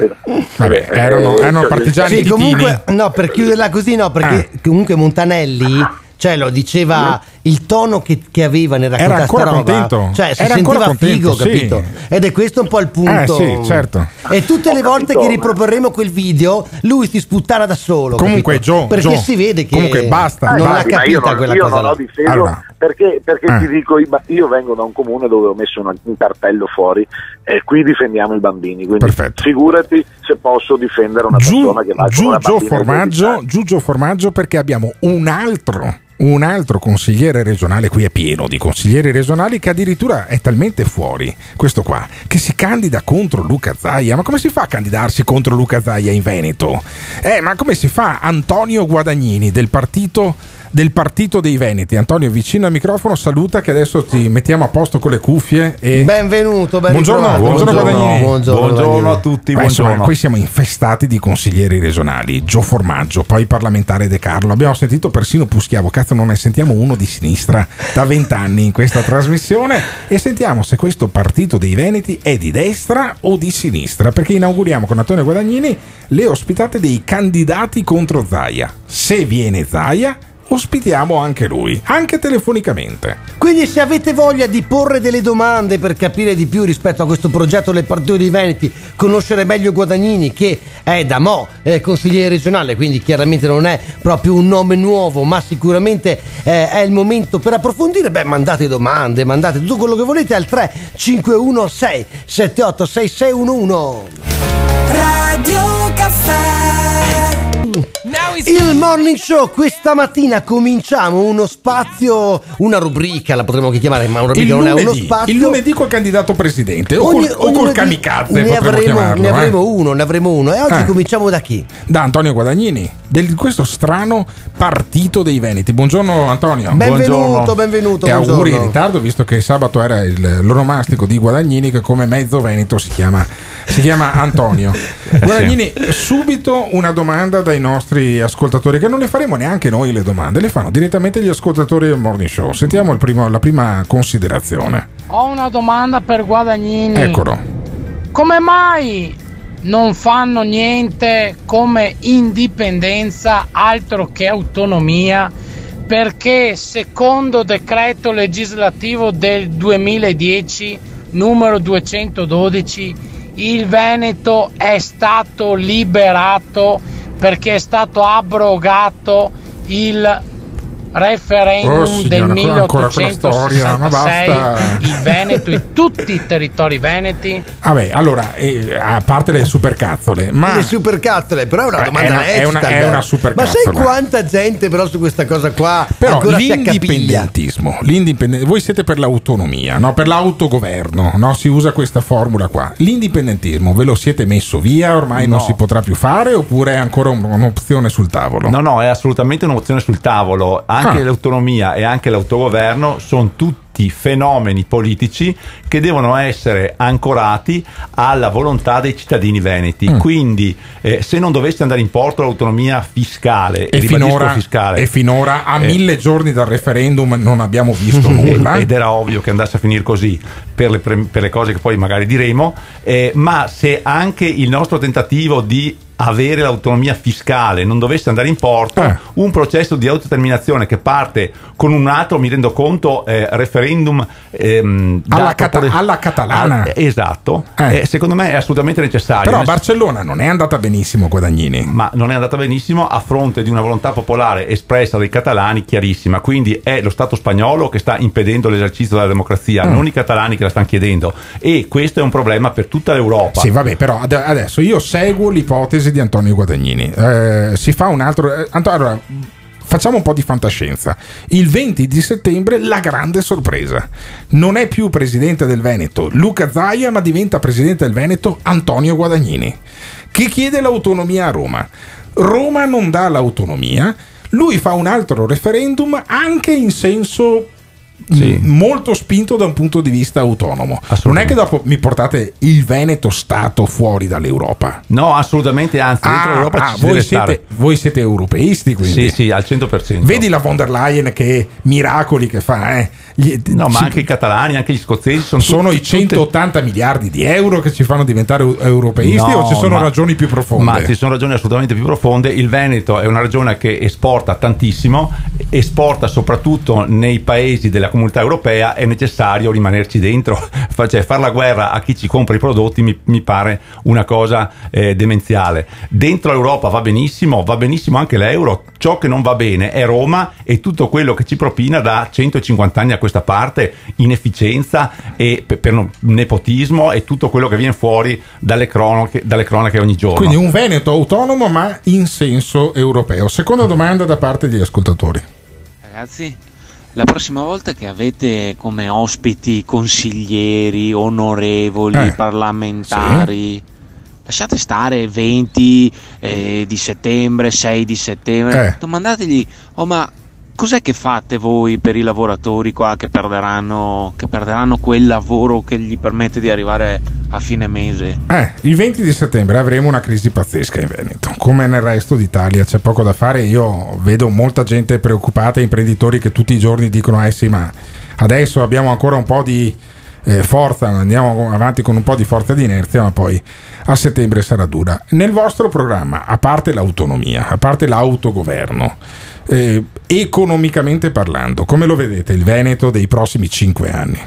vabbè, erano, erano cioè, partigiani Sì, comunque, no, per chiuderla così, no, perché comunque Montanelli, cioè lo diceva il tono che, che aveva nel raccontare Era ancora roba, contento. cioè si Era ancora sentiva contento, figo, sì. capito? Ed è questo un po' il punto. Eh, sì, certo. E tutte le volte capito, che riproporremo quel video, lui si sputtana da solo. Comunque? Gio, perché Gio, si vede che comunque basta, non basta. l'ha ma capita io non, quella io cosa. non là. ho difeso Allora. perché, perché Eh. ti dico io- io vengo da un comune dove ho messo una- un cartello fuori e qui difendiamo i bambini quindi Perfetto. figurati se posso difendere una Giù, persona che va con giù una Gio bambina di 12 Formaggio, anni. giù Gio Formaggio perché abbiamo un altro un altro consigliere regionale, qui è pieno di consiglieri regionali che addirittura è talmente fuori, questo qua, che si candida contro Luca Zaia. Ma come si fa a candidarsi contro Luca Zaia in Veneto? Eh, ma come si fa? Antonio Guadagnini del partito del partito dei Veneti. Antonio, vicino al microfono, saluta che adesso ti mettiamo a posto con le cuffie e Benvenuto, ben Buongiorno, buongiorno, buongiorno, buongiorno, Buongiorno a tutti, Beh, insomma, buongiorno. qui siamo infestati di consiglieri regionali. Gio Formaggio, poi parlamentare De Carlo. Abbiamo sentito persino Puschiavo. Cazzo, non ne sentiamo uno di sinistra da vent'anni in questa trasmissione. E sentiamo se questo partito dei Veneti è di destra o di sinistra. Perché inauguriamo con Antonio Guadagnini le ospitate dei candidati contro Zaia. Se viene Zaia. Ospitiamo anche lui, anche telefonicamente. Quindi se avete voglia di porre delle domande per capire di più rispetto a questo progetto del Partito dei Veneti, conoscere meglio Guadagnini che è da Mo, è consigliere regionale, quindi chiaramente non è proprio un nome nuovo, ma sicuramente eh, è il momento per approfondire, beh mandate domande, mandate tutto quello che volete al 351 678 6611. Radio Caffè Il morning show questa mattina cominciamo uno spazio, una rubrica, la potremmo anche chiamare, ma una Il rubrica non è uno lunedì, spazio. il lunedì col candidato presidente o Ogni- col, o col lunedì kamikaze ne avremo, chiamarlo, ne eh. avremo uno, ne avremo uno. E oggi Eh. cominciamo da chi? da Antonio Guadagnini di questo strano partito dei Veneti buongiorno Antonio Benvenuto, Buongiorno. benvenuto, e auguri in ritardo visto che sabato era il, l'onomastico di Guadagnini che come mezzo veneto si chiama, si chiama Antonio Guadagnini subito una domanda dai nostri ascoltatori che non le faremo neanche noi le domande le fanno direttamente gli ascoltatori del Morning Show sentiamo il primo- la prima considerazione Ho una domanda per Guadagnini. eccolo Come mai non fanno niente come indipendenza altro che autonomia? Perché secondo decreto legislativo del 2010 numero 212 il Veneto è stato liberato perché è stato abrogato il referendum Oh, signora, del ancora- ancora quella storia, ma 1866 basta. il Veneto e tutti i territori veneti Vabbè, allora, eh, a parte le supercazzole, ma Le supercazzole, però è una Eh, domanda è una- è una- è una Ma supercazzola. sai quanta gente però su questa cosa qua Però l'indipendentismo, l'indipenden- voi siete per l'autonomia, no? per l'autogoverno, no? si usa questa formula qua. L'indipendentismo ve lo siete messo via, ormai non No. si potrà più fare oppure è ancora un- un'opzione sul tavolo? No, no, è assolutamente un'opzione sul tavolo. Anche Ah. l'autonomia e anche l'autogoverno sono tutti fenomeni politici che devono essere ancorati alla volontà dei cittadini veneti. Mm. Quindi, eh, se non dovesse andare in porto l'autonomia fiscale, E ribadisco finora, fiscale, e finora a eh, mille giorni dal referendum non abbiamo visto nulla. ed era ovvio che andasse a finire così per le, pre- per le cose che poi magari diremo, eh, ma se anche il nostro tentativo di avere l'autonomia fiscale non dovesse andare in porto, Eh. un processo di autodeterminazione che parte con un altro, mi rendo conto, eh, referendum ehm, Alla cata- per- alla catalana. Ah, esatto, Eh. Eh, secondo me è assolutamente necessario. Però a Barcellona non è andata benissimo Guadagnini. ma non è andata benissimo a fronte di una volontà popolare espressa dai catalani chiarissima. Quindi è lo Stato spagnolo che sta impedendo l'esercizio della democrazia, Mm. non i catalani che la stanno chiedendo. E questo è un problema per tutta l'Europa. Sì, vabbè, però ad- adesso io seguo l'ipotesi di Antonio Guadagnini. Eh, si fa un altro. eh, allora, facciamo un po' di fantascienza. Il 20 di settembre la grande sorpresa. Non è più presidente del Veneto Luca Zaia, ma diventa presidente del Veneto Antonio Guadagnini, che chiede l'autonomia a Roma. Roma non dà l'autonomia. Lui fa un altro referendum anche in senso Sì. m- molto spinto da un punto di vista autonomo. Non è che dopo mi portate il Veneto Stato fuori dall'Europa. No, assolutamente, anzi, Ah, l'Europa ah, voi, deve siete, voi siete europeisti, quindi. Sì, sì, al 100%. Vedi la von der Leyen che miracoli che fa, eh? Gli- No, ma ci- anche i catalani, anche gli scozzesi sono, sono tutti- i 180 miliardi di euro che ci fanno diventare eu- europeisti No, o ci sono ma- ragioni più profonde? Ma ci sono ragioni assolutamente più profonde. Il Veneto è una regione che esporta tantissimo, esporta soprattutto nei paesi della comunità europea, è necessario rimanerci dentro. Cioè, fare la guerra a chi ci compra i prodotti mi, mi pare una cosa eh, demenziale. Dentro l'Europa va benissimo, va benissimo anche l'euro. Ciò che non va bene è Roma e tutto quello che ci propina da 150 anni a questa parte, inefficienza e per, per nepotismo e tutto quello che viene fuori dalle cronache, dalle cronache ogni giorno. Quindi un Veneto autonomo ma in senso europeo. Seconda domanda da parte degli ascoltatori. Ragazzi, la prossima volta che avete come ospiti consiglieri, onorevoli, Eh, parlamentari, lasciate stare 20 eh, di settembre, 6 di settembre, Eh. domandategli, oh ma cos'è che fate voi per i lavoratori qua che perderanno, che perderanno quel lavoro che gli permette di arrivare a fine mese? Eh, il 20 di settembre avremo una crisi pazzesca in Veneto, come nel resto d'Italia, c'è poco da fare. Io vedo molta gente preoccupata, imprenditori che tutti i giorni dicono: Eh sì, ma adesso abbiamo ancora un po' di eh, forza, andiamo avanti con un po' di forza di inerzia, ma poi a settembre sarà dura. Nel vostro programma, a parte l'autonomia, a parte l'autogoverno, eh, economicamente parlando, come lo vedete il Veneto dei prossimi cinque anni?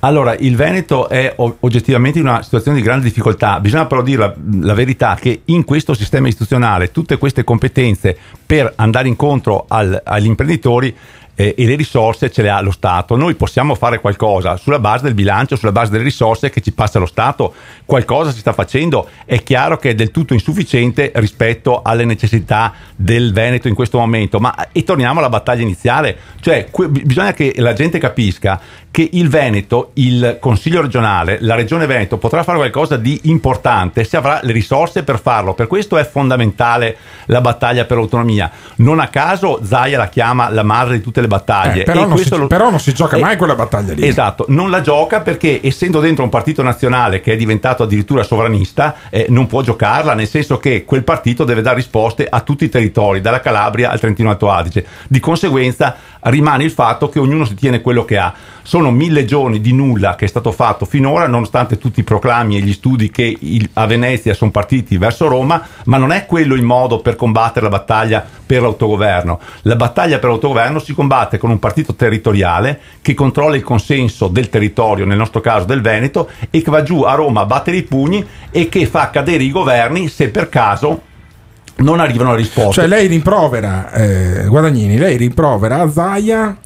Allora, il Veneto è oggettivamente in una situazione di grande difficoltà. Bisogna però dire la, la verità che in questo sistema istituzionale tutte queste competenze per andare incontro al- agli imprenditori eh, e le risorse ce le ha lo Stato. Noi possiamo fare qualcosa sulla base del bilancio, sulla base delle risorse che ci passa lo Stato. Qualcosa si sta facendo. È chiaro che è del tutto insufficiente rispetto alle necessità del Veneto in questo momento. Ma e torniamo alla battaglia iniziale. Cioè, que- bisogna che la gente capisca che il Veneto, il Consiglio regionale, la Regione Veneto potrà fare qualcosa di importante se avrà le risorse per farlo. Per questo è fondamentale la battaglia per l'autonomia. Non a caso Zaia la chiama la madre di tutte le battaglie. Eh, però, non si, lo- però non si gioca Eh, mai quella battaglia lì. Esatto, non la gioca perché essendo dentro un partito nazionale che è diventato addirittura sovranista, eh, non può giocarla, nel senso che quel partito deve dare risposte a tutti i territori, dalla Calabria al Trentino Alto Adige. Di conseguenza rimane il fatto che ognuno si tiene quello che ha. Sono mille giorni di nulla che è stato fatto finora, nonostante tutti i proclami e gli studi che il- a Venezia sono partiti verso Roma, ma non è quello il modo per combattere la battaglia per l'autogoverno. La battaglia per l'autogoverno si combatte con un partito territoriale che controlla il consenso del territorio, nel nostro caso del Veneto, e che va giù a Roma a battere i pugni e che fa cadere i governi se per caso non arrivano le risposte. Cioè lei rimprovera, eh, Guadagnini, lei rimprovera a Zaia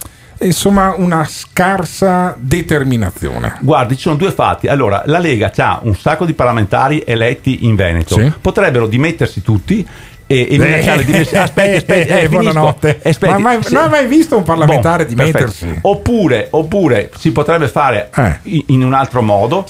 insomma una scarsa determinazione. Guardi, ci sono due fatti. Allora, la Lega ha un sacco di parlamentari eletti in Veneto. Sì. Potrebbero dimettersi tutti e, e minacciare di dimettersi. Aspetti, aspetti, eh, Eh, buonanotte. Aspetti, Ma mai- se- non hai mai visto un parlamentare Boh, dimettersi? Oppure, oppure si potrebbe fare Eh. in, in un altro modo.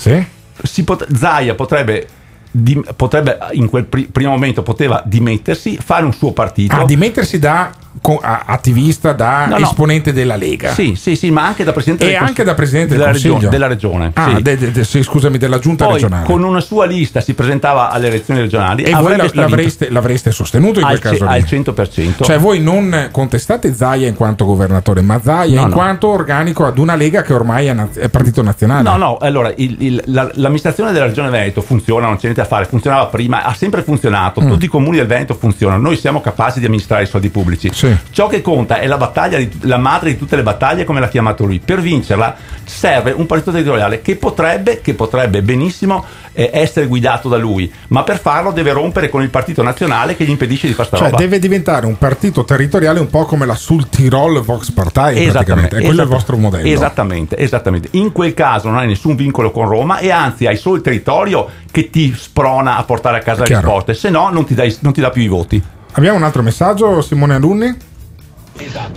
Si pot- Zaia potrebbe. Di- potrebbe in quel pri- primo momento poteva dimettersi, fare un suo partito. Ah, dimettersi da attivista, da No, no. esponente della Lega. Sì, sì, sì, ma anche da presidente del anche da presidente del della, regione, della regione. Ah, sì. de- de- de- sì, scusami, della giunta Poi regionale. con una sua lista si presentava alle elezioni regionali E voi la- l'avreste, l'avreste sostenuto in al, quel caso al 100%. Cioè voi non contestate Zaia in quanto governatore, ma Zaia No, in quanto organico ad una Lega che ormai è, naz- è partito nazionale. No, no, allora il- il- la- l'amministrazione della regione Veneto funziona, non c'è niente da fare, funzionava prima, ha sempre funzionato, Mm. tutti i comuni del Veneto funzionano, noi siamo capaci di amministrare i soldi pubblici. Ciò che conta è la battaglia, di, la madre di tutte le battaglie, come l'ha chiamato lui. Per vincerla serve un partito territoriale che potrebbe, che potrebbe benissimo eh, essere guidato da lui, ma per farlo deve rompere con il partito nazionale che gli impedisce di fare sta Cioè roba. deve diventare un partito territoriale un po' come la Sul Tirol Vox Partei praticamente. Esattamente, E quello è il vostro modello. Esattamente, esattamente. In quel caso non hai nessun vincolo con Roma e anzi hai solo il territorio che ti sprona a portare a casa le risposte, se no non ti, dai- non ti dà più i voti. Abbiamo un altro messaggio, Simone Alunni?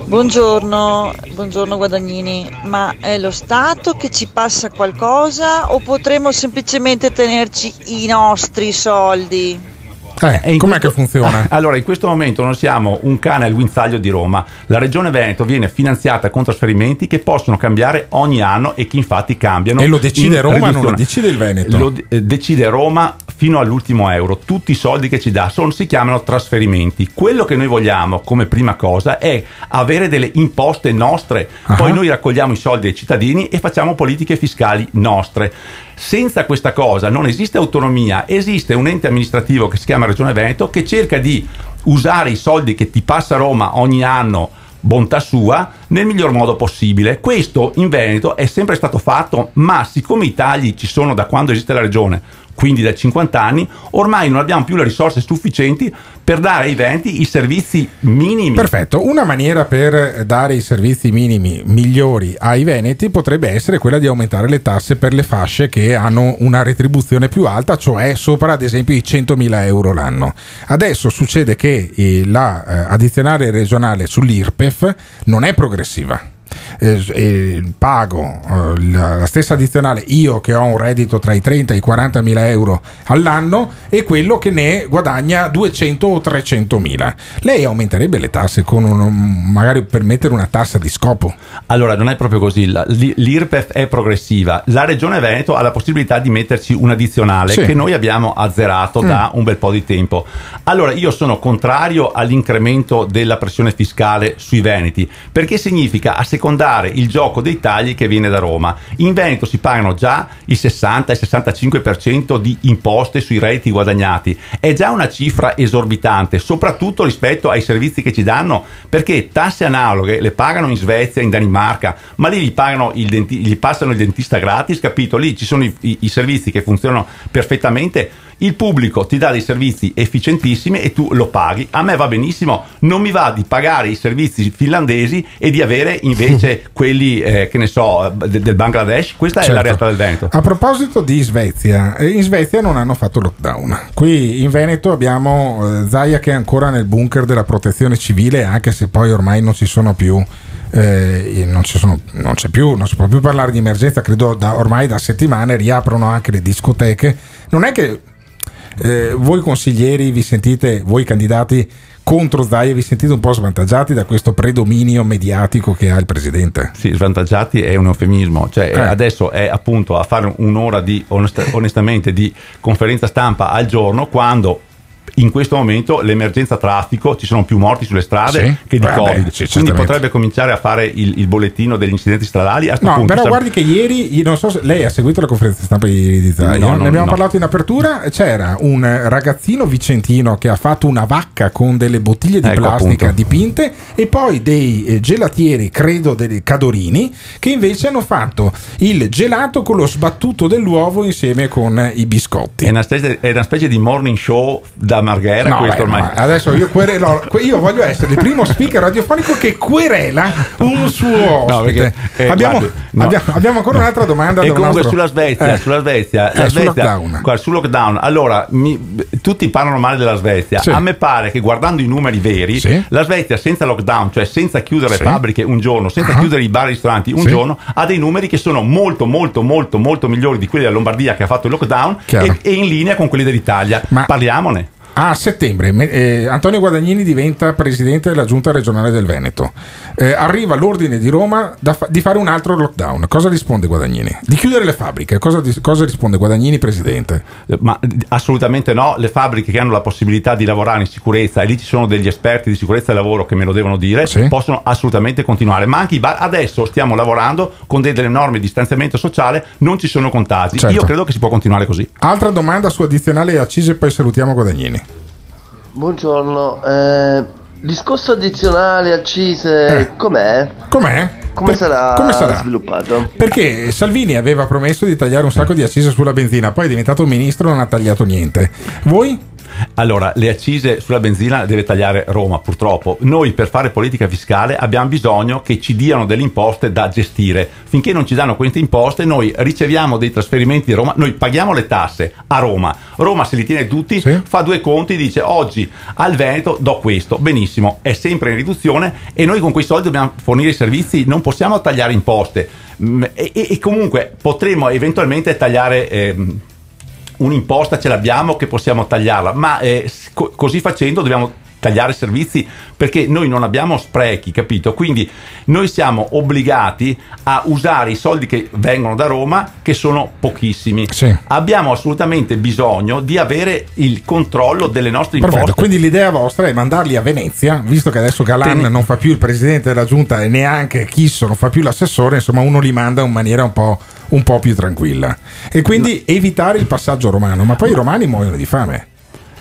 Buongiorno, buongiorno Guadagnini, ma è lo Stato che ci passa qualcosa o potremmo semplicemente tenerci i nostri soldi? Eh, com'è che funziona? Allora, in questo momento noi siamo un cane al guinzaglio di Roma. La regione Veneto viene finanziata con trasferimenti che possono cambiare ogni anno e che infatti cambiano. E lo decide Roma, non riduzione. lo decide il Veneto. Lo eh, decide Roma fino all'ultimo euro. Tutti i soldi che ci dà sono, si chiamano trasferimenti. Quello che noi vogliamo come prima cosa è avere delle imposte nostre. Ah. Poi noi raccogliamo i soldi dei cittadini e facciamo politiche fiscali nostre. Senza questa cosa non esiste autonomia, esiste un ente amministrativo che si chiama Regione Veneto che cerca di usare i soldi che ti passa Roma ogni anno bontà sua nel miglior modo possibile. Questo in Veneto è sempre stato fatto, ma siccome i tagli ci sono da quando esiste la regione, quindi da 50 anni, ormai non abbiamo più le risorse sufficienti per dare ai Veneti i servizi minimi. Perfetto, una maniera per dare i servizi minimi migliori ai veneti potrebbe essere quella di aumentare le tasse per le fasce che hanno una retribuzione più alta, cioè sopra ad esempio i 100.000 euro l'anno. Adesso succede che eh, la eh, addizionale regionale sull'IRPEF non è progressiva. Eh, eh, pago la, la stessa addizionale io che ho un reddito tra i 30 e i 40 mila euro all'anno e quello che ne guadagna 200 o 300 mila lei aumenterebbe le tasse con un, magari per mettere una tassa di scopo Allora, non è proprio così. L'IRPEF è progressiva. La Regione Veneto ha la possibilità di metterci un'addizionale Sì. che noi abbiamo azzerato Mm. da un bel po' di tempo. Allora, io sono contrario all'incremento della pressione fiscale sui Veneti perché significa assecondare il gioco dei tagli che viene da Roma. In Veneto si pagano già il 60 e 65% di imposte sui redditi guadagnati. È già una cifra esorbitante, soprattutto rispetto ai servizi che ci danno, perché tasse analoghe le pagano in Svezia, in Danimarca, ma lì gli, il denti- gli passano il dentista gratis, capito? Lì ci sono i- i servizi che funzionano perfettamente. Il pubblico ti dà dei servizi efficientissimi e tu lo paghi. A me va benissimo, non mi va di pagare i servizi finlandesi e di avere invece quelli, eh, che ne so, de- del Bangladesh. Questa è la Certo. realtà del Veneto. A proposito di Svezia, eh, in Svezia non hanno fatto lockdown. Qui in Veneto abbiamo eh, Zaia che è ancora nel bunker della protezione civile, anche se poi ormai non ci sono più. eh, non, ci sono- non c'è più, non si può più parlare di emergenza, credo da, ormai da settimane riaprono anche le discoteche. Non è che eh, voi consiglieri vi sentite, voi candidati contro Zaia, vi sentite un po' svantaggiati da questo predominio mediatico che ha il presidente? Sì, svantaggiati è un eufemismo, cioè Eh. adesso è appunto a fare un'ora di onest- onestamente di conferenza stampa al giorno quando in questo momento l'emergenza traffico ci sono più morti sulle strade Sì? che di Beh, Covid, sì, quindi potrebbe cominciare a fare il, il bollettino degli incidenti stradali. A No, punto però sar- guardi che ieri, non so se lei ha seguito la conferenza stampa di, di Zaia, No, no, ne abbiamo no. parlato in apertura, c'era un ragazzino vicentino che ha fatto una vacca con delle bottiglie di Ecco, plastica appunto. dipinte e poi dei eh, gelatieri, credo dei cadorini, che invece hanno fatto il gelato con lo sbattuto dell'uovo insieme con i biscotti. È una, specie, è una specie di morning show da Marghera No, questo beh, ormai. ma adesso io, querelo- que- io voglio essere il primo speaker radiofonico che querela un suo No, perché, eh, abbiamo, guardi, no. abbiamo- abbiamo ancora No. un'altra domanda. E da un comunque altro- sulla Svezia, Eh. sulla Svezia, Eh, la sul Svezia lockdown. sul lockdown, allora mi- tutti parlano male della Svezia. Sì. A me pare che guardando i numeri veri, Sì. la Svezia senza lockdown, cioè senza chiudere Sì. le fabbriche un giorno, senza Ah. chiudere i bar e i ristoranti un giorno, ha dei numeri che sono molto, molto, molto, molto migliori di quelli della Lombardia che ha fatto il lockdown e, e in linea con quelli dell'Italia. Ma- Parliamone. A settembre eh, Antonio Guadagnini diventa presidente della giunta regionale del Veneto. Eh, arriva l'ordine di Roma fa- di fare un altro lockdown. Cosa risponde Guadagnini? Di chiudere le fabbriche. Cosa, dis- cosa risponde Guadagnini, presidente? Ma eh, assolutamente no, le fabbriche che hanno la possibilità di lavorare in sicurezza, e lì ci sono degli esperti di sicurezza del lavoro che me lo devono dire, possono assolutamente continuare. Ma anche i bar, adesso stiamo lavorando con delle norme di distanziamento sociale, non ci sono contagi. Certo. Io credo che si può continuare così. Altra domanda su addizionale e accise e poi salutiamo Guadagnini. Buongiorno, eh, discorso addizionale accise, com'è? Com'è? Come, Per- sarà come sarà? sviluppato? Perché Salvini aveva promesso di tagliare un sacco di accise sulla benzina, poi è diventato ministro e non ha tagliato niente. Voi? Allora, le accise sulla benzina deve tagliare Roma, purtroppo. Noi per fare politica fiscale abbiamo bisogno che ci diano delle imposte da gestire. Finché non ci danno queste imposte, noi riceviamo dei trasferimenti di Roma, noi paghiamo le tasse a Roma. Roma se li tiene tutti, fa due conti, dice oggi al Veneto do questo. Benissimo, è sempre in riduzione e noi con quei soldi dobbiamo fornire i servizi, non possiamo tagliare imposte. Mm, E, e- e comunque potremo eventualmente tagliare... ehm, un'imposta ce l'abbiamo che possiamo tagliarla, ma eh, co- così facendo dobbiamo tagliare servizi perché noi non abbiamo sprechi, capito? Quindi noi siamo obbligati a usare i soldi che vengono da Roma, che sono pochissimi. Abbiamo assolutamente bisogno di avere il controllo delle nostre Perfetto, imposte. quindi l'idea vostra è mandarli a Venezia, visto che adesso Galan Ten- non fa più il presidente della giunta e neanche Chisso non fa più l'assessore, insomma uno li manda in maniera un po', un po' più tranquilla. E quindi evitare il passaggio romano, ma poi i romani muoiono di fame.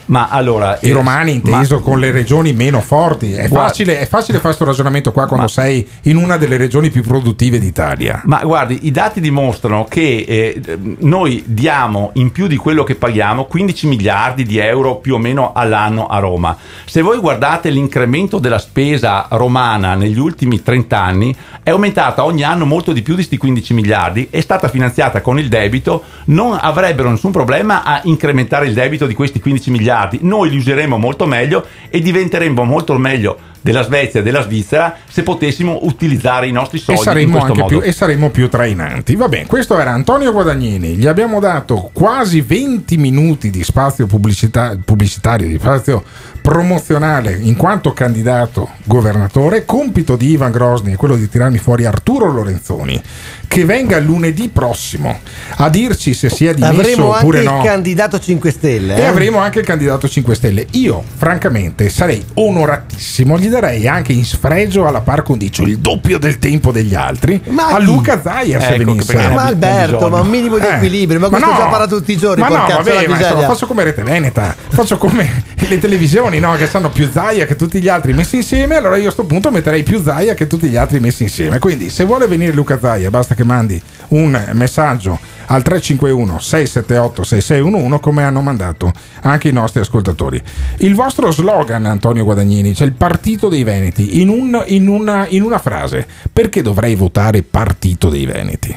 Ma allora... I eh, romani inteso ma- con le regioni meno forti. È Guarda- facile, è facile fare questo ragionamento qua quando sei in una delle regioni più produttive d'Italia. Ma guardi, i dati dimostrano che eh, noi diamo in più di quello che paghiamo 15 miliardi di euro più o meno all'anno a Roma. Se voi guardate l'incremento della spesa romana negli ultimi 30 anni, è aumentata ogni anno molto di più di questi 15 miliardi, è stata finanziata con il debito, non avrebbero nessun problema a incrementare il debito di questi 15 miliardi. Noi li useremo molto meglio e diventeremo molto meglio della Svezia e della Svizzera se potessimo utilizzare i nostri E soldi in saremmo, questo anche modo. più, e saremmo più trainanti. Va bene, questo era Antonio Guadagnini. Gli abbiamo dato quasi 20 minuti di spazio pubblicità- pubblicitario, di spazio promozionale in quanto candidato governatore. Compito di Ivan Grosny è quello di tirarmi fuori Arturo Lorenzoni, che venga lunedì prossimo a dirci se sia dimesso Avremo anche oppure il no. candidato 5 Stelle. E eh? avremo anche il candidato 5 Stelle. Io, francamente, sarei onoratissimo. Gli darei anche in sfregio alla par condicio il doppio del tempo degli altri Ma a? Luca Zaia se Ecco, venisse. Ma Alberto, ma un minimo di Eh. equilibrio, ma questo no, già parla tutti i giorni. Ma no, vabbè, ma insomma, faccio come Rete Veneta, faccio come le televisioni no, che sanno più Zaia che tutti gli altri messi insieme. Allora io a sto punto metterei più Zaia che tutti gli altri messi insieme. Quindi, se vuole venire Luca Zaia, basta che mandi un messaggio al 351 678 6611 come hanno mandato anche i nostri ascoltatori. Il vostro slogan, Antonio Guadagnini, cioè il partito dei Veneti, in, un- in una, in una frase, perché dovrei votare partito dei Veneti?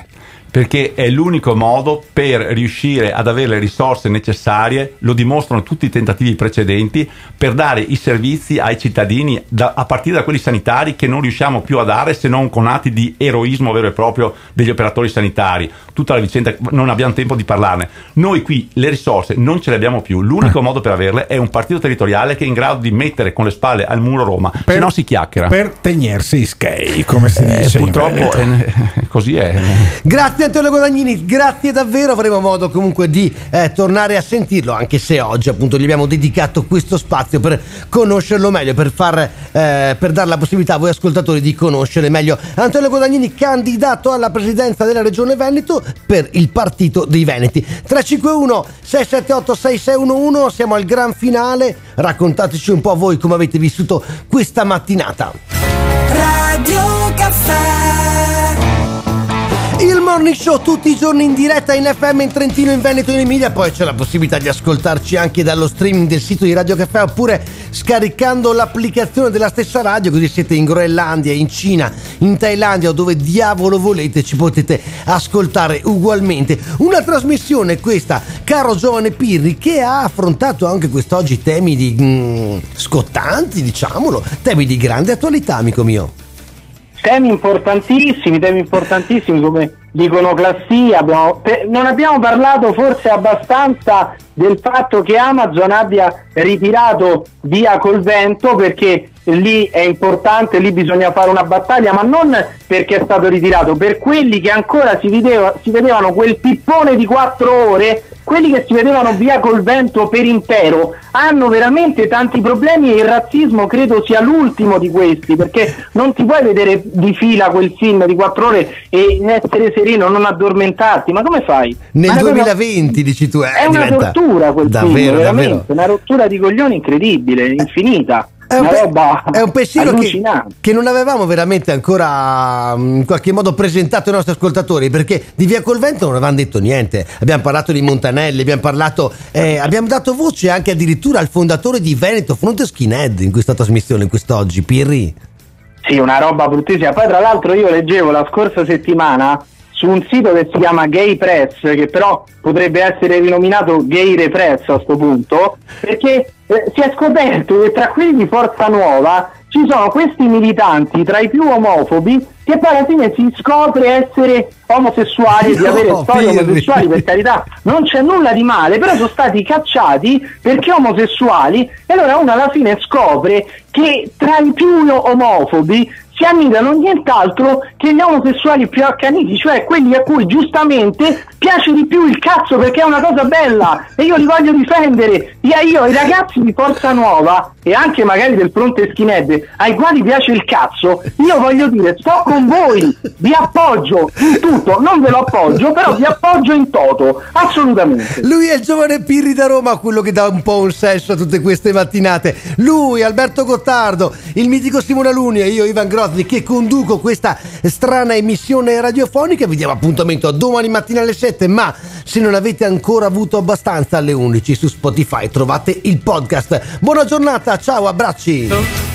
Perché è l'unico modo per riuscire ad avere le risorse necessarie, lo dimostrano tutti i tentativi precedenti, per dare i servizi ai cittadini, da- a partire da quelli sanitari che non riusciamo più a dare se non con atti di eroismo vero e proprio degli operatori sanitari. Tutta la vicenda, non abbiamo tempo di parlarne. Noi qui le risorse non ce le abbiamo più, l'unico modo per averle è un partito territoriale che è in grado di mettere con le spalle al muro Roma, se no si chiacchiera. Per tenersi i skei, come si Eh, dice. purtroppo eh, così è. Grazie Antonio Guadagnini, grazie davvero, avremo modo comunque di eh, tornare a sentirlo, anche se oggi appunto gli abbiamo dedicato questo spazio per conoscerlo meglio, per, far, eh, per dare la possibilità a voi ascoltatori di conoscere meglio Antonio Guadagnini, candidato alla presidenza della Regione Veneto per il Partito dei Veneti. 351 678 6611, siamo al gran finale, raccontateci un po' voi come avete vissuto questa mattinata. Radio Caffè Il morning show tutti i giorni in diretta in FM in Trentino, in Veneto e in Emilia. Poi c'è la possibilità di ascoltarci anche dallo streaming del sito di Radio Caffè oppure scaricando l'applicazione della stessa radio. Così siete in Groenlandia, in Cina, in Thailandia o dove diavolo volete, ci potete ascoltare ugualmente. Una trasmissione questa, caro giovane Pirri, che ha affrontato anche quest'oggi temi di mm, scottanti, diciamolo, temi di grande attualità, amico mio. Temi importantissimi, temi importantissimi come l'iconoclassia, abbiamo- per- non abbiamo parlato forse abbastanza del fatto che Amazon abbia ritirato via col vento perché lì è importante, lì bisogna fare una battaglia, ma non perché è stato ritirato, per quelli che ancora si, vedeva- si vedevano quel pippone di quattro ore, quelli che si vedevano via col vento per intero, hanno veramente tanti problemi e il razzismo credo sia l'ultimo di questi, perché non ti puoi vedere di fila quel film di quattro ore e essere sereno, non addormentarti, ma come fai? Nel Ma è proprio- 2020 dici tu, eh, è una diventa tortura quel davvero, film, davvero. una rottura di coglioni incredibile, infinita. È un, una pe- roba è un pensiero che, che non avevamo veramente ancora mm, in qualche modo presentato ai nostri ascoltatori perché di Via col Vento non avevamo detto niente. Abbiamo parlato di Montanelli, abbiamo parlato, eh, abbiamo dato voce anche addirittura al fondatore di Veneto Fronte Skinhead in questa trasmissione, in quest'oggi, Pirri. Sì, una roba bruttissima. Poi, tra l'altro, io leggevo la scorsa settimana su un sito che si chiama Gay Press, che però potrebbe essere rinominato Gay Repress a sto punto, perché eh, si è scoperto che tra quelli di Forza Nuova ci sono questi militanti tra i più omofobi che poi alla fine si scopre essere omosessuali e di No, avere storie Pirri. omosessuali per carità non c'è nulla di male però sono stati cacciati perché omosessuali e allora uno alla fine scopre che tra i più omofobi si annidano nient'altro che gli omosessuali più accaniti, cioè quelli a cui giustamente piace di più il cazzo perché è una cosa bella e io li voglio difendere. Io, io i ragazzi di Forza Nuova e anche magari del fronte skinhead ai quali piace il cazzo, io voglio dire sto con voi, vi appoggio in tutto, non ve lo appoggio, però vi appoggio in toto, assolutamente. Lui è il giovane Pirri da Roma, quello che dà un po' un senso a tutte queste mattinate. Lui, Alberto Gottardo, il mitico Simone Aluni e io, Ivan Grozzi, che conduco questa strana emissione radiofonica. Vi diamo appuntamento domani mattina alle 7, ma se non avete ancora avuto abbastanza alle 11 su Spotify trovate il podcast. Buona giornata, ciao, abbracci.